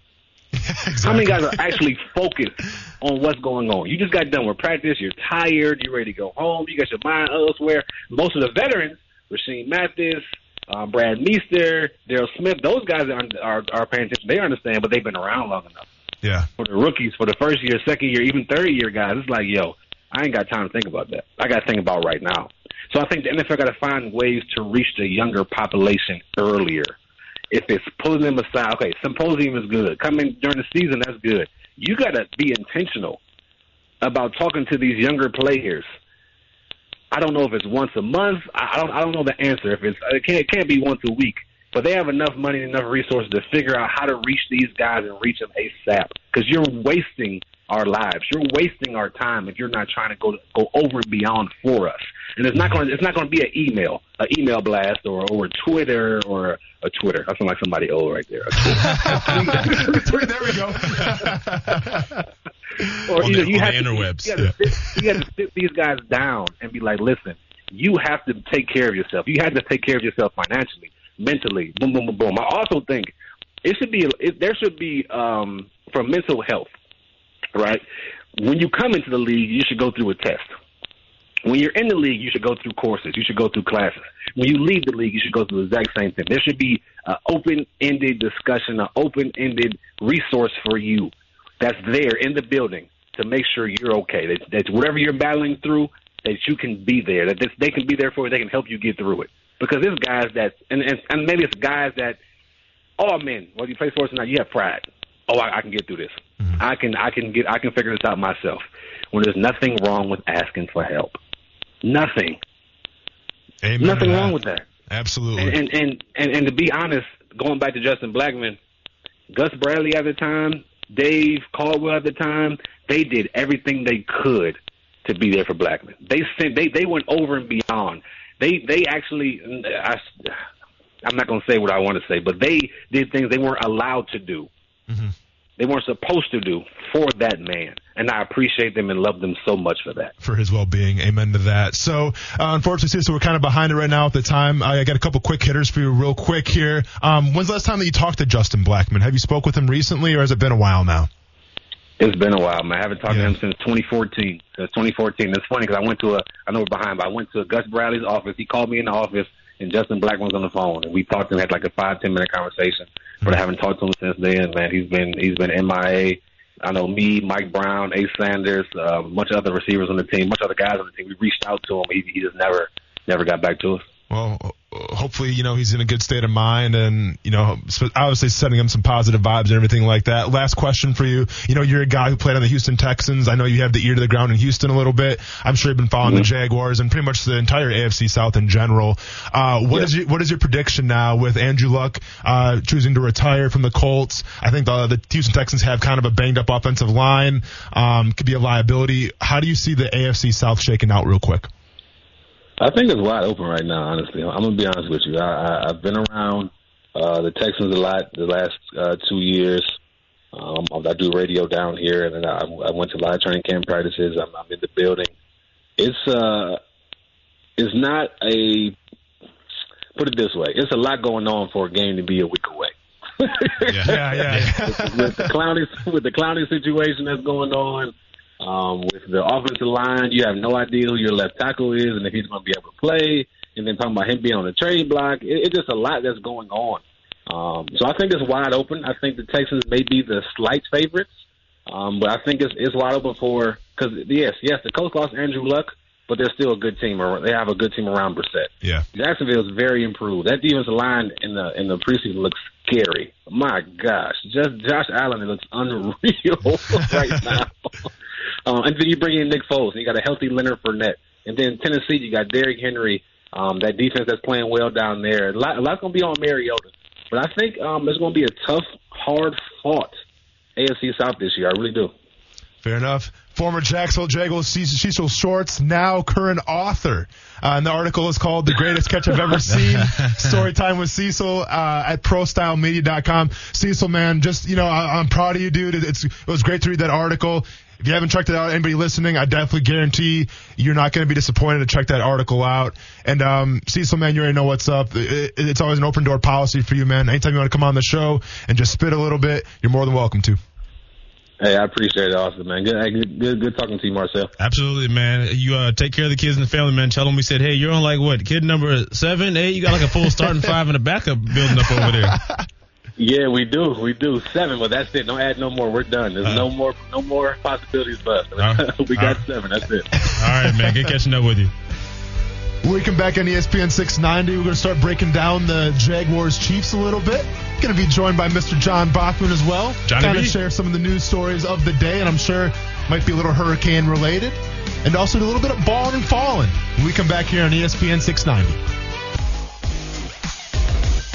How many guys are actually focused on what's going on? You just got done with practice. You're tired. You're ready to go home. You got your mind elsewhere. Most of the veterans, Rashean Mathis, uh, Brad Meester, Daryl Smith, those guys are, are are paying attention. They understand, but they've been around long enough.
Yeah.
For the rookies, for the first year, second year, even third year guys, it's like, yo, I ain't got time to think about that. I got to think about right now. So I think the NFL got to find ways to reach the younger population earlier. If it's pulling them aside, okay, symposium is good. Coming during the season, that's good. You got to be intentional about talking to these younger players. I don't know if it's once a month. I don't. I don't know the answer. If it's it can't it can't be once a week. But they have enough money and enough resources to figure out how to reach these guys and reach them ASAP. Because you're wasting our lives. You're wasting our time if you're not trying to go go over and beyond for us. And it's not going. to It's not going to be an email, an email blast, or or Twitter, or a Twitter. I sound like somebody old right there. Twitter.
there we go.
or
On
you, know,
the-
you
on
have
the
to,
interwebs.
You got to sit, you got to sit these guys down and be like, listen, you have to take care of yourself. You have to take care of yourself financially, mentally. Boom, boom, boom, boom. I also think it should be it, there should be um, for mental health, right? When you come into the league, you should go through a test. When you're in the league, you should go through courses. You should go through classes. When you leave the league, you should go through the exact same thing. There should be an open-ended discussion, an open-ended resource for you that's there in the building to make sure you're okay. That, that whatever you're battling through, that you can be there. That this, they can be there for you. They can help you get through it. Because there's guys that, and, and, and maybe it's guys that, oh men, whether you play sports or not, you have pride. Oh, I, I can get through this. I can, I can get, I can figure this out myself. When there's nothing wrong with asking for help. Nothing.
Amen
Nothing wrong with that.
Absolutely.
And, and and and and to be honest, going back to Justin Blackmon, Gus Bradley at the time, Dave Caldwell at the time, they did everything they could to be there for Blackmon. They sent they they went over and beyond. They they actually I I'm not going to say what I want to say, but they did things they weren't allowed to do. They weren't supposed to do for that man, and I appreciate them and love them so much for that.
for his well-being. Amen to that. So, uh, unfortunately, so we're kind of behind it right now at the time. I got a couple quick hitters for you, real quick here. Um, when's the last time that you talked to Justin Blackmon? Have you spoke with him recently, or has it been a while now?
It's been a while, man. I haven't talked to him since 2014. Since 2014. It's funny because I went to a, I know we're behind, but I went to Gus Bradley's office. He called me in the office, and Justin was on the phone, and we talked and had like a five ten minute conversation. But I haven't talked to him since then, man. He's been he's been MIA. I know me, Mike Brown, Ace Sanders, uh, bunch of other receivers on the team, bunch of other guys on the team. We reached out to him. He, he just never never got back to us.
Well, hopefully, you know, he's in a good state of mind and, you know, obviously sending him some positive vibes and everything like that. Last question for you. You know, you're a guy who played on the Houston Texans. I know you have the ear to the ground in Houston a little bit. I'm sure you've been following the Jaguars and pretty much the entire AFC South in general. Uh, what is your, what is your prediction now with Andrew Luck, uh, choosing to retire from the Colts? I think the, the Houston Texans have kind of a banged up offensive line, um, could be a liability. How do you see the AFC South shaking out real quick?
I think it's wide open right now. Honestly, I'm gonna be honest with you. I, I, I've been around uh, the Texans a lot the last uh, two years. Um, I do radio down here, and then I, I went to a lot of training camp practices. I'm, I'm in the building. It's uh, it's not a put it this way. It's a lot going on for a game to be a week away.
yeah, yeah,
with the clowning with the clowning situation that's going on, um, with the offensive line, you have no idea who your left tackle is and if he's going to be able to play. And then talking about him being on the trade block, it, it's just a lot that's going on. Um, so I think it's wide open. I think the Texans may be the slight favorites, um, but I think it's it's wide open for because yes, yes, the coach lost Andrew Luck, but they're still a good team. Or they have a good team around Brissett.
Yeah.
Jacksonville is very improved. That defensive line in the in the preseason looks scary. My gosh, just Josh Allen looks unreal right now. um, and then you bring in Nick Foles, and you got a healthy Leonard Fournette, and then Tennessee you got Derrick Henry. Um, that defense that's playing well down there. A lot, a lot's going to be on Mariota, but I think um, it's going to be a tough, hard fought AFC South this year. I really do.
Fair enough. Former Jacksonville Jaguars Cecil Shorts, now current author. Uh, and the article is called The Greatest Catch I've Ever Seen. Story time with Cecil uh, at ProStyleMedia.com. Cecil, man, just, you know, I, I'm proud of you, dude. It, it's, it was great to read that article. If you haven't checked it out, anybody listening, I definitely guarantee you're not going to be disappointed to check that article out. And um, Cecil, man, you already know what's up. It, it, it's always an open door policy for you, man. Anytime you want to come on the show and just spit a little bit, you're more than welcome to.
Hey, I appreciate it, Austin, man. Good, good, good, good talking to you, Marcel.
Absolutely, man. You uh, take care of the kids and the family, man. Tell them we said, hey, you're on like what, kid number seven, eight? You got like a full starting five and a backup building up over there.
Yeah, we do. We do seven, but that's it. Don't add no more. We're done. There's
Uh,
no more, no more possibilities left.
Uh,
we got
uh.
seven. That's it.
All right, man. Good catching up with you.
We come back on ESPN 690. We're going to start breaking down the Jaguars Chiefs a little bit. Going to be joined by Mr. John Bachman as well.
Johnny
kind of
B.
share some of the news stories of the day, and I'm sure might be a little hurricane related, and also a little bit of balling and falling. When we come back here on ESPN 690.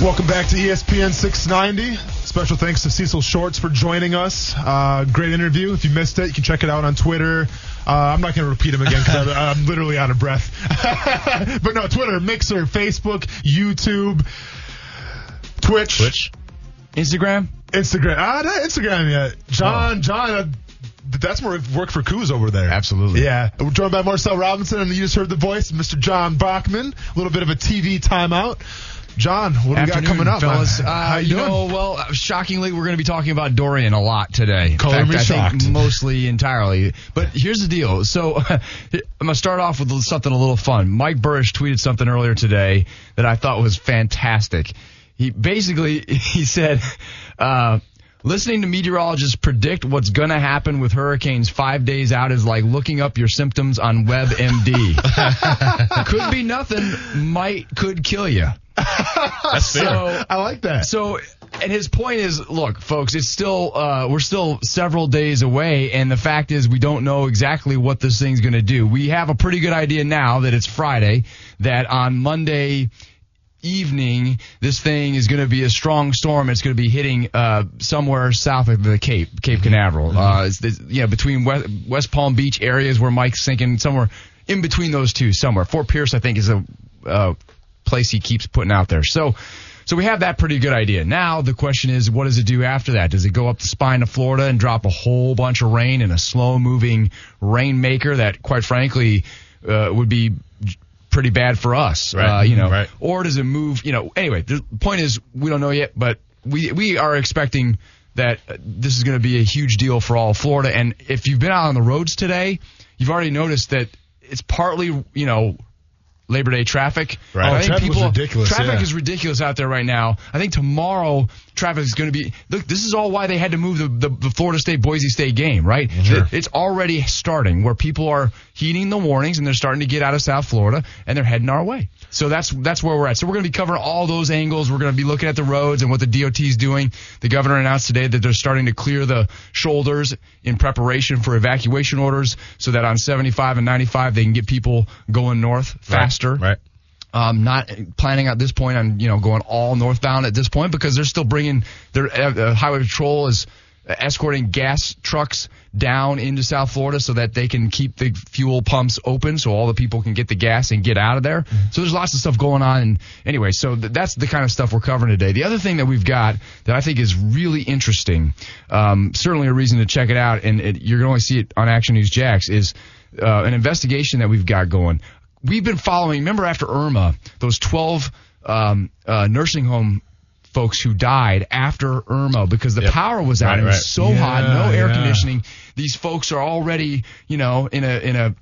Welcome back to ESPN 690. Special thanks to Cecil Shorts for joining us. Uh, great interview. If you missed it, you can check it out on Twitter. Uh, I'm not going to repeat them again because I'm, I'm literally out of breath. but no, Twitter, Mixer, Facebook, YouTube, Twitch,
Twitch,
Instagram,
Instagram. Ah, not Instagram yet. John, John, uh, that's more work for Coos over there.
Absolutely.
Yeah. We're joined by Marcel Robinson, and you just heard the voice, of Mr. John Bachman. A little bit of a TV timeout. John, what do we got coming up,
fellas? Uh,
How you
you
doing?
know, well, uh, shockingly, we're going to be talking about Dorian a lot today.
Color
fact,
me
I
shocked.
mostly entirely. But here's the deal. So I'm going to start off with something a little fun. Mike Buresh tweeted something earlier today that I thought was fantastic. He basically he said. Uh, Listening to meteorologists predict what's going to happen with hurricanes five days out is like looking up your symptoms on WebMD. could be nothing, might, could kill you.
That's
fair.
So, I like that.
So, and his point is, look, folks, it's still uh, we're still several days away, and the fact is we don't know exactly what this thing's going to do. We have a pretty good idea now that it's Friday, that on Monday evening this thing is going to be a strong storm. It's going to be hitting uh, somewhere south of the Cape, Cape Canaveral. Uh, it's, it's, you know, between West, West Palm Beach areas where Mike's sinking, somewhere in between those two, somewhere. Fort Pierce, I think, is a uh, place he keeps putting out there. So. So we have that pretty good idea. Now the question is, what does it do after that? Does it go up the spine of Florida and drop a whole bunch of rain in a slow-moving rainmaker that, quite frankly, uh, would be pretty bad for us?
Right.
Uh, you know,
Right.
or does it move? You know, anyway, the point is, we don't know yet, but we we are expecting that this is going to be a huge deal for all of Florida. And if you've been out on the roads today, you've already noticed that it's partly, you know. Labor Day traffic.
Right.
I
Oh,
think
traffic was
people,
ridiculous,
Traffic
yeah.
is ridiculous out there right now. I think tomorrow traffic is going to be. Look, this is all why they had to move the, the, the Florida State Boise State game, right? Mm-hmm.
Sure.
It- it's already starting where people are heeding the warnings and they're starting to get out of South Florida and they're heading our way. So that's that's where we're at. So we're going to be covering all those angles. We're going to be looking at the roads and what the DOT is doing. The governor announced today that they're starting to clear the shoulders in preparation for evacuation orders, so that on 75 and 95 they can get people going north faster.
Right.
Um, not planning at this point on you know going all northbound at this point because they're still bringing their uh, uh, highway patrol is escorting gas trucks down into South Florida so that they can keep the fuel pumps open so all the people can get the gas and get out of there. So there's lots of stuff going on. And anyway, so th- that's the kind of stuff we're covering today. The other thing that we've got that I think is really interesting, um, certainly a reason to check it out, and it, you're going to only see it on Action News Jax, is uh, an investigation that we've got going. We've been following, remember after Irma, those 12 um, uh, nursing home folks who died after Irma because the
Yep.
power was out.
Right,
it was
right.
so hot, no air
yeah.
conditioning. These folks are already, you know, in a in a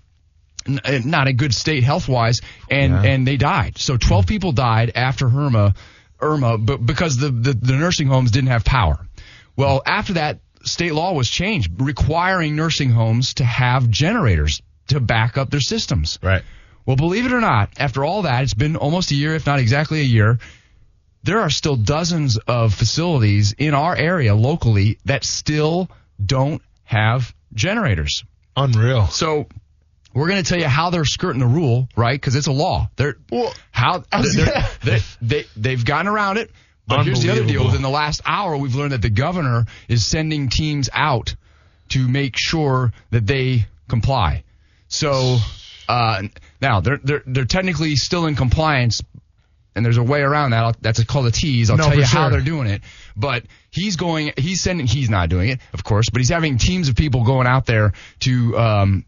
n- uh, not a good state health wise, and
Yeah.
and they died. So 12 people died after Irma, Irma, but because the, the the nursing homes didn't have power. Well, after that, state law was changed, requiring nursing homes to have generators to back up their systems.
Right.
Well, believe it or not, after all that, it's been almost a year, if not exactly a year. There are still dozens of facilities in our area locally that still don't have generators.
Unreal.
So we're going to tell you how they're skirting the rule, right? Because it's a law. They're
Well,
how they're,
yeah.
they, they they've gotten around it. But here's the other deal: within the last hour, we've learned that the governor is sending teams out to make sure that they comply. So uh, now they're they're they're technically still in compliance, and there's a way around that. I'll, that's called a tease. I'll
No,
tell you how they're doing it. But he's going. He's sending. He's not doing it, of course. But he's having teams of people going out there to um,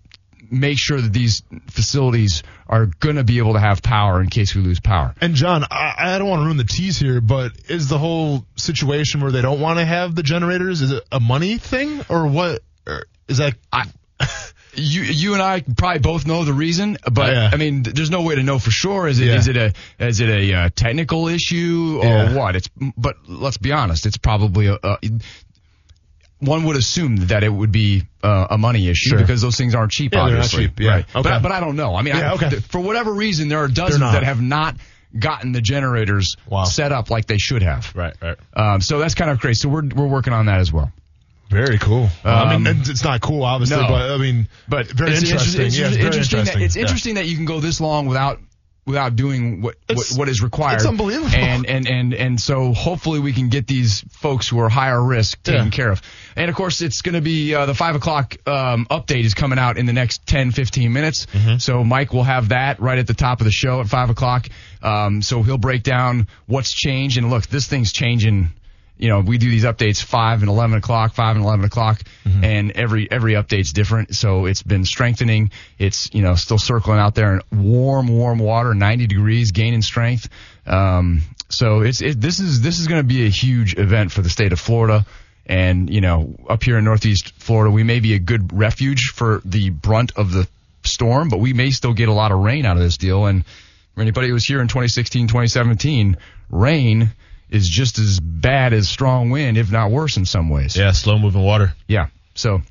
make sure that these facilities are going to be able to have power in case we lose power.
And John, I, I don't want to ruin the tease here, but is the whole situation where they don't want to have the generators is it a money thing or what? Or is that?
I, you you and I probably both know the reason, but
Oh, yeah.
I mean, there's no way to know for sure. Is it is
Yeah.
it a is it a uh, technical issue or
Yeah.
what? It's but let's be honest, it's probably a. a one would assume that it would be uh, a money issue
Sure.
because those things aren't cheap,
Yeah, they're not
obviously.
cheap, yeah.
Right.
Okay.
But, but I don't know. I mean, I,
okay.
th- for whatever reason, there are dozens that have not gotten the generators
Wow.
set up like they should have.
Right. Right.
Um, so that's kind of crazy. So we're we're working on that as well.
Very cool. I mean,
Um,
it's not cool, obviously,
no.
but I mean,
But
very
it's
interesting.
It's,
yeah, it's
interesting interesting. That, it's
Yeah.
interesting that you can go this long without without doing what what, what is required.
it's unbelievable.
And and and and so hopefully we can get these folks who are higher risk taken
Yeah.
care of. And of course, it's going to be uh, the five o'clock um, update is coming out in the next 10, 15 minutes.
Mm-hmm.
So Mike will have that right at the top of the show at five o'clock. Um, so he'll break down what's changed. And look, this thing's changing you know, we do these updates five and eleven o'clock, five and eleven o'clock,
Mm-hmm.
and every every update's different. So it's been strengthening. It's you know still circling out there in warm, warm water, 90 degrees, gaining strength. Um, so it's it, this is this is going to be a huge event for the state of Florida. And you know, up here in Northeast Florida, we may be a good refuge for the brunt of the storm, but we may still get a lot of rain out of this deal. And for anybody who was here in 2016, 2017, rain is just as bad as strong wind, if not worse in some ways.
Yeah, slow moving water.
Yeah. So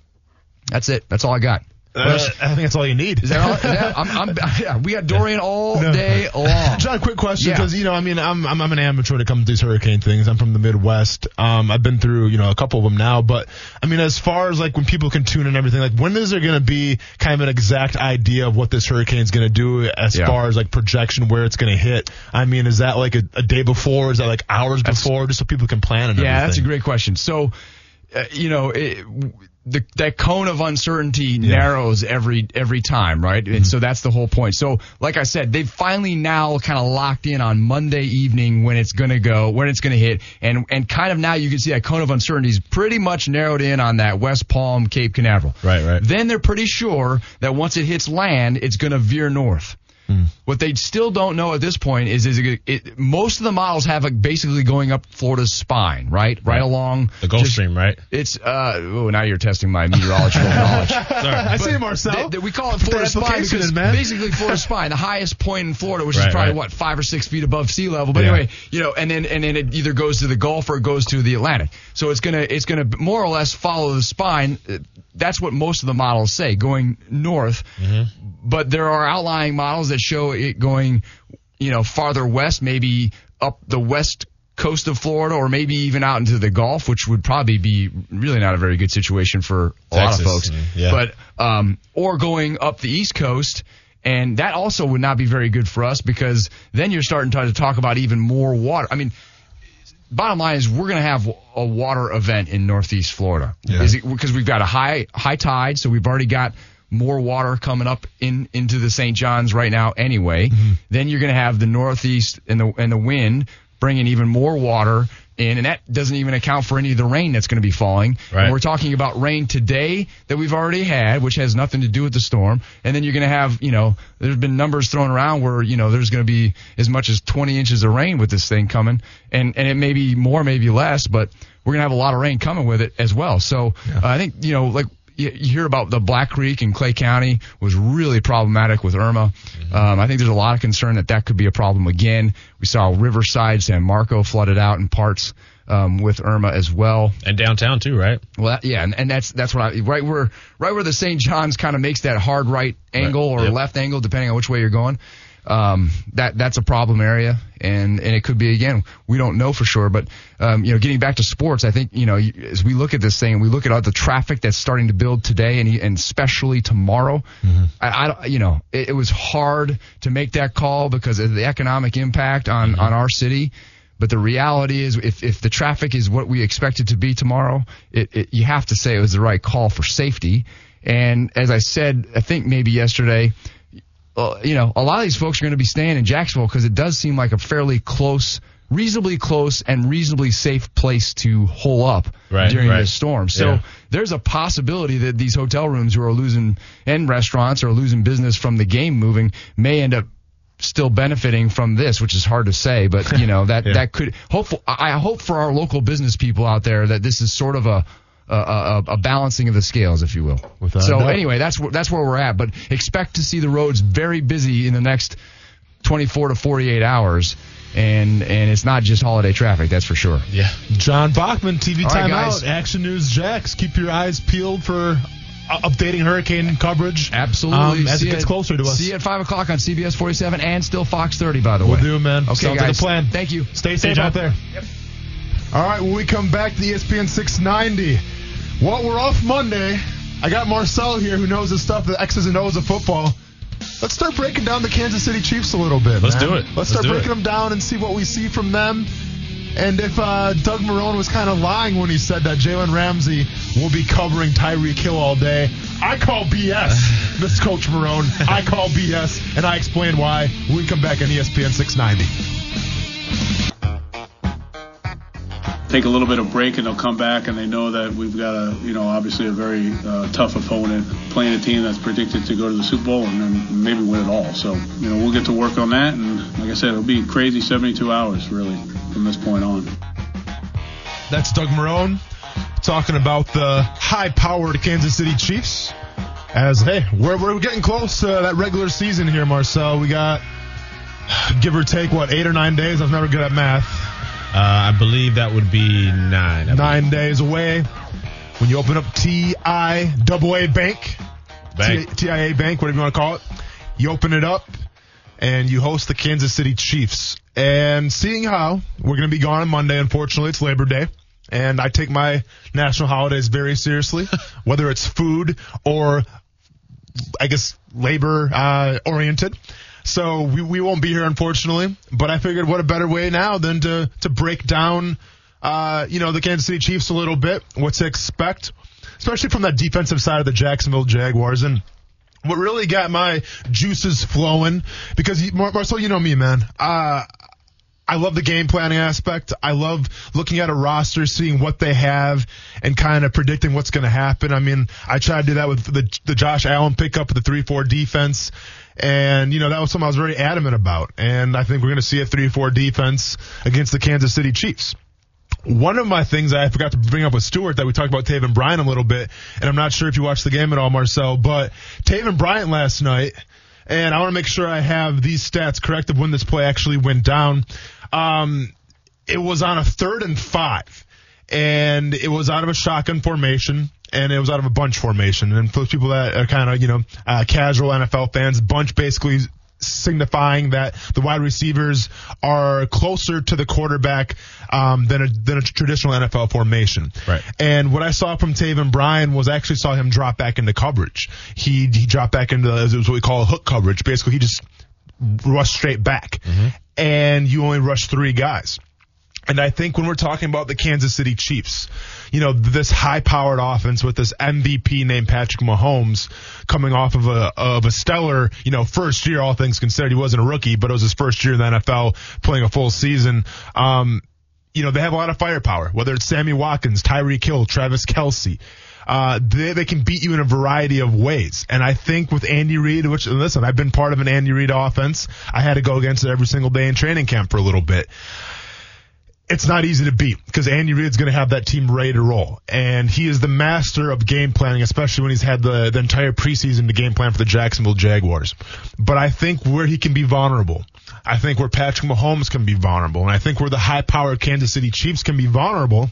that's it. That's all I got.
Uh, I think that's all you need.
Is that all? Is that, I'm, I'm, yeah, we got Dorian all
No.
day long.
John, quick question
Yeah.
because you know, I mean, I'm, I'm I'm an amateur when it comes to these hurricane things. I'm from the Midwest. Um, I've been through you know a couple of them now, but I mean, as far as like when people can tune and everything, like when is there going to be kind of an exact idea of what this hurricane's going to do as
Yeah.
far as like projection where it's going to hit? I mean, is that like a, a day before? Is that like hours before, just so people can plan and
Yeah,
everything?
that's a great question. So, uh, you know, it, the, that cone of uncertainty narrows every every time, right? And mm-hmm. so that's the whole point. So, like I said, they've finally now kind of locked in on Monday evening when it's going to go, when it's going to hit, and and kind of now you can see that cone of uncertainty is pretty much narrowed in on that West Palm, Cape Canaveral.
Right, right.
Then they're pretty sure that once it hits land, it's going to veer north. What they still don't know at this point is is it, it, most of the models have it basically going up Florida's spine, right, right,
Right.
along
The Gulf
just-
Stream, right?
It's uh oh now you're testing my meteorological knowledge.
I
But
see Marcel.
th- th- we call it
Put that
Florida spine because
in, man.
basically Florida spine, the highest point in Florida, which
Right,
is probably
right.
what five or six feet above sea level. But
Yeah.
anyway, you know, and then and then it either goes to the Gulf or it goes to the Atlantic. So it's gonna it's gonna more or less follow the spine. Uh, That's what most of the models say, going north. But there are outlying models that show it going, you know, farther west, maybe up the west coast of Florida, or maybe even out into the Gulf, which would probably be really not a very good situation for a lot of folks.
yeah.
But um, or going up the east coast. And that also would not be very good for us because then you're starting to talk about even more water. I mean, bottom line is we're going to have a water event in Northeast Florida.
Yeah.
Because we've got a high high tide, so we've already got more water coming up in into the St. Johns right now anyway. Then you're going to have the Northeast and the and the wind bringing even more water in, and that doesn't even account for any of the rain that's going to be falling.
Right.
And we're talking about rain today that we've already had, which has nothing to do with the storm. And then you're going to have, you know, there's been numbers thrown around where, you know, there's going to be as much as 20 inches of rain with this thing coming. And, and it may be more, maybe less, but we're going to have a lot of rain coming with it as well. So uh, I think, you know, like, you you hear about the Black Creek in Clay County was really problematic with Irma. Um, I think there's a lot of concern that that could be a problem again. We saw Riverside, San Marco flooded out in parts um, with Irma as well.
And downtown too, right?
Well, that, yeah, and, and that's that's what I right where right where the St. John's kind of makes that hard right angle or
yep.
left angle, depending on which way you're going. Um, that that's a problem area, and and it could be again. We don't know for sure, but um, you know, getting back to sports, I think you know as we look at this thing, we look at all the traffic that's starting to build today, and and especially tomorrow. I, I you know, it, it was hard to make that call because of the economic impact on on our city. But the reality is, if, if the traffic is what we expect it to be tomorrow, it, it, you have to say it was the right call for safety. And as I said, I think maybe yesterday, Uh, you know, a lot of these folks are going to be staying in Jacksonville because it does seem like a fairly close, reasonably close, and reasonably safe place to hole up
Right,
during
right.
this storm. So
Yeah.
there's a possibility that these hotel rooms who are losing and restaurants are losing business from the game moving may end up still benefiting from this, which is hard to say, but you know that
Yeah.
that could hopeful. I I hope for our local business people out there that this is sort of a a, a, a balancing of the scales, if you will.
Without
so anyway, that's where that's where we're at. But expect to see the roads very busy in the next 24 to 48 hours, and and it's not just holiday traffic, that's for sure.
Yeah.
John Bachman, TV
All right,
timeout,
guys.
Action News Jax. Keep your eyes peeled for uh, updating hurricane coverage.
Absolutely.
Um, as
See
it gets
you-
closer to us.
See you at five o'clock on CBS 47 and still Fox 30, by the way.
We'll do, man.
Okay,
Sounds
guys.
like a plan.
Thank you.
Stay
See
safe out there. Yep. All right, when we come back to the ESPN 690, well, we're off Monday. I got Marcel here who knows the stuff, the X's and O's of football. Let's start breaking down the Kansas City Chiefs a little bit.
Let's
man.
do it.
Let's,
Let's
start breaking
it.
them down and see what we see from them. And if uh, Doug Marrone was kind of lying when he said that Jalen Ramsey will be covering Tyreek Hill all day, I call BS, Miss Coach Marrone. I call BS, and I explain why when we come back on ESPN 690.
Take a little bit of break and they'll come back and they know that we've got a you know obviously a very uh, tough opponent playing a team that's predicted to go to the Super Bowl and then maybe win it all. So you know we'll get to work on that and like I said it'll be crazy 72 hours really from this point on.
That's Doug Marrone talking about the high-powered Kansas City Chiefs. As hey, we're we're getting close to that regular season here, Marcel. We got give or take what eight or nine days. I'm never good at math.
Uh, I believe that would be nine. I
Nine days away. When you open up TI double Bank,
Bank.
T- TIA Bank, whatever you want to call it, you open it up and you host the Kansas City Chiefs. And seeing how we're going to be gone on Monday, unfortunately, it's Labor Day. And I take my national holidays very seriously, whether it's food or, I guess, labor uh, oriented. So we, we won't be here, unfortunately. But I figured what a better way now than to, to break down, uh, you know, the Kansas City Chiefs a little bit, what to expect, especially from that defensive side of the Jacksonville Jaguars. And what really got my juices flowing, because Mar- Marcel, you know me, man. Uh, I love the game planning aspect. I love looking at a roster, seeing what they have, and kind of predicting what's going to happen. I mean, I tried to do that with the the Josh Allen pickup the three four defense, and you know that was something I was very adamant about. And I think we're going to see a three four defense against the Kansas City Chiefs. One of my things I forgot to bring up with Stewart that we talked about Taven Bryan a little bit, and I'm not sure if you watched the game at all, Marcel, but Taven Bryant last night, and I want to make sure I have these stats correct of when this play actually went down. Um, it was on a third and five, and it was out of a shotgun formation. And it was out of a bunch formation. And for those people that are kind of, you know, uh, casual NFL fans, bunch basically signifying that the wide receivers are closer to the quarterback um, than a than a traditional NFL formation.
Right.
And what I saw from Taven Bryan was I actually saw him drop back into coverage. He he dropped back into it was what we call a hook coverage. Basically, he just rushed straight back, and you only rush three guys. And I think when we're talking about the Kansas City Chiefs, you know, this high powered offense with this MVP named Patrick Mahomes coming off of a, of a stellar, you know, first year, all things considered. He wasn't a rookie, but it was his first year in the NFL playing a full season. Um, you know, they have a lot of firepower, whether it's Sammy Watkins, Tyreek Hill, Travis Kelce. Uh, they, they can beat you in a variety of ways. And I think with Andy Reid, which, listen, I've been part of an Andy Reid offense. I had to go against it every single day in training camp for a little bit it's not easy to beat because Andy Reid's going to have that team ready to roll. And he is the master of game planning, especially when he's had the, the entire preseason to game plan for the Jacksonville Jaguars. But I think where he can be vulnerable, I think where Patrick Mahomes can be vulnerable, and I think where the high powered Kansas City Chiefs can be vulnerable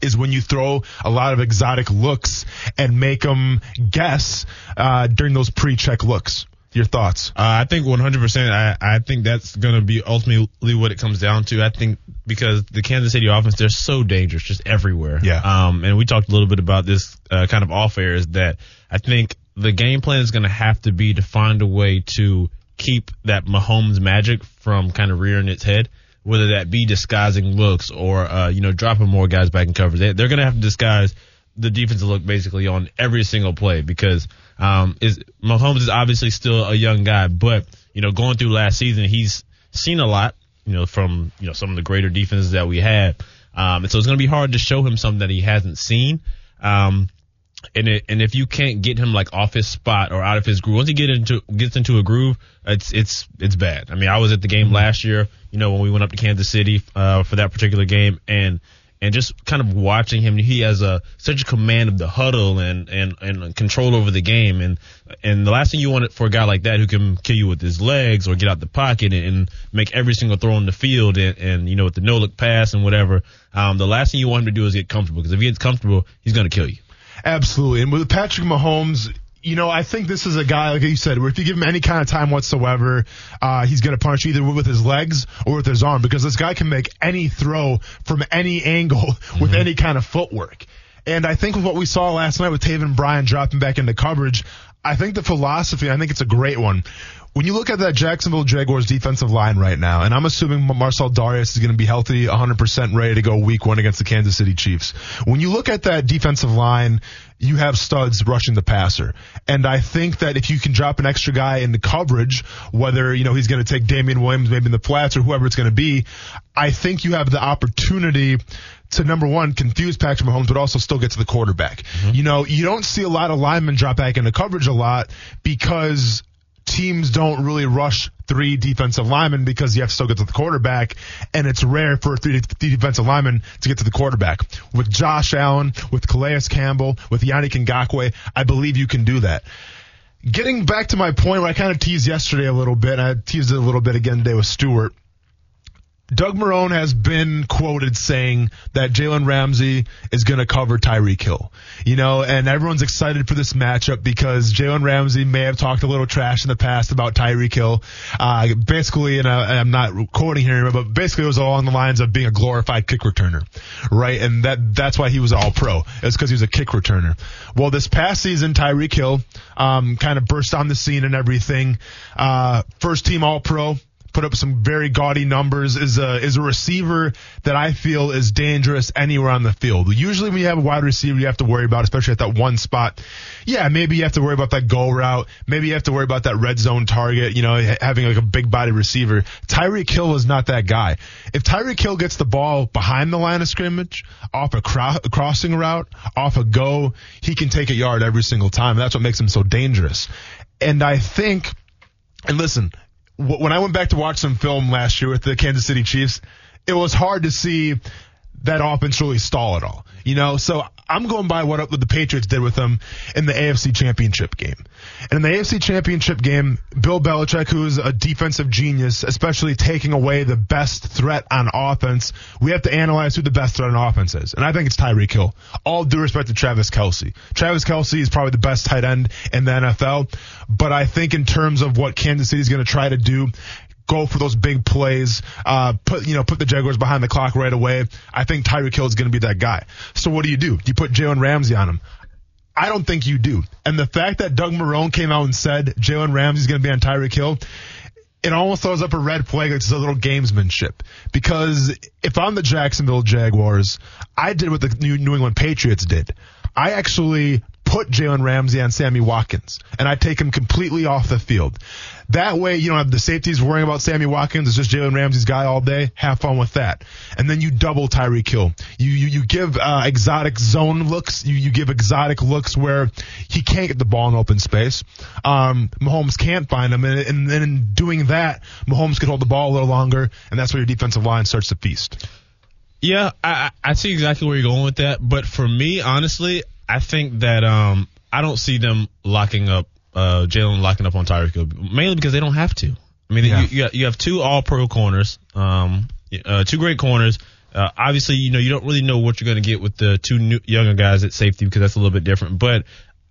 is when you throw a lot of exotic looks and make them guess uh, during those pre-check looks. Your thoughts?
Uh, I think 100%. I, I think that's going to be ultimately what it comes down to. I think because the Kansas City offense, they're so dangerous just everywhere.
Yeah.
Um, and we talked a little bit about this uh, kind of off air is that I think the game plan is going to have to be to find a way to keep that Mahomes magic from kind of rearing its head. Whether that be disguising looks or, uh, you know, dropping more guys back in coverage. They, they're going to have to disguise the defensive look basically on every single play because um, is Mahomes is obviously still a young guy, but you know going through last season he's seen a lot, you know from you know some of the greater defenses that we had, um, and so it's going to be hard to show him something that he hasn't seen. Um, and it, and if you can't get him like off his spot or out of his groove, once he get into gets into a groove, it's it's it's bad. I mean, I was at the game last year, you know, when we went up to Kansas City uh, for that particular game, and and just kind of watching him, he has a such a command of the huddle and and and control over the game, and and the last thing you want for a guy like that who can kill you with his legs or get out the pocket and, and make every single throw on the field, and, and you know with the no look pass and whatever, um, the last thing you want him to do is get comfortable because if he gets comfortable, he's gonna kill you.
Absolutely. And with Patrick Mahomes, you know, I think this is a guy, like you said, where if you give him any kind of time whatsoever, uh, he's going to punch either with his legs or with his arm because this guy can make any throw from any angle with any kind of footwork. And I think with what we saw last night with Taven Bryan dropping back into coverage, I think the philosophy, I think it's a great one. when you look at that Jacksonville Jaguars defensive line right now, and I'm assuming Marcell Dareus is going to be healthy, 100% ready to go week one against the Kansas City Chiefs. When you look at that defensive line, you have studs rushing the passer. And I think that if you can drop an extra guy in the coverage, whether, you know, he's going to take Damien Williams maybe in the flats or whoever it's going to be, I think you have the opportunity to number one, confuse Patrick Mahomes, but also still get to the quarterback. Mm-hmm. You know, you don't see a lot of linemen drop back into coverage a lot because teams don't really rush three defensive linemen because you have to still get to the quarterback, and it's rare for three, three defensive linemen to get to the quarterback. With Josh Allen, with Calais Campbell, with Yannick Ngakoue, I believe you can do that. Getting back to my point where I kind of teased yesterday a little bit, I teased it a little bit again today with Stewart. Doug Marrone has been quoted saying that Jalen Ramsey is going to cover Tyreek Hill. You know, and everyone's excited for this matchup because Jalen Ramsey may have talked a little trash in the past about Tyreek Hill. Uh, basically, and I, I'm not quoting here, but basically it was along the lines of being a glorified kick returner, right? And that that's why he was all pro. It's because he was a kick returner. Well, this past season, Tyreek Hill um, kind of burst on the scene and everything. Uh, first team all pro put up some very gaudy numbers, is a is a receiver that I feel is dangerous anywhere on the field. Usually when you have a wide receiver you have to worry about, especially at that one spot. Yeah, maybe you have to worry about that go route. Maybe you have to worry about that red zone target, you know, having like a big body receiver. Tyreek Hill is not that guy. If Tyreek Hill gets the ball behind the line of scrimmage, off a cro- crossing route, off a go, he can take a yard every single time. That's what makes him so dangerous. And I think, and listen, when I went back to watch some film last year with the Kansas City Chiefs, it was hard to see that offense really stall at all. You know, so I'm going by what, the Patriots did with them in the AFC Championship game. And in the AFC Championship game, Bill Belichick, who's a defensive genius, especially taking away the best threat on offense, we have to analyze who the best threat on offense is. And I think it's Tyreek Hill. All due respect to Travis Kelce. Travis Kelce is probably the best tight end in the NFL. But I think in terms of what Kansas City is going to try to do, go for those big plays, uh, put, you know, put the Jaguars behind the clock right away. I think Tyreek Hill is going to be that guy. So what do you do? Do you put Jalen Ramsey on him. I don't think you do. And the fact that Doug Marrone came out and said Jalen Ramsey is going to be on Tyreek Hill, it almost throws up a red flag. It's a little gamesmanship. Because if I'm the Jacksonville Jaguars, I did what the New England Patriots did. I actually put Jalen Ramsey on Sammy Watkins, and I take him completely off the field. That way, you don't have the safeties worrying about Sammy Watkins. It's just Jalen Ramsey's guy all day. Have fun with that. And then you double Tyreek Hill. You, you, you give, uh, exotic zone looks. You, you give exotic looks where he can't get the ball in open space. Um, Mahomes can't find him. And, and then in doing that, Mahomes can hold the ball a little longer. And that's where your defensive line starts to feast.
Yeah, I, I see exactly where you're going with that. But for me, honestly, I think that um, I don't see them locking up uh, Jalen locking up on Tyreek Hill, mainly because they don't have to. I mean, yeah. you, you have two All Pro corners, um, uh, two great corners. Uh, obviously, you know you don't really know what you're going to get with the two new, younger guys at safety because that's a little bit different. But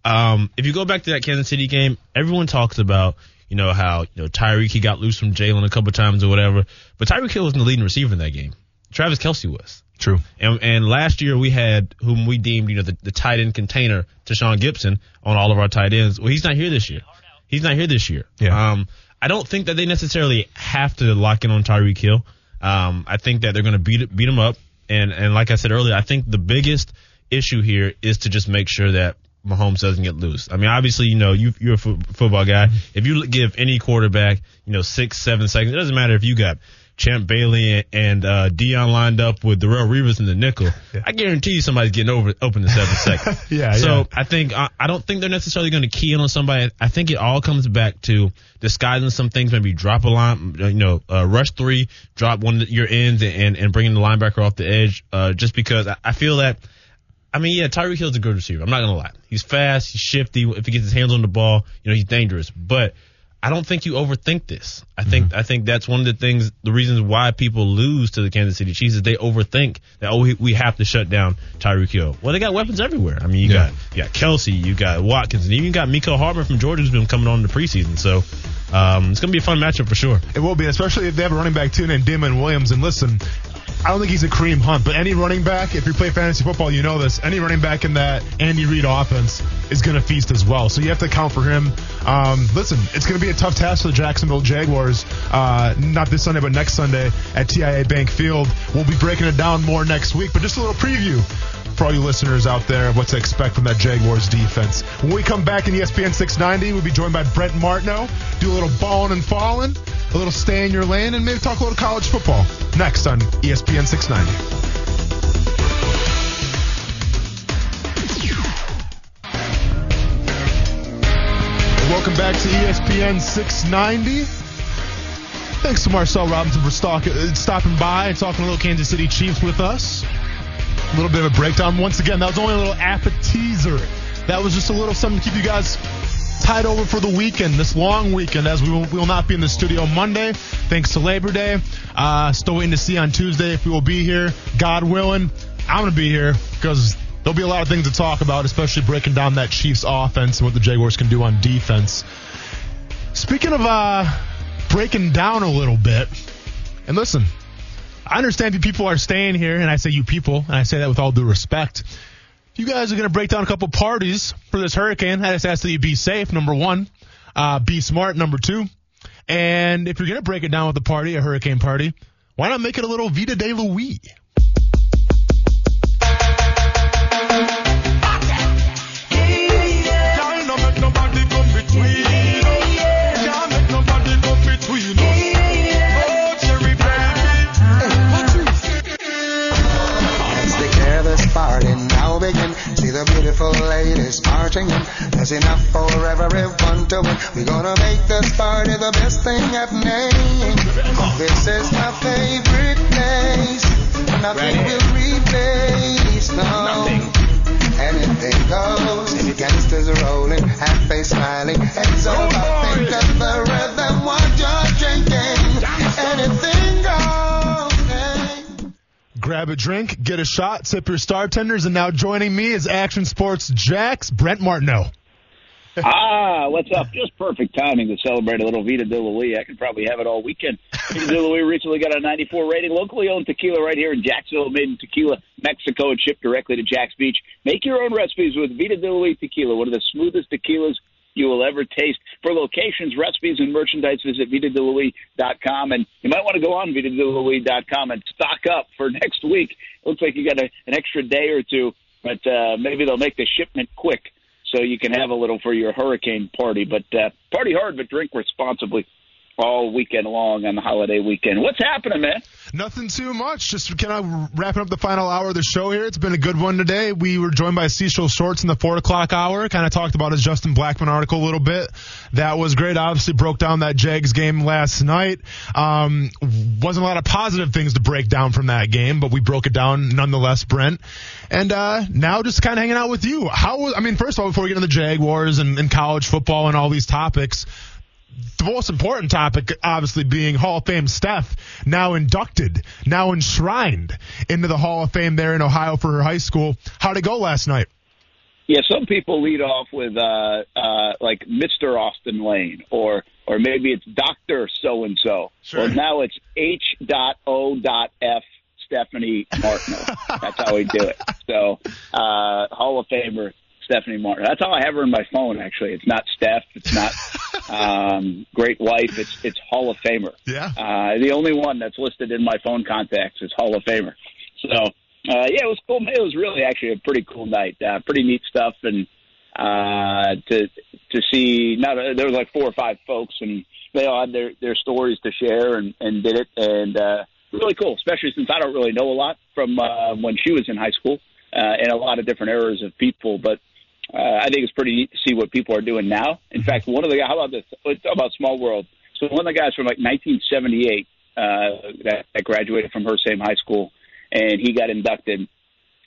um, if you go back to that Kansas City game, everyone talks about you know how you know Tyreek he got loose from Jalen a couple times or whatever, but Tyreek Hill wasn't the leading receiver in that game. Travis Kelce was.
True.
And, and last year we had whom we deemed, you know, the, the tight end container Tashaun Gipson on all of our tight ends. Well, he's not here this year. He's not here this year.
Yeah.
Um, I don't think that they necessarily have to lock in on Tyreek Hill. Um, I think that they're going to beat beat him up. And and like I said earlier, I think the biggest issue here is to just make sure that Mahomes doesn't get loose. I mean, obviously, you know, you, you're a football guy. If you give any quarterback, you know, six, seven seconds, it doesn't matter if you got Champ Bailey and uh, Deion lined up with Darrelle Revis in the nickel, yeah. I guarantee you somebody's getting over open in seven seconds.
yeah.
So
yeah.
I think I, I don't think they're necessarily going to key in on somebody. I think it all comes back to disguising some things. Maybe drop a line, you know, uh, rush three, drop one of your ends, and and bringing the linebacker off the edge. Uh, just because I, I feel that. I mean, yeah, Tyreek Hill's a good receiver. I'm not gonna lie. He's fast. He's shifty. If he gets his hands on the ball, you know, he's dangerous. But I don't think you overthink this. I think mm-hmm. I think that's one of the things, the reasons why people lose to the Kansas City Chiefs is they overthink that oh we, we have to shut down Tyreek Hill. Well, they got weapons everywhere. I mean, you yeah. got you got Kelce, you got Watkins, and even got Mecole Hardman from Georgia who's been coming on in the preseason. So um, it's gonna be a fun matchup for sure.
It will be, especially if they have a running back too named Damon Williams. And listen, I don't think he's a Kareem Hunt, but any running back, if you play fantasy football, you know this. Any running back in that Andy Reid offense is going to feast as well. So you have to account for him. Um, listen, it's going to be a tough task for the Jacksonville Jaguars. Uh, not this Sunday, but next Sunday at TIA Bank Field. We'll be breaking it down more next week, but just a little preview for all you listeners out there what to expect from that Jaguars defense. When we come back in ESPN 690, we'll be joined by Brent Martineau. Do a little balling and falling, a little stay in your lane, and maybe talk a little college football next on ESPN 690. Welcome back to ESPN 690. Thanks to Marcel Robinson for stopping by and talking a little Kansas City Chiefs with us. A little bit of a breakdown. Once again, that was only a little appetizer. That was just a little something to keep you guys tied over for the weekend, this long weekend, as we will, we will not be in the studio Monday, thanks to Labor Day. Uh, still waiting to see on Tuesday if we will be here. God willing, I'm going to be here because there'll be a lot of things to talk about, especially breaking down that Chiefs offense and what the Jaguars can do on defense. Speaking of uh, breaking down a little bit, and listen, I understand you people are staying here, and I say you people, and I say that with all due respect. You guys are going to break down a couple parties for this hurricane. I just ask that you be safe, number one. Uh, be smart, number two. And if you're going to break it down with a party, a hurricane party, why not make it a little Vita de Louis?
The beautiful ladies marching in. There's enough for everyone to win. We're gonna make this party the best thing happening. This is my favorite place. Nothing will replace, no. Anything goes. Gangsters are rolling, half face smiling. Heads over, think of the rhythm what you're drinking. Anything.
Grab a drink, get a shot, sip your star tenders, and now joining me is Action Sports Jax's Brent Martineau.
ah, what's up? Just perfect timing to celebrate a little Vita de Louis. I could probably have it all weekend. Vita recently got a 94 rating. Locally owned tequila right here in Jacksonville, made in Tequila, Mexico, and shipped directly to Jax Beach. Make your own recipes with Vita de Louis tequila, one of the smoothest tequilas you will ever taste. For locations, recipes, and merchandise, visit VitaDeLuis.com. And you might want to go on VitaDeLuis.com and stock up for next week. It looks like you got a, an extra day or two, but uh, maybe they'll make the shipment quick so you can have a little for your hurricane party. But uh, party hard, but drink responsibly all weekend long on the holiday weekend. What's happening, man?
Nothing too much. Just kind of wrapping up the final hour of the show here. It's been a good one today. We were joined by Cecil Shorts in the four o'clock hour. Kind of talked about his Justin Blackmon article a little bit. That was great. Obviously broke down that Jags game last night. Um, wasn't a lot of positive things to break down from that game, but we broke it down nonetheless, Brent. And uh, now just kind of hanging out with you. How? I mean, first of all, before we get into the Jaguars and, and college football and all these topics the most important topic, obviously, being Hall of Fame Steph, now inducted, now enshrined into the Hall of Fame there in Ohio for her high school. How'd it go last night?
Yeah, some people lead off with uh, uh, like Mr. Austin Lane, or or maybe it's Doctor So and So. Well, now it's H. Dot O. Dot F. Stephanie Martineau. That's how we do it. So uh, Hall of Famer Stephanie Martin. That's how I have her in my phone. Actually, it's not Steph. It's not um, Great Wife. It's it's Hall of Famer.
Yeah.
Uh, the only one that's listed in my phone contacts is Hall of Famer. So uh, yeah, it was cool. It was really actually a pretty cool night. Uh, pretty neat stuff, and uh, to to see not there was like four or five folks, and they all had their their stories to share, and and did it, and uh, really cool. Especially since I don't really know a lot from uh, when she was in high school, uh, and a lot of different eras of people, but. Uh, I think it's pretty neat to see what people are doing now. In fact, one of the how about this? Let's talk about small world. So one of the guys from like 1978 uh, that, that graduated from her same high school, and he got inducted,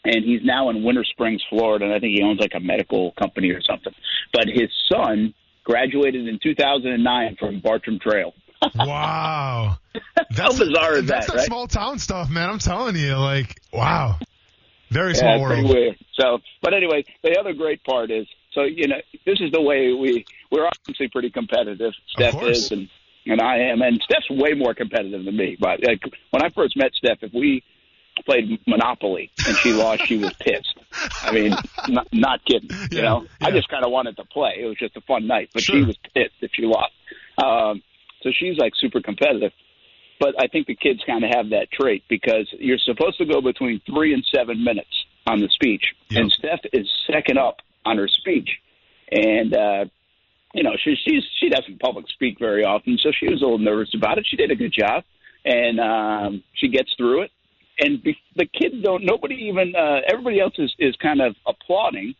and he's now in Winter Springs, Florida, and I think he owns like a medical company or something. But his son graduated in 2009 from Bartram Trail.
Wow.
How bizarre is
That's
that,
that
right?
small town stuff, man. I'm telling you, like, wow. Very small world.
weird. So, but anyway, the other great part is, so you know, this is the way we we're obviously pretty competitive. Steph is, and and I am, and Steph's way more competitive than me. But like when I first met Steph, if we played Monopoly and she lost, she was pissed. I mean, not, not kidding. You know, I just kind of wanted to play. It was just a fun night, but she was pissed if she lost. Um, so she's like super competitive. But I think the kids kind of have that trait because you're supposed to go between three and seven minutes on the speech, and Steph is second up on her speech, and uh, you know she she's she doesn't public speak very often, so she was a little nervous about it. She did a good job, and um, she gets through it. And be, the kids don't. Nobody even. Uh, everybody else is is kind of applauding,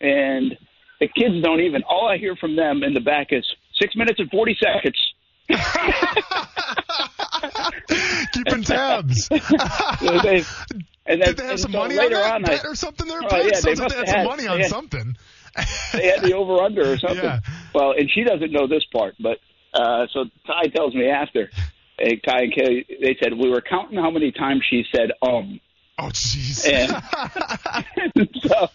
and the kids don't even. All I hear from them in the back is six minutes and forty seconds.
Keeping tabs.
So they- and then,
Did they have
and
some
so
money on
on,
that
I-
or something there?
Oh, yeah, they must
they had
have
some money on
had-
something.
they had the over under or something.
Yeah.
Well, and she doesn't know this part, but uh, so Ty tells me after. Hey, Ty and Kelly, they said we were counting how many times she said um.
Oh jeez.
And, and so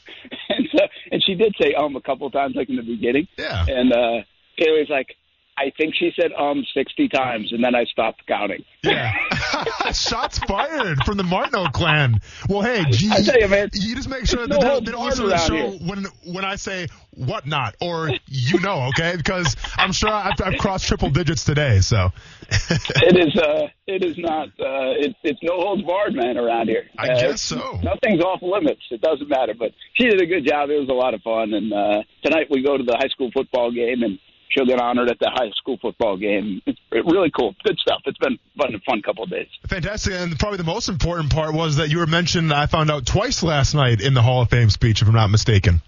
and so and she did say um a couple of times like in the beginning.
Yeah.
And uh Kaylee's like, I think she said um sixty times, and then I stopped counting.
Yeah. Shots fired from the Martineau clan. Well, hey, gee,
I tell you, man,
you just make sure that
no
they, they don't listen to the show when when I say what not or you know, okay? Because I'm sure I've, I've crossed triple digits today. So
it is uh it is not uh it, it's no holds barred man around here.
I
Uh,
guess so.
Nothing's off limits. It doesn't matter. But she did a good job. It was a lot of fun. And uh tonight we go to the high school football game and she'll get honored at the high school football game. It's really cool. Good stuff. It's been fun a fun couple of days.
fantastic. And probably the most important part was that you were mentioned. I found out twice last night in the Hall of Fame speech, if I'm not mistaken.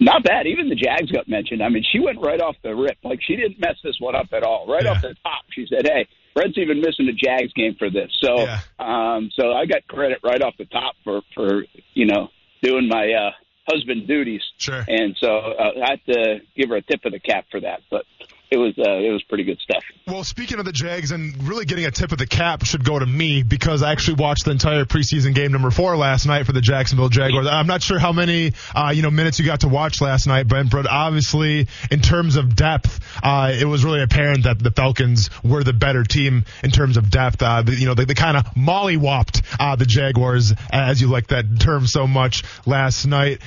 Not bad. Even the Jags got mentioned. I mean, she went right off the rip. Like she didn't mess this one up at all. Right off the top, she said, "Hey, Fred's even missing a Jags game for this." So, um, so I got credit right off the top for for you know doing my uh, husband duties.
Sure.
And so uh, I have to give her a tip of the cap for that. But it was uh, it was pretty good stuff.
Well, speaking of the Jags and really getting a tip of the cap should go to me because I actually watched the entire preseason game number four last night for the Jacksonville Jaguars. I'm not sure how many, uh, you know, minutes you got to watch last night, Brent, but obviously in terms of depth, uh, it was really apparent that the Falcons were the better team in terms of depth. Uh, the- you know, they, they kind of mollywopped, uh, the Jaguars, as you like that term so much last night.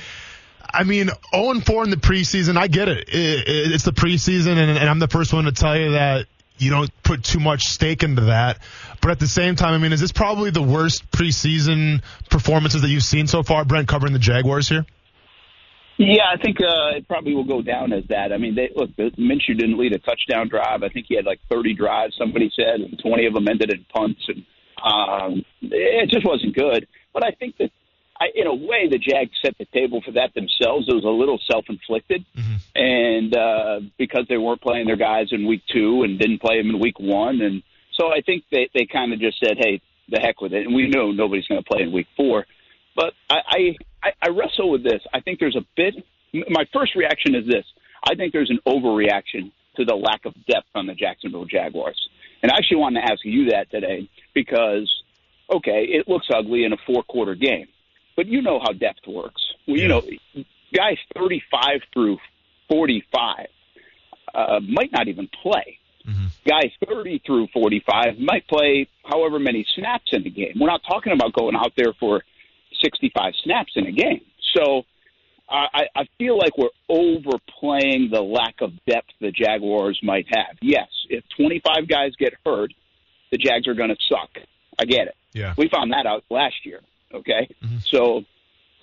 I mean, 0 4 in the preseason, I get it. it, it it's the preseason, and, and I'm the first one to tell you that you don't put too much stake into that. But at the same time, I mean, is this probably the worst preseason performances that you've seen so far, Brent, covering the Jaguars here?
Yeah, I think uh, it probably will go down as that. I mean, they, look, Minshew didn't lead a touchdown drive. I think he had like 30 drives. Somebody said, and 20 of them ended in punts, and um, it just wasn't good. But I think that, I, in a way, the Jags set the table for that themselves. It was a little self-inflicted, and uh, because they weren't playing their guys in week two and didn't play them in week one, and so I think they they kind of just said, "Hey, the heck with it." And we know nobody's going to play in week four. But I, I I I wrestle with this. I think there's a bit. My first reaction is this: I think there's an overreaction to the lack of depth on the Jacksonville Jaguars. And I actually wanted to ask you that today because, okay, it looks ugly in a four-quarter game, but you know how depth works. Well, you know, guys 35 through 45 uh, might not even play. Guys 30 through 45 might play however many snaps in the game. We're not talking about going out there for 65 snaps in a game. So I, I feel like we're overplaying the lack of depth the Jaguars might have. Yes, if 25 guys get hurt, the Jags are going to suck. I get it.
Yeah.
We found that out last year. Okay. So,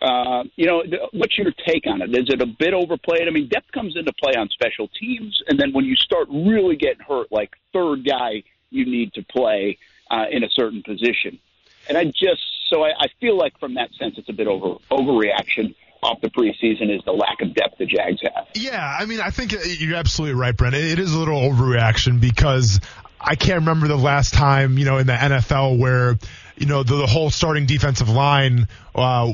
uh, you know, what's your take on it? Is it a bit overplayed? I mean, depth comes into play on special teams, and then when you start really getting hurt, like third guy you need to play uh, in a certain position. And I just so I, I feel like from that sense, it's a bit over overreaction off the preseason is the lack of depth the Jags have.
Yeah, I mean, I think you're absolutely right, Brent. It is a little overreaction because I can't remember the last time, you know, in the NFL where, you know, the, the whole starting defensive line uh,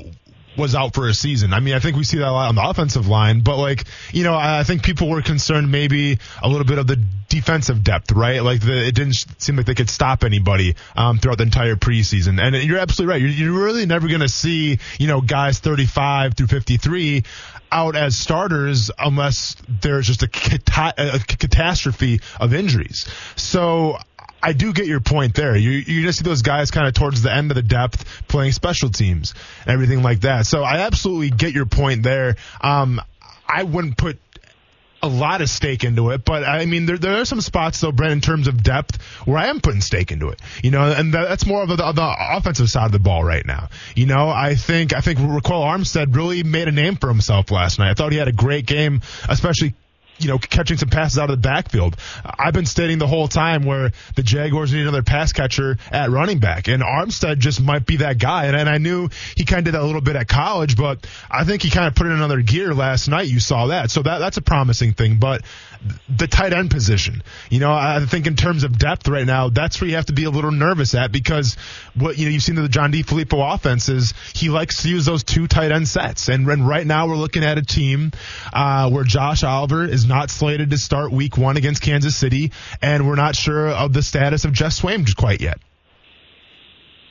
was out for a season. I mean, I think we see that a lot on the offensive line, but like, you know, I think people were concerned maybe a little bit of the defensive depth, right? Like the, it didn't seem like they could stop anybody um, throughout the entire preseason. And you're absolutely right. You're, you're really never going to see, you know, guys 35 through 53 out as starters unless there's just a, a catastrophe of injuries. So I do get your point there. You you just see those guys kind of towards the end of the depth playing special teams and everything like that. So I absolutely get your point there. Um, I wouldn't put a lot of stake into it, but I mean, there, there are some spots though, Brent, in terms of depth where I am putting stake into it. You know, and that, that's more of the, the offensive side of the ball right now. You know, I think I think Ryquell Armstead really made a name for himself last night. I thought he had a great game, especially you know, catching some passes out of the backfield. I've been stating the whole time where the Jaguars need another pass catcher at running back, and Armstead just might be that guy. And, and I knew he kind of did that a little bit at college, but I think he kind of put in another gear last night. You saw that, so that that's a promising thing. But the tight end position, you know, I think in terms of depth right now, that's where you have to be a little nervous at because what you know you've seen the John DeFilippo offense is he likes to use those two tight end sets, and, and right now we're looking at a team uh, where Josh Oliver is not slated to start week one against Kansas City, and we're not sure of the status of Geoff Swaim quite yet.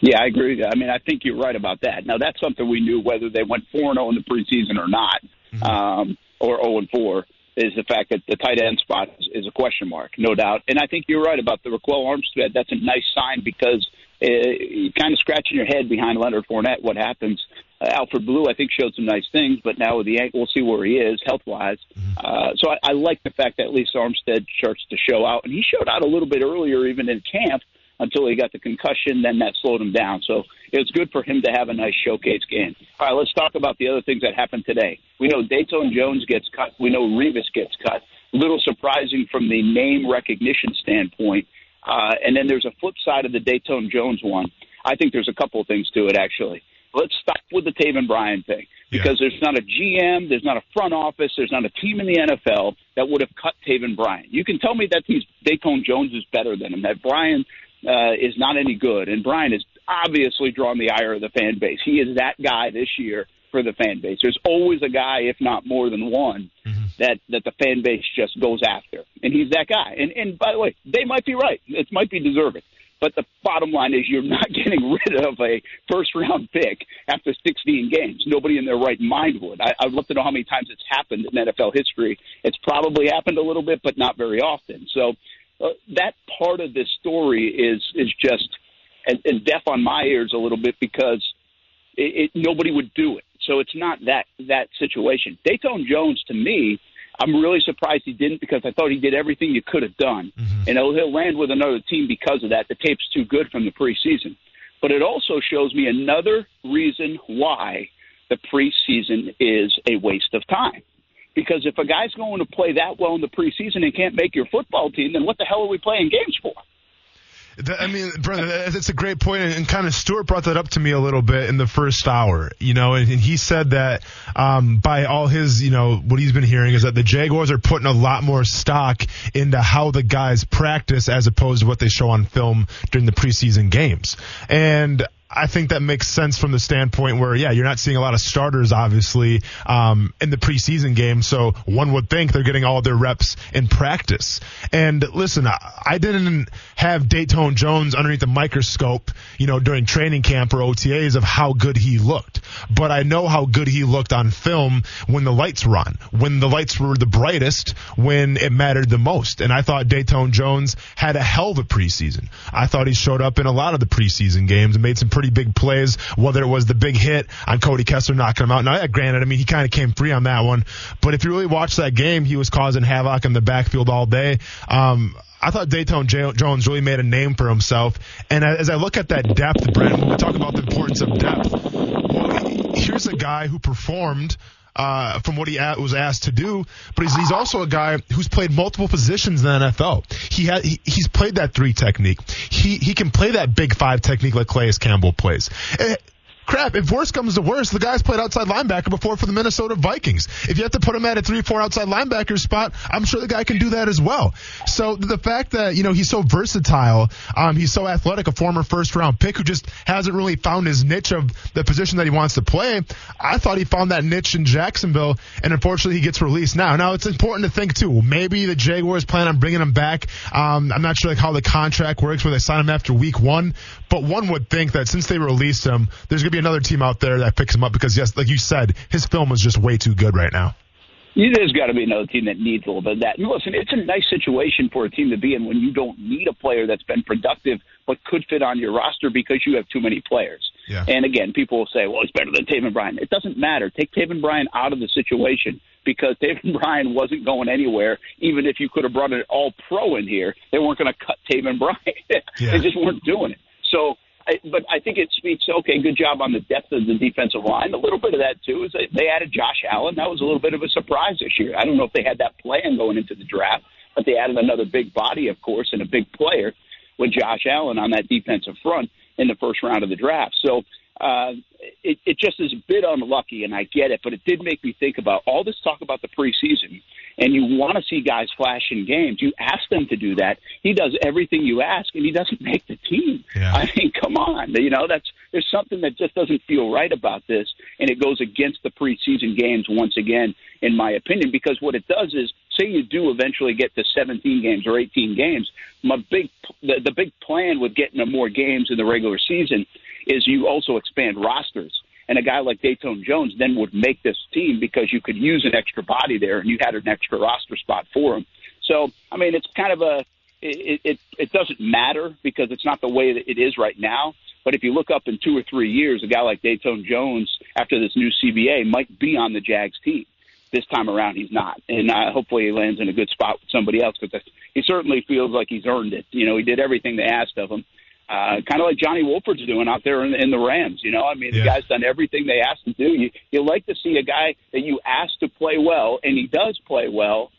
Yeah, I agree. I mean, I think you're right about that. Now, that's something we knew whether they went 4 0 in the preseason or not, mm-hmm. um, or 0 4, is the fact that the tight end spot is, is a question mark, no doubt. And I think you're right about the Ryquell Armstead. That's a nice sign because uh, you're kind of scratching your head behind Leonard Fournette. What happens? Uh, Alfred Blue, I think, showed some nice things, but now with the ankle, we'll see where he is health wise. Uh, so I, I like the fact that at least Armstead starts to show out, and he showed out a little bit earlier, even in camp, until he got the concussion. Then that slowed him down. So it was good for him to have a nice showcase game. All right, let's talk about the other things that happened today. We know Datone Jones gets cut. We know Reavis gets cut. A little surprising from the name recognition standpoint. Uh, and then there's a flip side of the Datone Jones one. I think there's a couple of things to it actually. Let's stop with the Taven Bryan thing because yeah. there's not a GM, there's not a front office, there's not a team in the NFL that would have cut Taven Bryan. You can tell me that he's Datone Jones is better than him, that Bryan uh, is not any good, and Bryan has obviously drawn the ire of the fan base. He is that guy this year for the fan base. There's always a guy, if not more than one, mm-hmm. that that the fan base just goes after, and he's that guy. And and by the way, they might be right. It might be deserving. But the bottom line is you're not getting rid of a first round pick after 16 games. Nobody in their right mind would. I, I'd love to know how many times it's happened in NFL history. It's probably happened a little bit, but not very often. So uh, that part of this story is is just and, and deaf on my ears a little bit because it, it, nobody would do it. So it's not that that situation. Datone Jones to me, I'm really surprised he didn't because I thought he did everything you could have done, mm-hmm. and he'll, he'll land with another team because of that. The tape's too good from the preseason, but it also shows me another reason why the preseason is a waste of time. Because if a guy's going to play that well in the preseason and can't make your football team, then what the hell are we playing games for?
I mean, brother, that's a great point, and kind of Stuart brought that up to me a little bit in the first hour, you know, and he said that um, by all his, you know, what he's been hearing is that the Jaguars are putting a lot more stock into how the guys practice as opposed to what they show on film during the preseason games, and I think that makes sense from the standpoint where, yeah, you're not seeing a lot of starters, obviously, um, in the preseason game. So one would think they're getting all their reps in practice. And listen, I, I didn't have Datone Jones underneath the microscope, you know, during training camp or OTAs of how good he looked. But I know how good he looked on film when the lights were on, when the lights were the brightest, when it mattered the most. And I thought Datone Jones had a hell of a preseason. I thought he showed up in a lot of the preseason games and made some pretty big plays, whether it was the big hit on Cody Kessler knocking him out. Now, granted, I mean, he kind of came free on that one, but if you really watch that game, he was causing havoc in the backfield all day. Um, I thought Datone Jones really made a name for himself. And as I look at that depth, Brent, when we talk about the importance of depth, well, here's a guy who performed uh, from what he was asked to do. But he's, he's also a guy who's played multiple positions in the NFL. He had he, he's played that three technique. He he can play that big five technique like Calais Campbell plays. Eh, crap, if worse comes to worse, the guy's played outside linebacker before for the Minnesota Vikings. If you have to put him at a 3-4 outside linebacker spot, I'm sure the guy can do that as well. So the fact that, you know, he's so versatile, um, he's so athletic, a former first round pick who just hasn't really found his niche of the position that he wants to play. I thought he found that niche in Jacksonville, and unfortunately he gets released now. Now it's important to think too, maybe the Jaguars plan on bringing him back. Um, I'm not sure like how the contract works where they sign him after week one, but one would think that since they released him, there's going to be another team out there that picks him up because, yes, like you said, his film is just way too good right now.
there's got to be another team that needs a little bit of that. And listen, it's a nice situation for a team to be in when you don't need a player that's been productive but could fit on your roster because you have too many players.
Yeah.
And again, people will say, well, it's better than Taven Bryan. It doesn't matter. Take Taven Bryan out of the situation because Taven Bryan wasn't going anywhere. Even if you could have brought an all pro in here, they weren't going to cut Taven Bryan. they just weren't doing it. So I, but I think it speaks. Okay, good job on the depth of the defensive line. A little bit of that too is they, they added Josh Allen. That was a little bit of a surprise this year. I don't know if they had that plan going into the draft, but they added another big body, of course, and a big player with Josh Allen on that defensive front in the first round of the draft. So uh, it, it just is a bit unlucky, and I get it, but it did make me think about all this talk about the preseason, and you want to see guys flash in games. You ask them to do that. He does everything you ask, and he doesn't make the team. I mean, come on, you know that's there's something that just doesn't feel right about this, and it goes against the preseason games once again, in my opinion, because what it does is say you do eventually get to 17 games or 18 games. My big the, the big plan with getting to more games in the regular season is you also expand rosters. And a guy like Datone Jones then would make this team because you could use an extra body there and you had an extra roster spot for him. So, I mean, it's kind of a, it, it, it doesn't matter because it's not the way that it is right now. But if you look up in two or three years, a guy like Datone Jones, after this new CBA, might be on the Jags team. This time around, he's not, and uh, hopefully he lands in a good spot with somebody else because he certainly feels like he's earned it. You know, he did everything they asked of him, uh, kind of like Johnny Wolford's doing out there in, in the Rams. You know, I mean, the guy's done everything they asked him to do. You you like to see a guy that you ask to play well, and he does play well,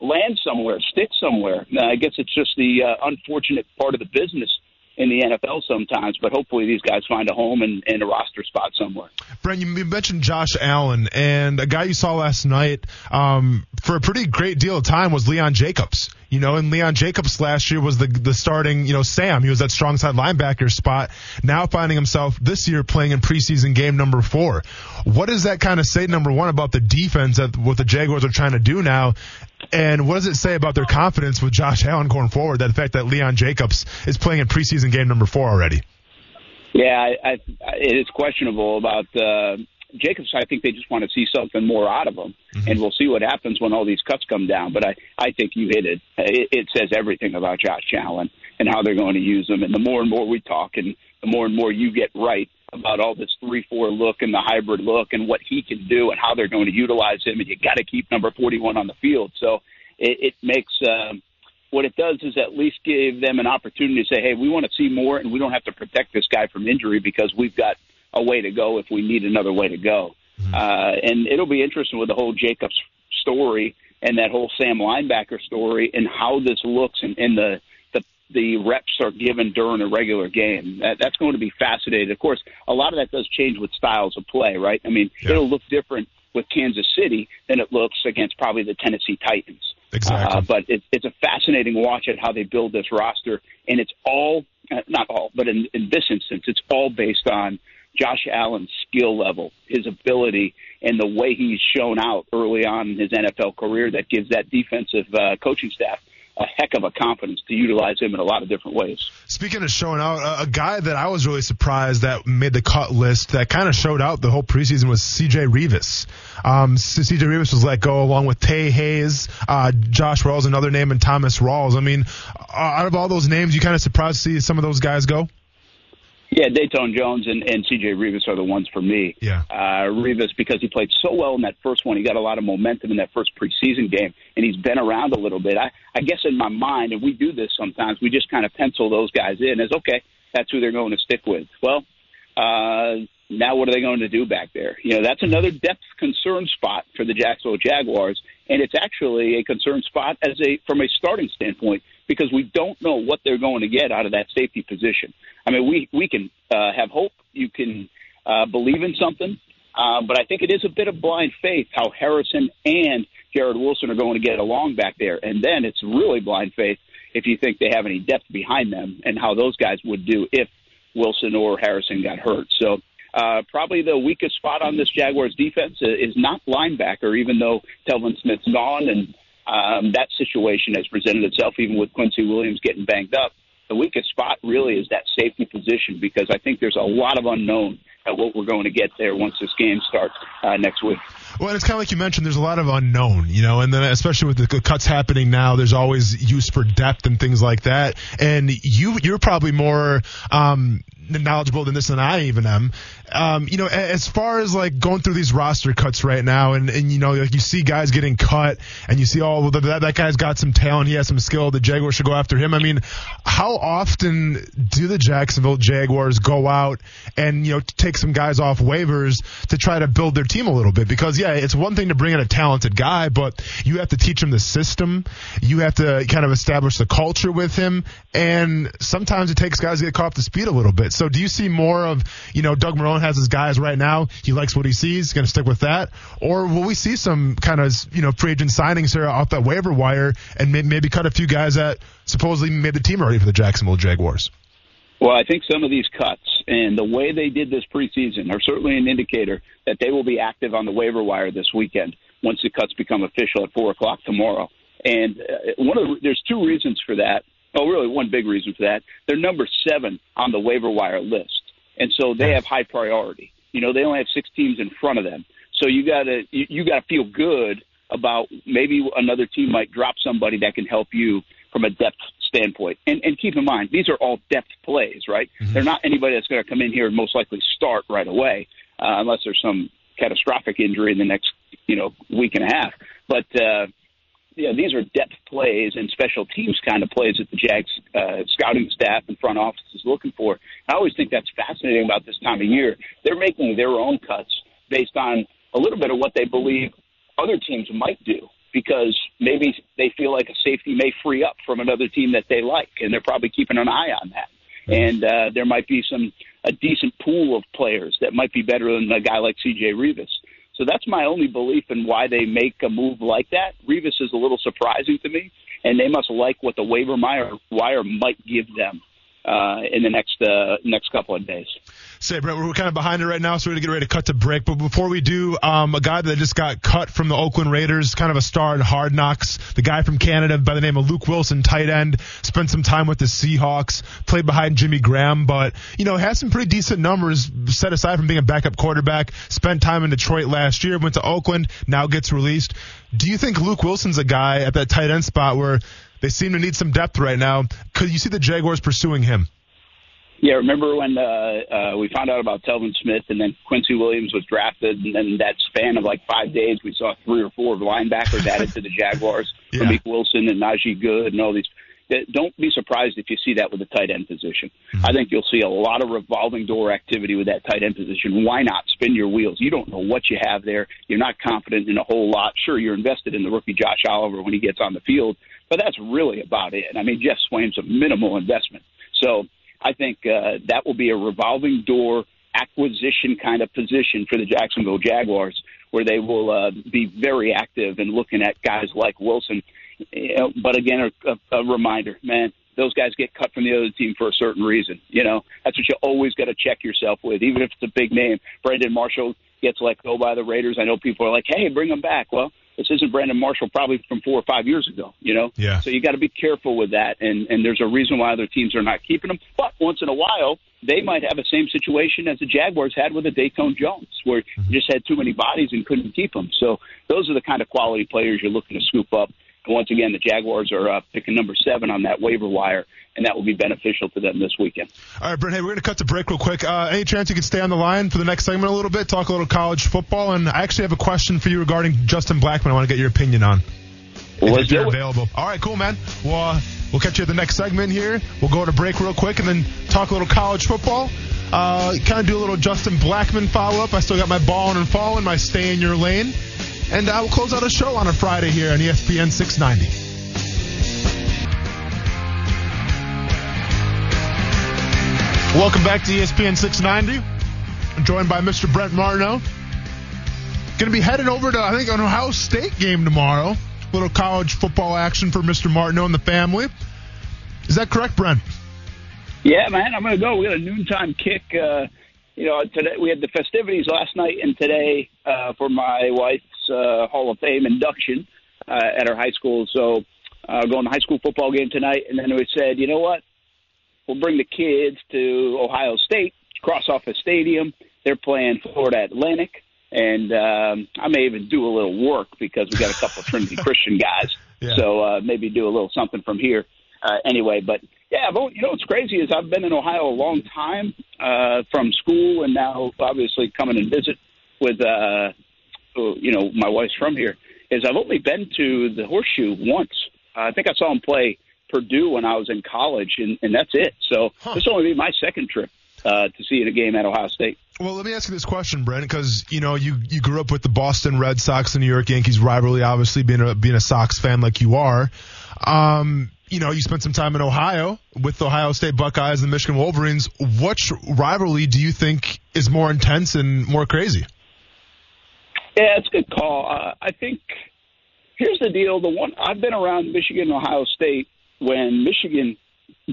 land somewhere, stick somewhere. Uh, I guess it's just the uh, unfortunate part of the business in the NFL sometimes, but hopefully these guys find a home and, and a roster spot somewhere.
Brent, you mentioned Josh Allen, and a guy you saw last night um, for a pretty great deal of time was Leon Jacobs. You know, and Leon Jacobs last year was the the starting, you know, Sam. He was that strong side linebacker spot. Now finding himself this year playing in preseason game number four. What does that kind of say, number one, about the defense that what the Jaguars are trying to do now? And what does it say about their confidence with Josh Allen going forward? That the fact that Leon Jacobs is playing in preseason game number four already.
Yeah, I, I, it is questionable about uh, Jacobs. I think they just want to see something more out of him, and we'll see what happens when all these cuts come down. But I, I think you hit it. it. It says everything about Josh Allen and how they're going to use him. And the more and more we talk, and the more and more you get right about all this three-four look and the hybrid look and what he can do and how they're going to utilize him, and you got to keep number 41 on the field. So it, it makes. Um, what it does is at least give them an opportunity to say, hey, we want to see more, and we don't have to protect this guy from injury because we've got a way to go if we need another way to go. Uh, and it'll be interesting with the whole Jacobs story and that whole Sam linebacker story and how this looks and, and the, the reps are given during a regular game. That, that's going to be fascinating. Of course, a lot of that does change with styles of play, right? I mean, it'll look different with Kansas City than it looks against probably the Tennessee Titans.
Exactly.
Uh, but it, it's a fascinating watch at how they build this roster, and it's all uh, not all, but in, in this instance, it's all based on Josh Allen's skill level, his ability, and the way he's shown out early on in his NFL career that gives that defensive uh, coaching staff a heck of a confidence to utilize him in a lot of different ways.
Speaking of showing out, a, guy that I was really surprised that made the cut list that kind of showed out the whole preseason was C.J. Reavis. Um, C.J. Reavis was let go along with Tae Hayes, uh, Josh Rawls, another name, and Thomas Rawls. I mean, uh, out of all those names, you kind of surprised to see some of those guys go?
Yeah, Datone Jones and, and C.J. Reavis are the ones for me.
Yeah.
Uh, Reavis, because he played so well in that first one, he got a lot of momentum in that first preseason game, and he's been around a little bit. I, I guess in my mind, and we do this sometimes, we just kind of pencil those guys in as, okay, that's who they're going to stick with. Well, uh, now what are they going to do back there? You know, that's another depth concern spot for the Jacksonville Jaguars, and it's actually a concern spot as a from a starting standpoint because we don't know what they're going to get out of that safety position. I mean, we we can uh, have hope, you can uh, believe in something, uh, but I think it is a bit of blind faith how Harrison and Jarrod Wilson are going to get along back there, and then it's really blind faith if you think they have any depth behind them and how those guys would do if Wilson or Harrison got hurt. So uh, probably the weakest spot on this Jaguars defense is not linebacker, even though Telvin Smith's gone and um, that situation has presented itself, even with Quincy Williams getting banged up. The weakest spot really is that safety position because I think there's a lot of unknown at what we're going to get there once this game starts uh, next week.
Well, it's kind of like you mentioned. There's a lot of unknown, you know, and then especially with the cuts happening now, there's always use for depth and things like that. And you, you're probably more um, knowledgeable than this than I even am. Um, you know, as far as like going through these roster cuts right now, and, and you know, like you see guys getting cut, and you see, oh, well, that, that guy's got some talent, he has some skill, the Jaguars should go after him. I mean, how often do the Jacksonville Jaguars go out and, you know, take some guys off waivers to try to build their team a little bit? Because, yeah, it's one thing to bring in a talented guy, but you have to teach him the system. You have to kind of establish the culture with him. And sometimes it takes guys to get caught up to speed a little bit. So do you see more of, you know, Doug Marrone has his guys right now. He likes what he sees. He's going to stick with that. Or will we see some kind of, you know, free agent signings here off that waiver wire and maybe cut a few guys that supposedly made the team already for the Jacksonville Jaguars?
Well, I think some of these cuts and the way they did this preseason are certainly an indicator that they will be active on the waiver wire this weekend once the cuts become official at four o'clock tomorrow. And uh, one of the, there's two reasons for that. Oh, really, one big reason for that. They're number seven on the waiver wire list, and so they have high priority. You know, they only have six teams in front of them, so you gotta you, you gotta feel good about maybe another team might drop somebody that can help you from a depth standpoint. And, and keep in mind, these are all depth plays, right? Mm-hmm. They're not anybody that's going to come in here and most likely start right away, uh, unless there's some catastrophic injury in the next, you know, week and a half. But uh, yeah, these are depth plays and special teams kind of plays that the Jags uh, scouting staff and front office is looking for. I always think that's fascinating about this time of year. They're making their own cuts based on a little bit of what they believe other teams might do because maybe they feel like a safety may free up from another team that they like, and they're probably keeping an eye on that. And uh, there might be some a decent pool of players that might be better than a guy like C.J. Reavis. So that's my only belief in why they make a move like that. Reavis is a little surprising to me, and they must like what the waiver wire might give them uh, in the next uh, next couple of days.
Say, Brett, we're kind of behind it right now, so we're to get ready to cut to break. But before we do, um, a guy that just got cut from the Oakland Raiders, kind of a star in Hard Knocks, the guy from Canada by the name of Luke Wilson, tight end, spent some time with the Seahawks, played behind Jimmy Graham, but, you know, has some pretty decent numbers set aside from being a backup quarterback, spent time in Detroit last year, went to Oakland, now gets released. Do you think Luke Wilson's a guy at that tight end spot where they seem to need some depth right now? Could you see the Jaguars pursuing him?
Yeah, remember when uh, uh, we found out about Telvin Smith and then Quincy Williams was drafted, and then that span of like five days, we saw three or four linebackers added to the Jaguars, yeah. Ramik Wilson and Najee Goode and all these. Don't be surprised if you see that with the tight end position. Mm-hmm. I think you'll see a lot of revolving door activity with that tight end position. Why not spin your wheels? You don't know what you have there. You're not confident in a whole lot. Sure, you're invested in the rookie Josh Oliver when he gets on the field, but that's really about it. I mean, Geoff Swaim's a minimal investment. So I think uh, that will be a revolving door acquisition kind of position for the Jacksonville Jaguars, where they will uh, be very active in looking at guys like Wilson. You know, but again, a, a reminder, man, those guys get cut from the other team for a certain reason. You know, that's what you always got to check yourself with, even if it's a big name. Brandon Marshall gets let go by the Raiders. I know people are like, "Hey, bring him back." Well, this isn't Brandon Marshall probably from four or five years ago, you know?
Yeah.
So you got to be careful with that. And, and there's a reason why other teams are not keeping them. But once in a while, they might have the same situation as the Jaguars had with the Datone Jones, where you mm-hmm. just had too many bodies and couldn't keep them. So those are the kind of quality players you're looking to scoop up. And once again, the Jaguars are uh, picking number seven on that waiver wire, and that will be beneficial to them this weekend.
All right, Brent, hey, we're going to cut the break real quick. Uh, any chance you could stay on the line for the next segment a little bit, talk a little college football? And I actually have a question for you regarding Justin Blackmon I want to get your opinion on.
Well, if
you're available. All right, cool, man. Well, uh, we'll catch you at the next segment here. We'll go to break real quick and then talk a little college football. Uh, kind of do a little Justin Blackmon follow up. I still got my ball and falling, my stay in your lane. And uh, we'll close out a show on a Friday here on ESPN 690. Welcome back to ESPN 690. I'm joined by Mr. Brent Martineau. Going to be heading over to, I think, an Ohio State game tomorrow. A little college football action for Mr. Martineau and the family. Is that correct, Brent?
Yeah, man, I'm going to go. We got a noontime kick. Uh, you know, today we had the festivities last night and today uh, for my wife's uh, Hall of Fame induction uh, at our high school. So, uh, going to high school football game tonight, and then we said, you know what? We'll bring the kids to Ohio State, cross off a stadium. They're playing Florida Atlantic. and um, I may even do a little work because we got a couple of Trinity Christian guys. So uh, maybe do a little something from here. Uh, anyway, but yeah, but you know what's crazy is I've been in Ohio a long time uh, from school, and now obviously coming and visit with uh, you know my wife's from here. Is I've only been to the Horseshoe once. Uh, I think I saw him play Purdue when I was in college, and, and that's it. So this will only be my second trip uh, to see a game at Ohio State.
Well, let me ask you this question, Brent, because you know you you grew up with the Boston Red Sox and New York Yankees rivalry. Obviously, being a being a Sox fan like you are, um, you know you spent some time in Ohio with the Ohio State Buckeyes and the Michigan Wolverines. Which rivalry do you think is more intense and more crazy?
Yeah, it's a good call. Uh, I think here's the deal: the one I've been around Michigan and Ohio State when Michigan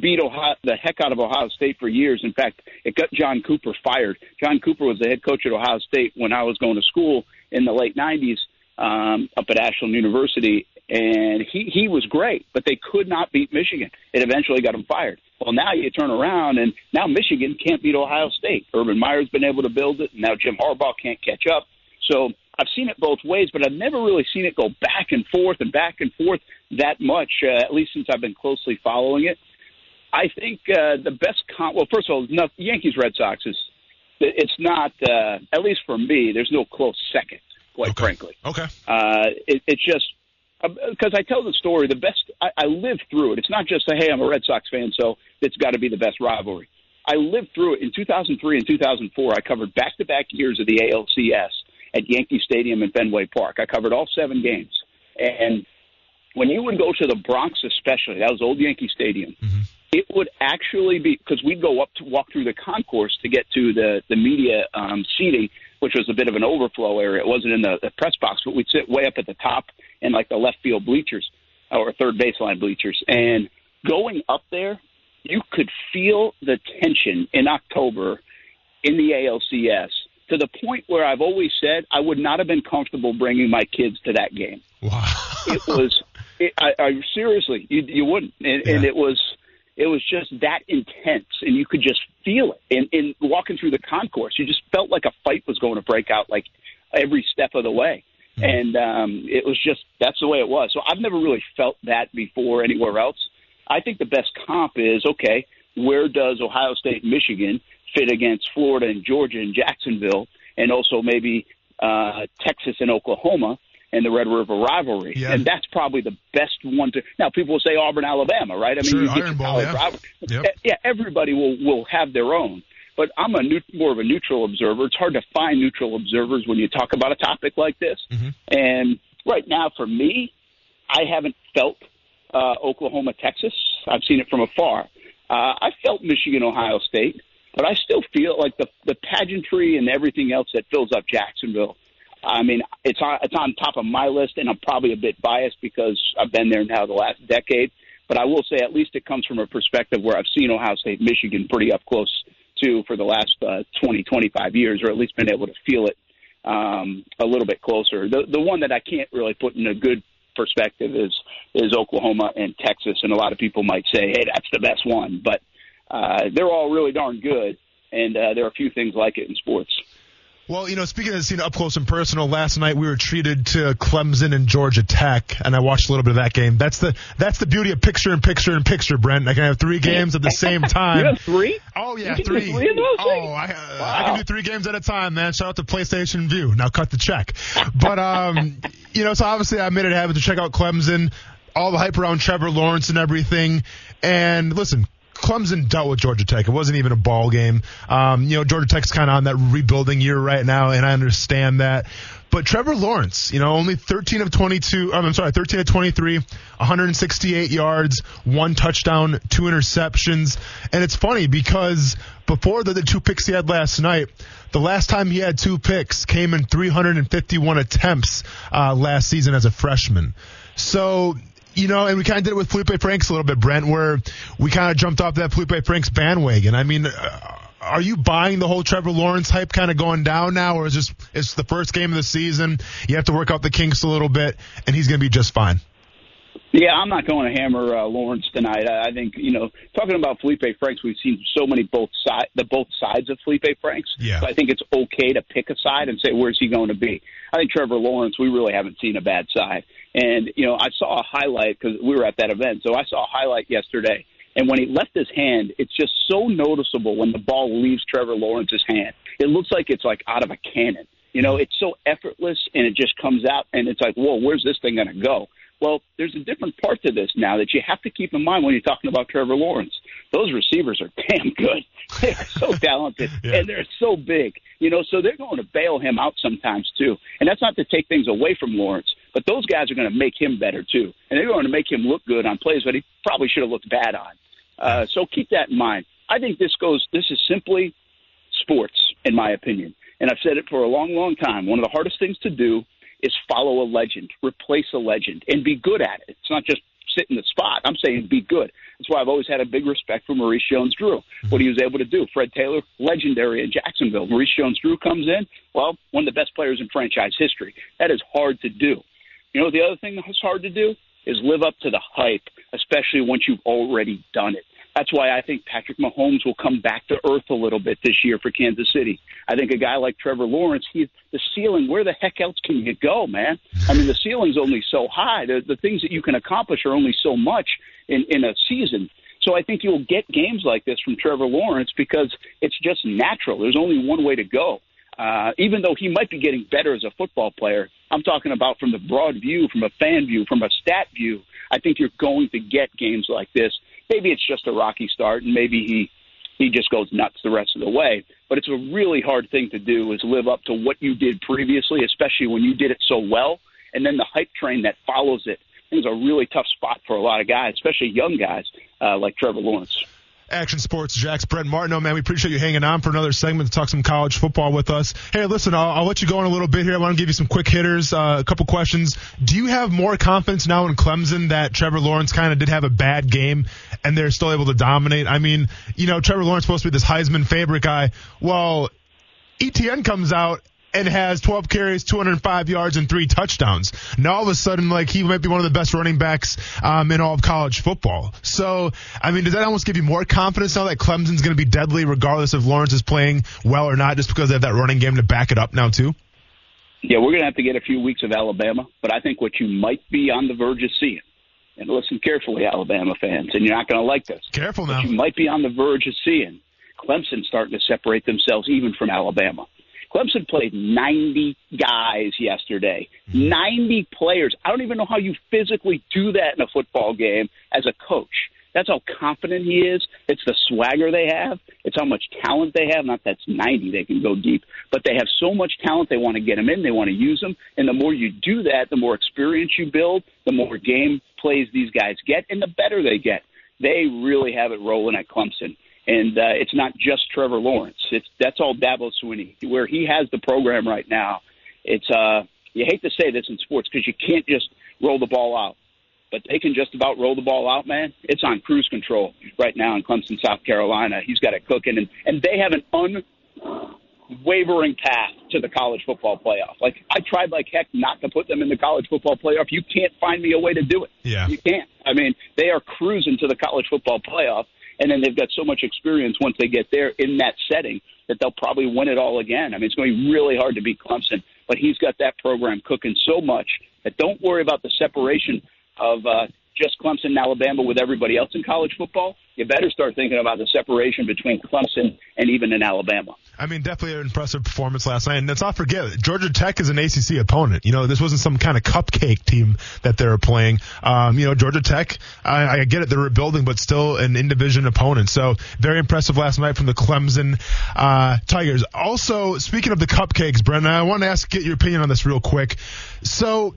beat Ohio, the heck out of Ohio State for years. In fact, it got John Cooper fired. John Cooper was the head coach at Ohio State when I was going to school in the late '90s um, up at Ashland University, and he he was great, but they could not beat Michigan. It eventually got him fired. Well, now you turn around and now Michigan can't beat Ohio State. Urban Meyer's been able to build it, and now Jim Harbaugh can't catch up. So I've seen it both ways, but I've never really seen it go back and forth and back and forth that much, uh, at least since I've been closely following it. I think uh, the best comp. Well, first of all, no, Yankees Red Sox is. It's not. Uh, at least for me, there's no close second. Quite frankly.
Okay.
Uh, it, it's just because I tell the story. The best. I, I lived through it. It's not just a hey, I'm a Red Sox fan, so it's got to be the best rivalry. I lived through it in 2003 and 2004. I covered back-to-back years of the ALCS at Yankee Stadium in Fenway Park. I covered all seven games, and when you would go to the Bronx, especially that was old Yankee Stadium, it would actually be because we'd go up to walk through the concourse to get to the the media um, seating, which was a bit of an overflow area. It wasn't in the, the press box, but we'd sit way up at the top in like the left field bleachers or third baseline bleachers, and going up there, you could feel the tension in October in the ALCS to the point where I've always said I would not have been comfortable bringing my kids to that game.
Wow.
it was, it, I, I seriously, you, you wouldn't, and, and it was, it was just that intense, and you could just feel it. And, and walking through the concourse, you just felt like a fight was going to break out, like every step of the way. And um, it was just that's the way it was. So I've never really felt that before anywhere else. I think the best comp is okay. Where does Ohio State, Michigan fit against Florida and Georgia and Jacksonville, and also maybe uh, Texas and Oklahoma and the Red River rivalry?
Yeah.
And that's probably the best one to. Now people will say Auburn, Alabama, right? I mean,
Sure,
you get
Iron
your
Bowl, yeah.
rivalry.
Yep.
Eh, Yeah, everybody will will have their own. But I'm a new, more of a neutral observer. It's hard to find neutral observers when you talk about a topic like this. And right now, for me, I haven't felt uh, Oklahoma, Texas. I've seen it from afar. Uh, I felt Michigan, Ohio State, but I still feel like the the pageantry and everything else that fills up Jacksonville. I mean, it's on it's on top of my list, and I'm probably a bit biased because I've been there now the last decade. But I will say, at least it comes from a perspective where I've seen Ohio State, Michigan pretty up close to for the last uh, 20, 25 years, or at least been able to feel it um, a little bit closer. The the one that I can't really put in a good perspective is is Oklahoma and Texas, and a lot of people might say, "Hey, that's the best one," but uh, they're all really darn good, and uh, there are a few things like it in sports.
Well, you know, speaking of seeing up close and personal, last night we were treated to Clemson and Georgia Tech, and I watched a little bit of that game. That's the that's the beauty of picture in picture in picture, Brent. I can have three games at the same time.
You have three?
Oh yeah,
You can do
three.
three of those
oh. I, uh, I can do three games at a time, man. Shout out to PlayStation Vue. Now cut the check. But um, you know, so obviously I made it happen to check out Clemson, all the hype around Trevor Lawrence and everything. And listen, Clemson dealt with Georgia Tech. It wasn't even a ball game. Um, you know, Georgia Tech's kind of on that rebuilding year right now, and I understand that. But Trevor Lawrence, you know, only 13 of 22, um, I'm sorry, 13 of 23, 168 yards, one touchdown, two interceptions. And it's funny because before the, the two picks he had last night, the last time he had two picks came in 351 attempts uh, last season as a freshman. So, you know, and we kind of did it with Felipe Franks a little bit, Brent, where we kind of jumped off that Felipe Franks bandwagon. I mean, uh, are you buying the whole Trevor Lawrence hype kind of going down now, or is this it's the first game of the season? You have to work out the kinks a little bit, and he's going to be just fine.
Yeah, I'm not going to hammer uh, Lawrence tonight. I, I think you know, talking about Felipe Franks, we've seen so many both side the both sides of Felipe Franks.
Yeah.
So I think it's okay to pick a side and say where's he going to be. I think Trevor Lawrence, we really haven't seen a bad side. And you know, I saw a highlight because we were at that event, so I saw a highlight yesterday. And when he left his hand, it's just so noticeable when the ball leaves Trevor Lawrence's hand. It looks like it's like out of a cannon. You know, it's so effortless and it just comes out and it's like, whoa, where's this thing going to go? Well, there's a different part to this now that you have to keep in mind when you're talking about Trevor Lawrence. Those receivers are damn good. They are so talented and they're so big. You know, so they're going to bail him out sometimes too. And that's not to take things away from Lawrence, but those guys are going to make him better too. And they're going to make him look good on plays that he probably should have looked bad on. Uh, so keep that in mind. I think this goes. This is simply sports, in my opinion. And I've said it for a long, long time. One of the hardest things to do is follow a legend, replace a legend, and be good at it. It's not just sit in the spot. I'm saying be good. That's why I've always had a big respect for Maurice Jones-Drew. What he was able to do. Fred Taylor, legendary in Jacksonville. Maurice Jones-Drew comes in. Well, one of the best players in franchise history. That is hard to do. You know, the other thing that's hard to do is live up to the hype, especially once you've already done it. That's why I think Patrick Mahomes will come back to earth a little bit this year for Kansas City. I think a guy like Trevor Lawrence, he the ceiling. Where the heck else can you go, man? I mean, the ceiling's only so high. The, the things that you can accomplish are only so much in in a season. So I think you'll get games like this from Trevor Lawrence because it's just natural. There's only one way to go. Uh, even though he might be getting better as a football player, I'm talking about from the broad view, from a fan view, from a stat view. I think you're going to get games like this. Maybe it's just a rocky start, and maybe he he just goes nuts the rest of the way. But it's a really hard thing to do is live up to what you did previously, especially when you did it so well, and then the hype train that follows it. I think it's a really tough spot for a lot of guys, especially young guys uh, like Trevor Lawrence.
Action Sports Jax, Brent Martineau, man, we appreciate you hanging on for another segment to talk some college football with us. Hey, listen, I'll, I'll let you go in a little bit here. I want to give you some quick hitters, uh, a couple questions. Do you have more confidence now in Clemson that Trevor Lawrence kind of did have a bad game and they're still able to dominate? I mean, you know, Trevor Lawrence supposed to be this Heisman favorite guy. Well, ETN comes out and has 12 carries, 205 yards, and three touchdowns. Now all of a sudden, like he might be one of the best running backs um, in all of college football. So, I mean, does that almost give you more confidence now that Clemson's going to be deadly, regardless if Lawrence is playing well or not, just because they have that running game to back it up now too?
Yeah, we're going to have to get a few weeks of Alabama, but I think what you might be on the verge of seeing, and listen carefully, Alabama fans, and you're not going to like this.
Careful now.
You might be on the verge of seeing, Clemson starting to separate themselves even from Alabama. Clemson played 90 guys yesterday. 90 players. I don't even know how you physically do that in a football game as a coach. That's how confident he is. It's the swagger they have. It's how much talent they have. Not that's 90, they can go deep, but they have so much talent. They want to get them in. They want to use them. And the more you do that, the more experience you build, the more game plays these guys get, and the better they get. They really have it rolling at Clemson. And uh, it's not just Trevor Lawrence. It's that's all Dabo Swinney. Where he has the program right now, it's uh, you hate to say this in sports because you can't just roll the ball out, but they can just about roll the ball out, man. It's on cruise control right now in Clemson, South Carolina. He's got it cooking, and and they have an unwavering path to the college football playoff. Like I tried like heck not to put them in the college football playoff. You can't find me a way to do it.
Yeah.
You can't. I mean, they are cruising to the college football playoff and then they've got so much experience once they get there in that setting that they'll probably win it all again. I mean, it's going to be really hard to beat Clemson, but he's got that program cooking so much that don't worry about the separation of uh, just Clemson and Alabama with everybody else in college football. You better start thinking about the separation between Clemson and even in Alabama.
I mean, definitely an impressive performance last night. And let's not forget, Georgia Tech is an ACC opponent. You know, this wasn't some kind of cupcake team that they were playing. Um, you know, Georgia Tech, I, I get it, they're rebuilding, but still an in division opponent. So very impressive last night from the Clemson uh, Tigers. Also, speaking of the cupcakes, Brendan, I want to ask, get your opinion on this real quick. So,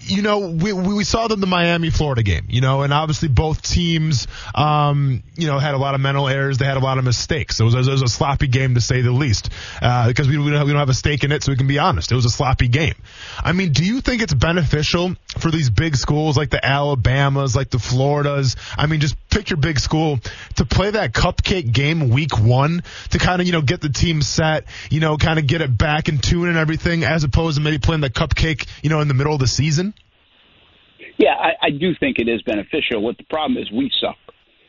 you know, we, we saw them the Miami Florida game, you know, and obviously both teams, um, you know, had a lot of mental errors. They had a lot of mistakes. It was, it was a sloppy game to say the least, uh, because we, we, don't, we don't have a stake in it, so we can be honest. It was a sloppy game. I mean, do you think it's beneficial for these big schools like the Alabamas, like the Floridas? I mean, just pick your big school to play that cupcake game week one to kind of, you know, get the team set, you know, kind of get it back in tune and everything, as opposed to maybe playing the cupcake, you know, in the middle of the season?
Yeah, I, I do think it is beneficial. What the problem is, we suffer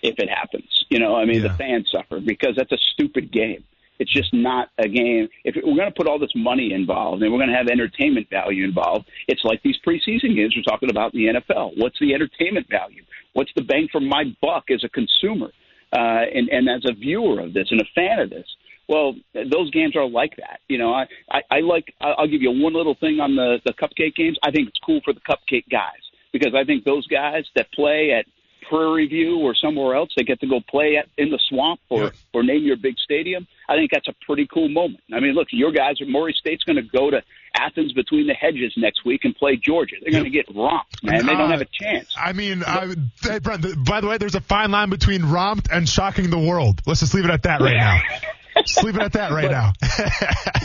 if it happens. You know, I mean, the fans suffer because that's a stupid game. It's just not a game. If we're going to put all this money involved and we're going to have entertainment value involved, it's like these preseason games we're talking about in the NFL. What's the entertainment value? What's the bang for my buck as a consumer uh, and, and as a viewer of this and a fan of this? Well, those games are like that. You know, I, I, I like. I'll give you one little thing on the the cupcake games. I think it's cool for the cupcake guys because I think those guys that play at Prairie View or somewhere else, they get to go play at, in the swamp or or name your big stadium. I think that's a pretty cool moment. I mean, look, your guys, are Murray State's going to go to Athens between the hedges next week and play Georgia. They're going to get romped, man. They don't have a chance.
I mean, I, Brent, by the way, there's a fine line between romped and shocking the world. Let's just leave it at that right now. Just leave it at that right now.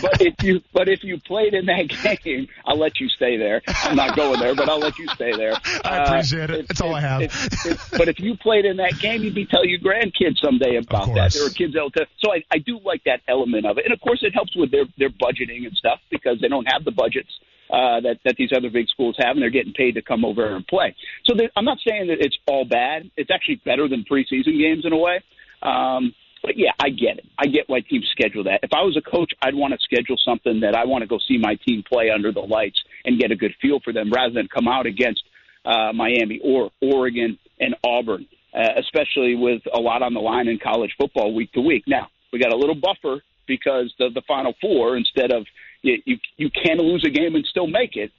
but if you but if you played in that game, I'll let you stay there. I'm not going there, but I'll let you stay there.
I appreciate it. That's all I have.
If, if, but if you played in that game, you'd be telling your grandkids someday about that. There are kids out there. So I, I do like that element of it, and of course, it helps with their their budgeting and stuff because they don't have the budgets uh, that that these other big schools have, and they're getting paid to come over and play. So there, I'm not saying that it's all bad. It's actually better than preseason games in a way. Um, but yeah, I get it. I get why teams schedule that. If I was a coach, I'd want to schedule something that I want to go see my team play under the lights and get a good feel for them, rather than come out against uh, Miami or Oregon and Auburn, uh, especially with a lot on the line in college football week to week. Now we got a little buffer because of the Final Four instead of you you, you can lose a game and still make it.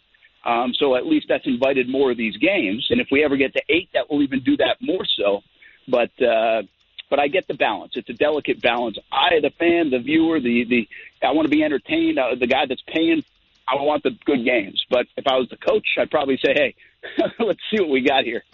Um, so at least that's invited more of these games. And if we ever get to eight, that will even do that more so. But uh, but I get the balance. It's a delicate balance. I, the fan, the viewer, the the I want to be entertained. Uh, the guy that's paying, I want the good games. But if I was the coach, I'd probably say, hey, let's see what we got here.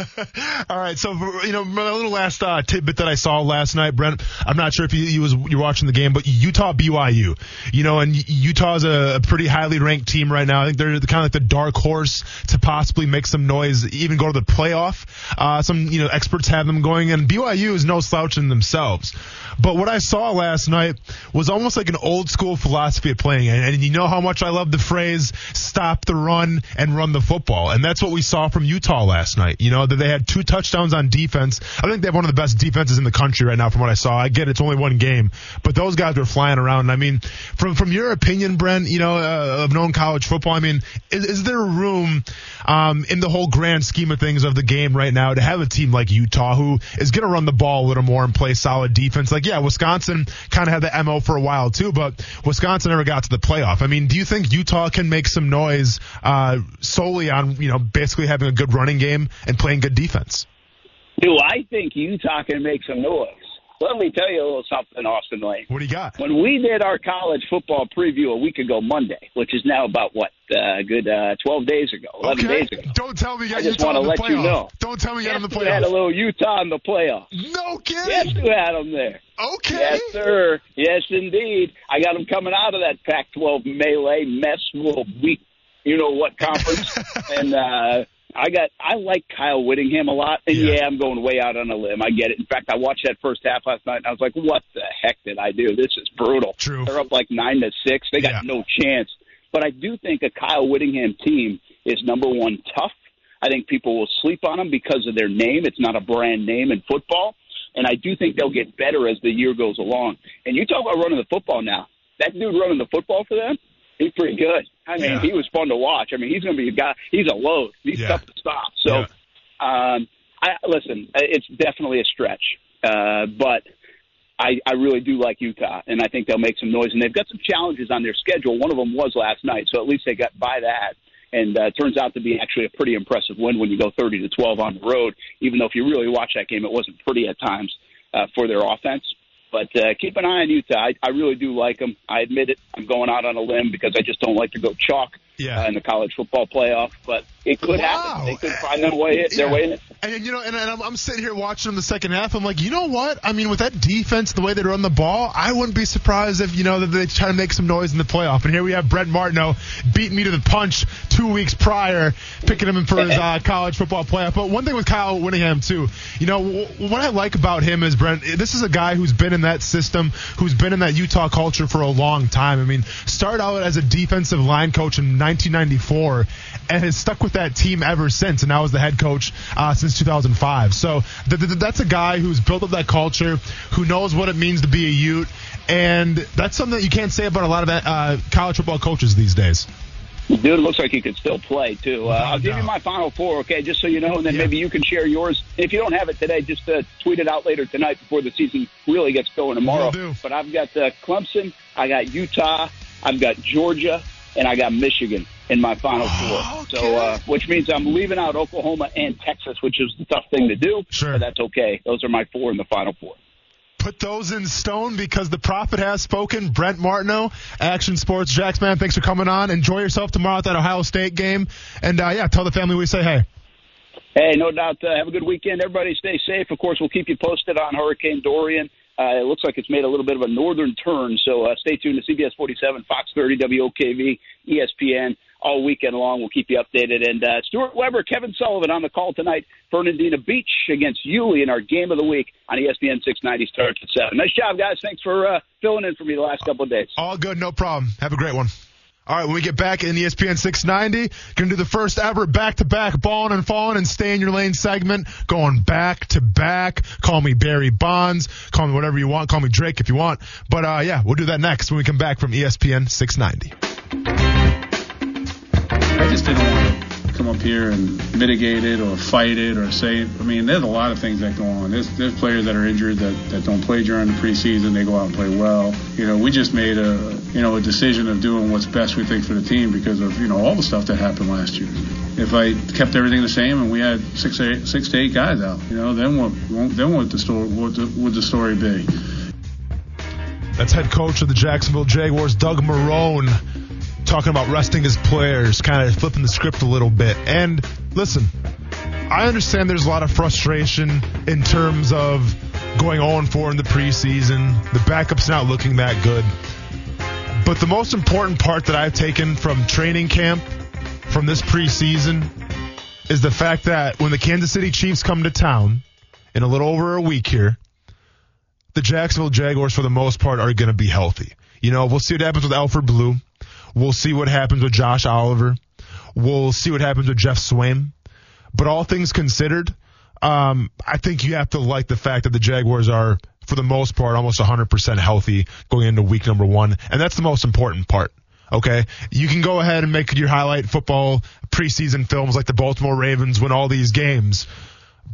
All right, so you know, my little last uh, tidbit that I saw last night, Brent. I'm not sure if you, you was you're watching the game, but Utah BYU, you know, and Utah's a, a pretty highly ranked team right now. I think they're kind of like the dark horse to possibly make some noise, even go to the playoff. Uh, some you know experts have them going, and BYU is no slouch in themselves. But what I saw last night was almost like an old school philosophy of playing. And, and you know how much I love the phrase stop the run and run the football. And that's what we saw from Utah last night. You know, that they had two touchdowns on defense. I think they have one of the best defenses in the country right now from what I saw. I get it's only one game, but those guys were flying around. I mean, from, from your opinion, Brent, you know, uh, of known college football, I mean, is, is there room, um, in the whole grand scheme of things of the game right now to have a team like Utah who is going to run the ball a little more and play solid defense? Like, yeah, Wisconsin kind of had the MO for a while too, but Wisconsin never got to the playoff. I mean, do you think Utah can make some noise uh, solely on you know basically having a good running game and playing good defense?
Do I think Utah can make some noise? Let me tell you a little something, Austin Lane.
What do you got?
When we did our college football preview a week ago Monday, which is now about what uh, good uh, twelve days ago, eleven
Okay.
days ago.
Don't tell me you got
I just
Utah
want to
in the
let
playoff.
you know.
Don't tell me you got in the
who had a little Utah in the playoffs.
No kidding.
Yes, who had them there?
Okay.
Yes, sir. Yes, indeed. I got them coming out of that Pac-12 melee mess, little weak, you know what conference, and uh, I got. I like Kyle Whittingham a lot, and yeah. I'm going way out on a limb. I get it. In fact, I watched that first half last night, and I was like, "What the heck did I do? This is brutal."
True.
They're up like nine to six. They got no chance. But I do think a Kyle Whittingham team is number one tough. I think people will sleep on them because of their name. It's not a brand name in football. And I do think they'll get better as the year goes along. And you talk about running the football now. That dude running the football for them, he's pretty good. I mean,
Yeah.
he was fun to watch. I mean, he's going to be a guy. He's a load. He's
Yeah.
tough to stop. So, um, I listen. It's definitely a stretch, uh, but I, I really do like Utah, and I think they'll make some noise. And they've got some challenges on their schedule. One of them was last night, so at least they got by that. And uh, it turns out to be actually a pretty impressive win when you go 30 to 12 on the road. Even though if you really watch that game, it wasn't pretty at times uh, for their offense. But uh, keep an eye on Utah. I, I really do like them. I admit it. I'm going out on a limb because I just don't like to go chalk
Yeah.
uh, in the college football playoff. But it could happen. They could find their way, their
Yeah.
way in it.
And you know, and, and I'm, I'm sitting here watching them the second half. I'm like, you know what? I mean, with that defense, the way they run the ball, I wouldn't be surprised if you know that they try to make some noise in the playoff. And here we have Brent Martineau beating me to the punch two weeks prior, picking him for his uh, college football playoff. But one thing with Kyle Whittingham too, you know, w- what I like about him is Brent. This is a guy who's been in that system, who's been in that Utah culture for a long time. I mean, started out as a defensive line coach in 1994 and has stuck with that team ever since. And now is the head coach uh, since 2005. So th- th- that's a guy who's built up that culture, who knows what it means to be a Ute, and that's something that you can't say about a lot of uh, college football coaches these days.
Dude looks like he could still play too. Uh, I'll give you my final four, okay, just so you know, and then maybe you can share yours. If you don't have it today, just uh, tweet it out later tonight before the season really gets going tomorrow. But I've got uh, Clemson, I got Utah, I've got Georgia, and I got Michigan in my final four. So, uh, which means I'm leaving out Oklahoma and Texas, which is the tough thing to do. Sure, but that's okay. Those are my four in the final four
put those in stone because the prophet has spoken. Brent Martineau, Action Sports Jax, man, thanks for coming on. Enjoy yourself tomorrow at that Ohio State game. And, uh, yeah, tell the family we say hey.
Hey, no doubt. Uh, have a good weekend. Everybody stay safe. Of course, we'll keep you posted on Hurricane Dorian. Uh, it looks like it's made a little bit of a northern turn, so uh, stay tuned to CBS 47, Fox 30, WOKV, ESPN all weekend long. We'll keep you updated. And uh, Stuart Weber, Kevin Sullivan on the call tonight. Fernandina Beach against Yulee in our game of the week on ESPN 690 starts at 7. Nice job, guys. Thanks for uh, filling in for me the last couple of days.
All good. No problem. Have a great one. All right, when we get back in ESPN 690, gonna do the first ever back-to-back balling and falling and stay in your lane segment, going back to back. Call me Barry Bonds, call me whatever you want, call me Drake if you want. But uh, yeah, we'll do that next when we come back from ESPN 690.
Just didn't want to come up here and mitigate it or fight it or say. it. I mean, there's a lot of things that go on. There's, there's players that are injured that, that don't play during the preseason. They go out and play well. You know, we just made a you know a decision of doing what's best we think for the team because of you know all the stuff that happened last year. If I kept everything the same and we had six eight, six to eight guys out, you know, then what then what the story what the, would the story be?
That's head coach of the Jacksonville Jaguars, Doug Marrone, talking about resting his players, kind of flipping the script a little bit. And listen, I understand there's a lot of frustration in terms of going 0 4 in the preseason. The backup's not looking that good. But the most important part that I've taken from training camp, from this preseason, is the fact that when the Kansas City Chiefs come to town in a little over a week here, the Jacksonville Jaguars, for the most part, are going to be healthy. You know, we'll see what happens with Alfred Blue. We'll see what happens with Josh Oliver. We'll see what happens with Geoff Swaim. But all things considered, um, I think you have to like the fact that the Jaguars are, for the most part, almost 100% healthy going into week number one. And that's the most important part. Okay. You can go ahead and make your highlight football preseason films like the Baltimore Ravens win all these games.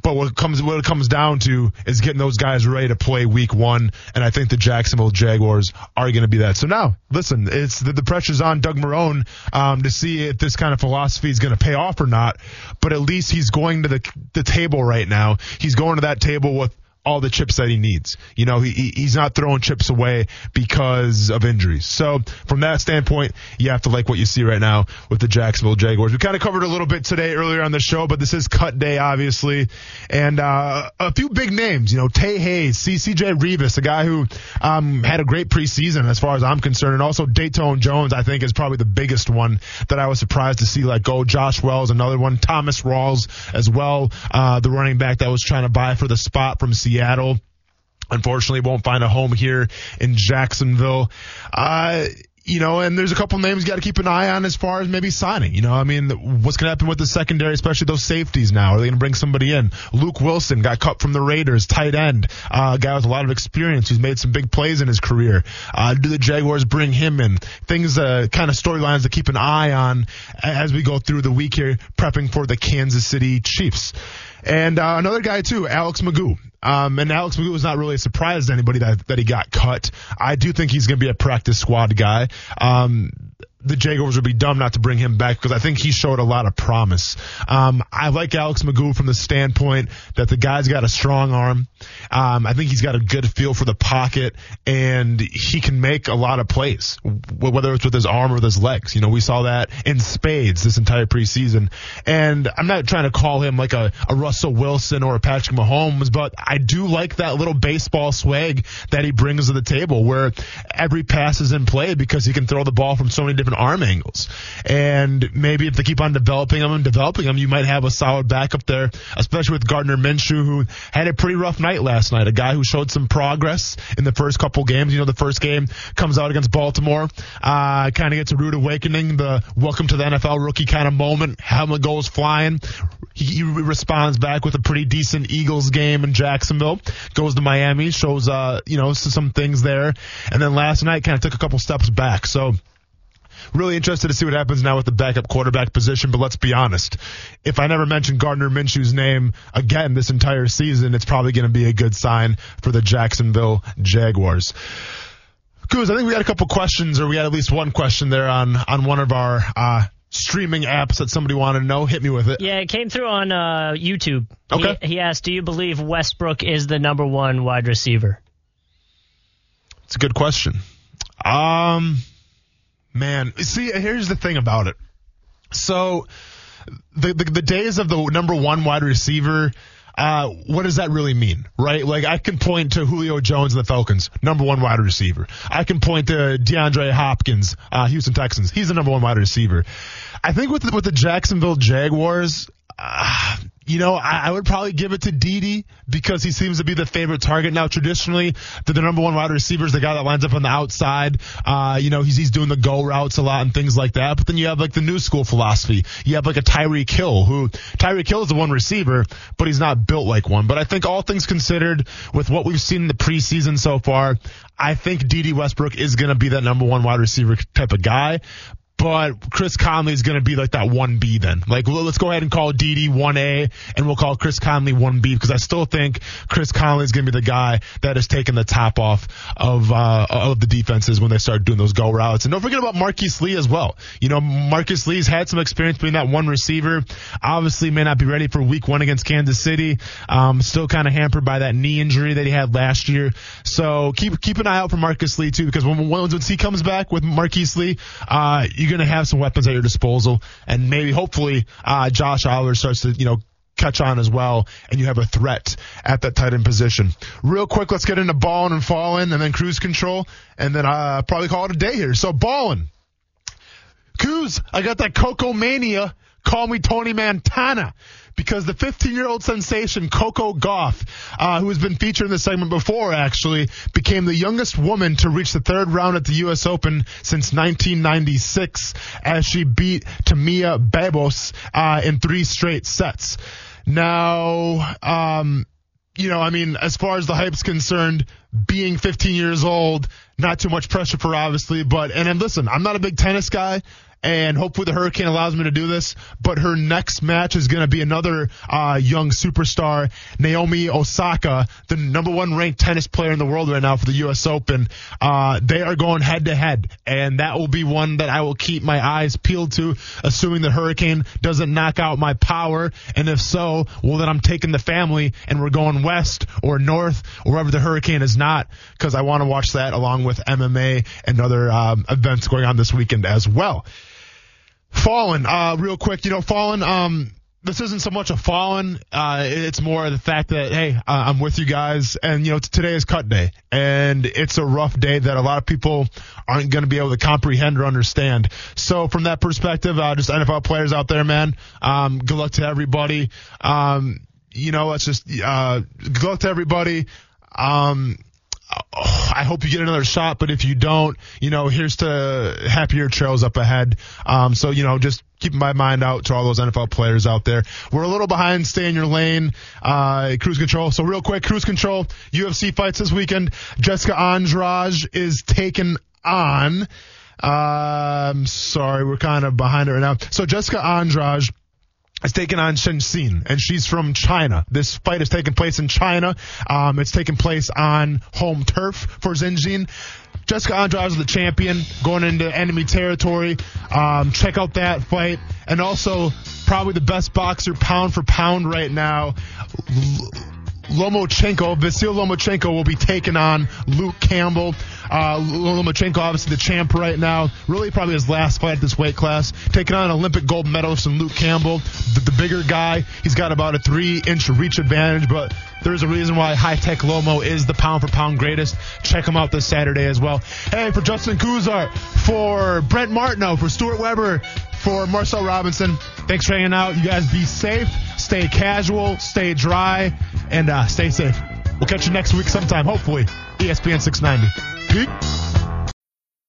But what comes what it comes down to is getting those guys ready to play week one, and I think the Jacksonville Jaguars are going to be that. So now, listen, it's the, the pressure's on Doug Marrone um, to see if this kind of philosophy is going to pay off or not. But at least he's going to the the table right now. He's going to that table with all the chips that he needs. You know, he, he's not throwing chips away because of injuries. So from that standpoint, you have to like what you see right now with the Jacksonville Jaguars. We kind of covered a little bit today earlier on the show, but this is cut day, obviously. And, uh, a few big names, you know, Tae Hayes, CCJ Reavis, a guy who, um, had a great preseason as far as I'm concerned. And also Datone Jones, I think is probably the biggest one that I was surprised to see let go. Josh Wells, another one. Thomas Rawls as well. Uh, the running back that was trying to buy for the spot from Seattle. Seattle. Unfortunately, won't find a home here in Jacksonville. Uh, you know, and there's a couple names you got to keep an eye on as far as maybe signing. You know, I mean, what's going to happen with the secondary, especially those safeties now? Are they going to bring somebody in? Luke Wilson got cut from the Raiders, tight end, uh, guy with a lot of experience who's made some big plays in his career. Uh, do the Jaguars bring him in? Things, uh, kind of storylines to keep an eye on as we go through the week here, prepping for the Kansas City Chiefs. And uh, another guy too, Alex McGough. Um, and Alex McGough was not really a surprise to anybody that, that he got cut. I do think he's going to be a practice squad guy. Um, the Jaguars would be dumb not to bring him back because I think he showed a lot of promise. Um, I like Alex McGough from the standpoint that the guy's got a strong arm. Um, I think he's got a good feel for the pocket and he can make a lot of plays, whether it's with his arm or with his legs. You know, we saw that in spades this entire preseason. And I'm not trying to call him like a, a Russell Wilson or a Patrick Mahomes, but I do like that little baseball swag that he brings to the table where every pass is in play because he can throw the ball from so many different arm angles. And maybe if they keep on developing them and developing them, you might have a solid backup there, especially with Gardner Minshew, who had a pretty rough night last night. A guy who showed some progress in the first couple games. You know, the first game comes out against Baltimore, uh, kind of gets a rude awakening, the welcome to the NFL rookie kind of moment. Helmet goes flying. He, he responds back with a pretty decent Eagles game in Jacksonville. Goes to Miami, shows, uh, you know, some things there. And then last night kind of took a couple steps back. So, Really interested to see what happens now with the backup quarterback position, but let's be honest. If I never mention Gardner Minshew's name again this entire season, it's probably going to be a good sign for the Jacksonville Jaguars. Kuz, I think we had a couple questions, or we had at least one question there on on one of our uh, streaming apps that somebody wanted to know. Hit me with it.
Yeah, it came through on uh, YouTube.
Okay.
He, he asked, "Do you believe Westbrook is the number one wide receiver?"
It's a good question. Um, man, see, here's the thing about it. So, the the, the days of the number one wide receiver. Uh, what does that really mean, right? Like I can point to Julio Jones and the Falcons, number one wide receiver. I can point to DeAndre Hopkins, uh, Houston Texans. He's the number one wide receiver. I think with the, with the Jacksonville Jaguars, uh, you know, I, I, would probably give it to Dede because he seems to be the favorite target now. Traditionally, the, the number one wide receiver is the guy that lines up on the outside. Uh, you know, he's he's doing the go routes a lot and things like that. But then you have like the new school philosophy. You have like a Tyreek Hill, who Tyreek Hill is the one receiver, but he's not built like one. But I think all things considered, with what we've seen in the preseason so far, I think Dede Westbrook is going to be that number one wide receiver type of guy but Chris Conley is going to be like that 1B then. Like, let's go ahead and call Dede 1A and we'll call Chris Conley 1B because I still think Chris Conley is going to be the guy that is taking the top off of, uh, of the defenses when they start doing those go routes. And don't forget about Marquise Lee as well. You know, Marquise Lee's had some experience being that one receiver. Obviously may not be ready for week one against Kansas City. Um, still kind of hampered by that knee injury that he had last year. So keep, keep an eye out for Marcus Lee too because when, once he comes back with Marquise Lee, uh, you you're going to have some weapons at your disposal, and maybe hopefully uh, Josh Oliver starts to you know catch on as well, and you have a threat at that tight end position. Real quick, let's get into balling and falling, and then cruise control, and then uh, probably call it a day here. So balling, Kuz, I got that Coco mania. Call me Tony Montana because the 15 year old sensation Coco Gauff, uh, who has been featured in the segment before, actually became the youngest woman to reach the third round at the U.S. Open since 1996 as she beat Timea Babos uh, in three straight sets. Now, um, you know, I mean, as far as the hype's concerned, being 15 years old, not too much pressure for obviously, but, and then listen, I'm not a big tennis guy and hopefully the Hurricane allows me to do this. But her next match is going to be another uh, young superstar, Naomi Osaka, the number one ranked tennis player in the world right now for the U.S. Open. Uh, they are going head to head, and that will be one that I will keep my eyes peeled to, assuming the Hurricane doesn't knock out my power. And if so, well then I'm taking the family and we're going west or north or wherever the Hurricane is not, because I want to watch that along with MMA and other um, events going on this weekend as well. Fallen, uh, real quick, you know, Fallen, um, this isn't so much a fallen. Uh, it's more the fact that hey, uh, I'm with you guys, and you know today is cut day, and it's a rough day that a lot of people aren't going to be able to comprehend or understand. So from that perspective, uh, just NFL players out there, man, um, good luck to everybody. Um, you know, let's just uh, good luck to everybody. Um, I hope you get another shot, but if you don't, you know, here's to happier trails up ahead. Um, so, you know, just keeping my mind out to all those NFL players out there. We're a little behind. Stay in your lane. Uh, cruise control. So real quick, cruise control. UFC fights this weekend. Jessica Andrade is taken on. Um, sorry, we're kind of behind it right now. So Jessica Andrade is taking on Shen and she's from China. This fight is taking place in China. Um, it's taking place on home turf for Zinjin. Jessica Andrade is the champion going into enemy territory. Um, check out that fight. And also, probably the best boxer pound for pound right now. Lomachenko, Vasil Lomachenko will be taking on Luke Campbell. Uh, Lomachenko, obviously the champ right now, really probably his last fight at this weight class, taking on Olympic gold medalist and Luke Campbell, the, the bigger guy. He's got about a three inch reach advantage, but there's a reason why High Tech Lomo is the pound for pound greatest. Check him out this Saturday as well. Hey, for Justin Kuzar, for Brent Martineau, for Stuart Weber, for Marcel Robinson, thanks for hanging out. You guys be safe, stay casual, stay dry, and uh, stay safe. We'll catch you next week sometime, hopefully. ESPN 690. Pete?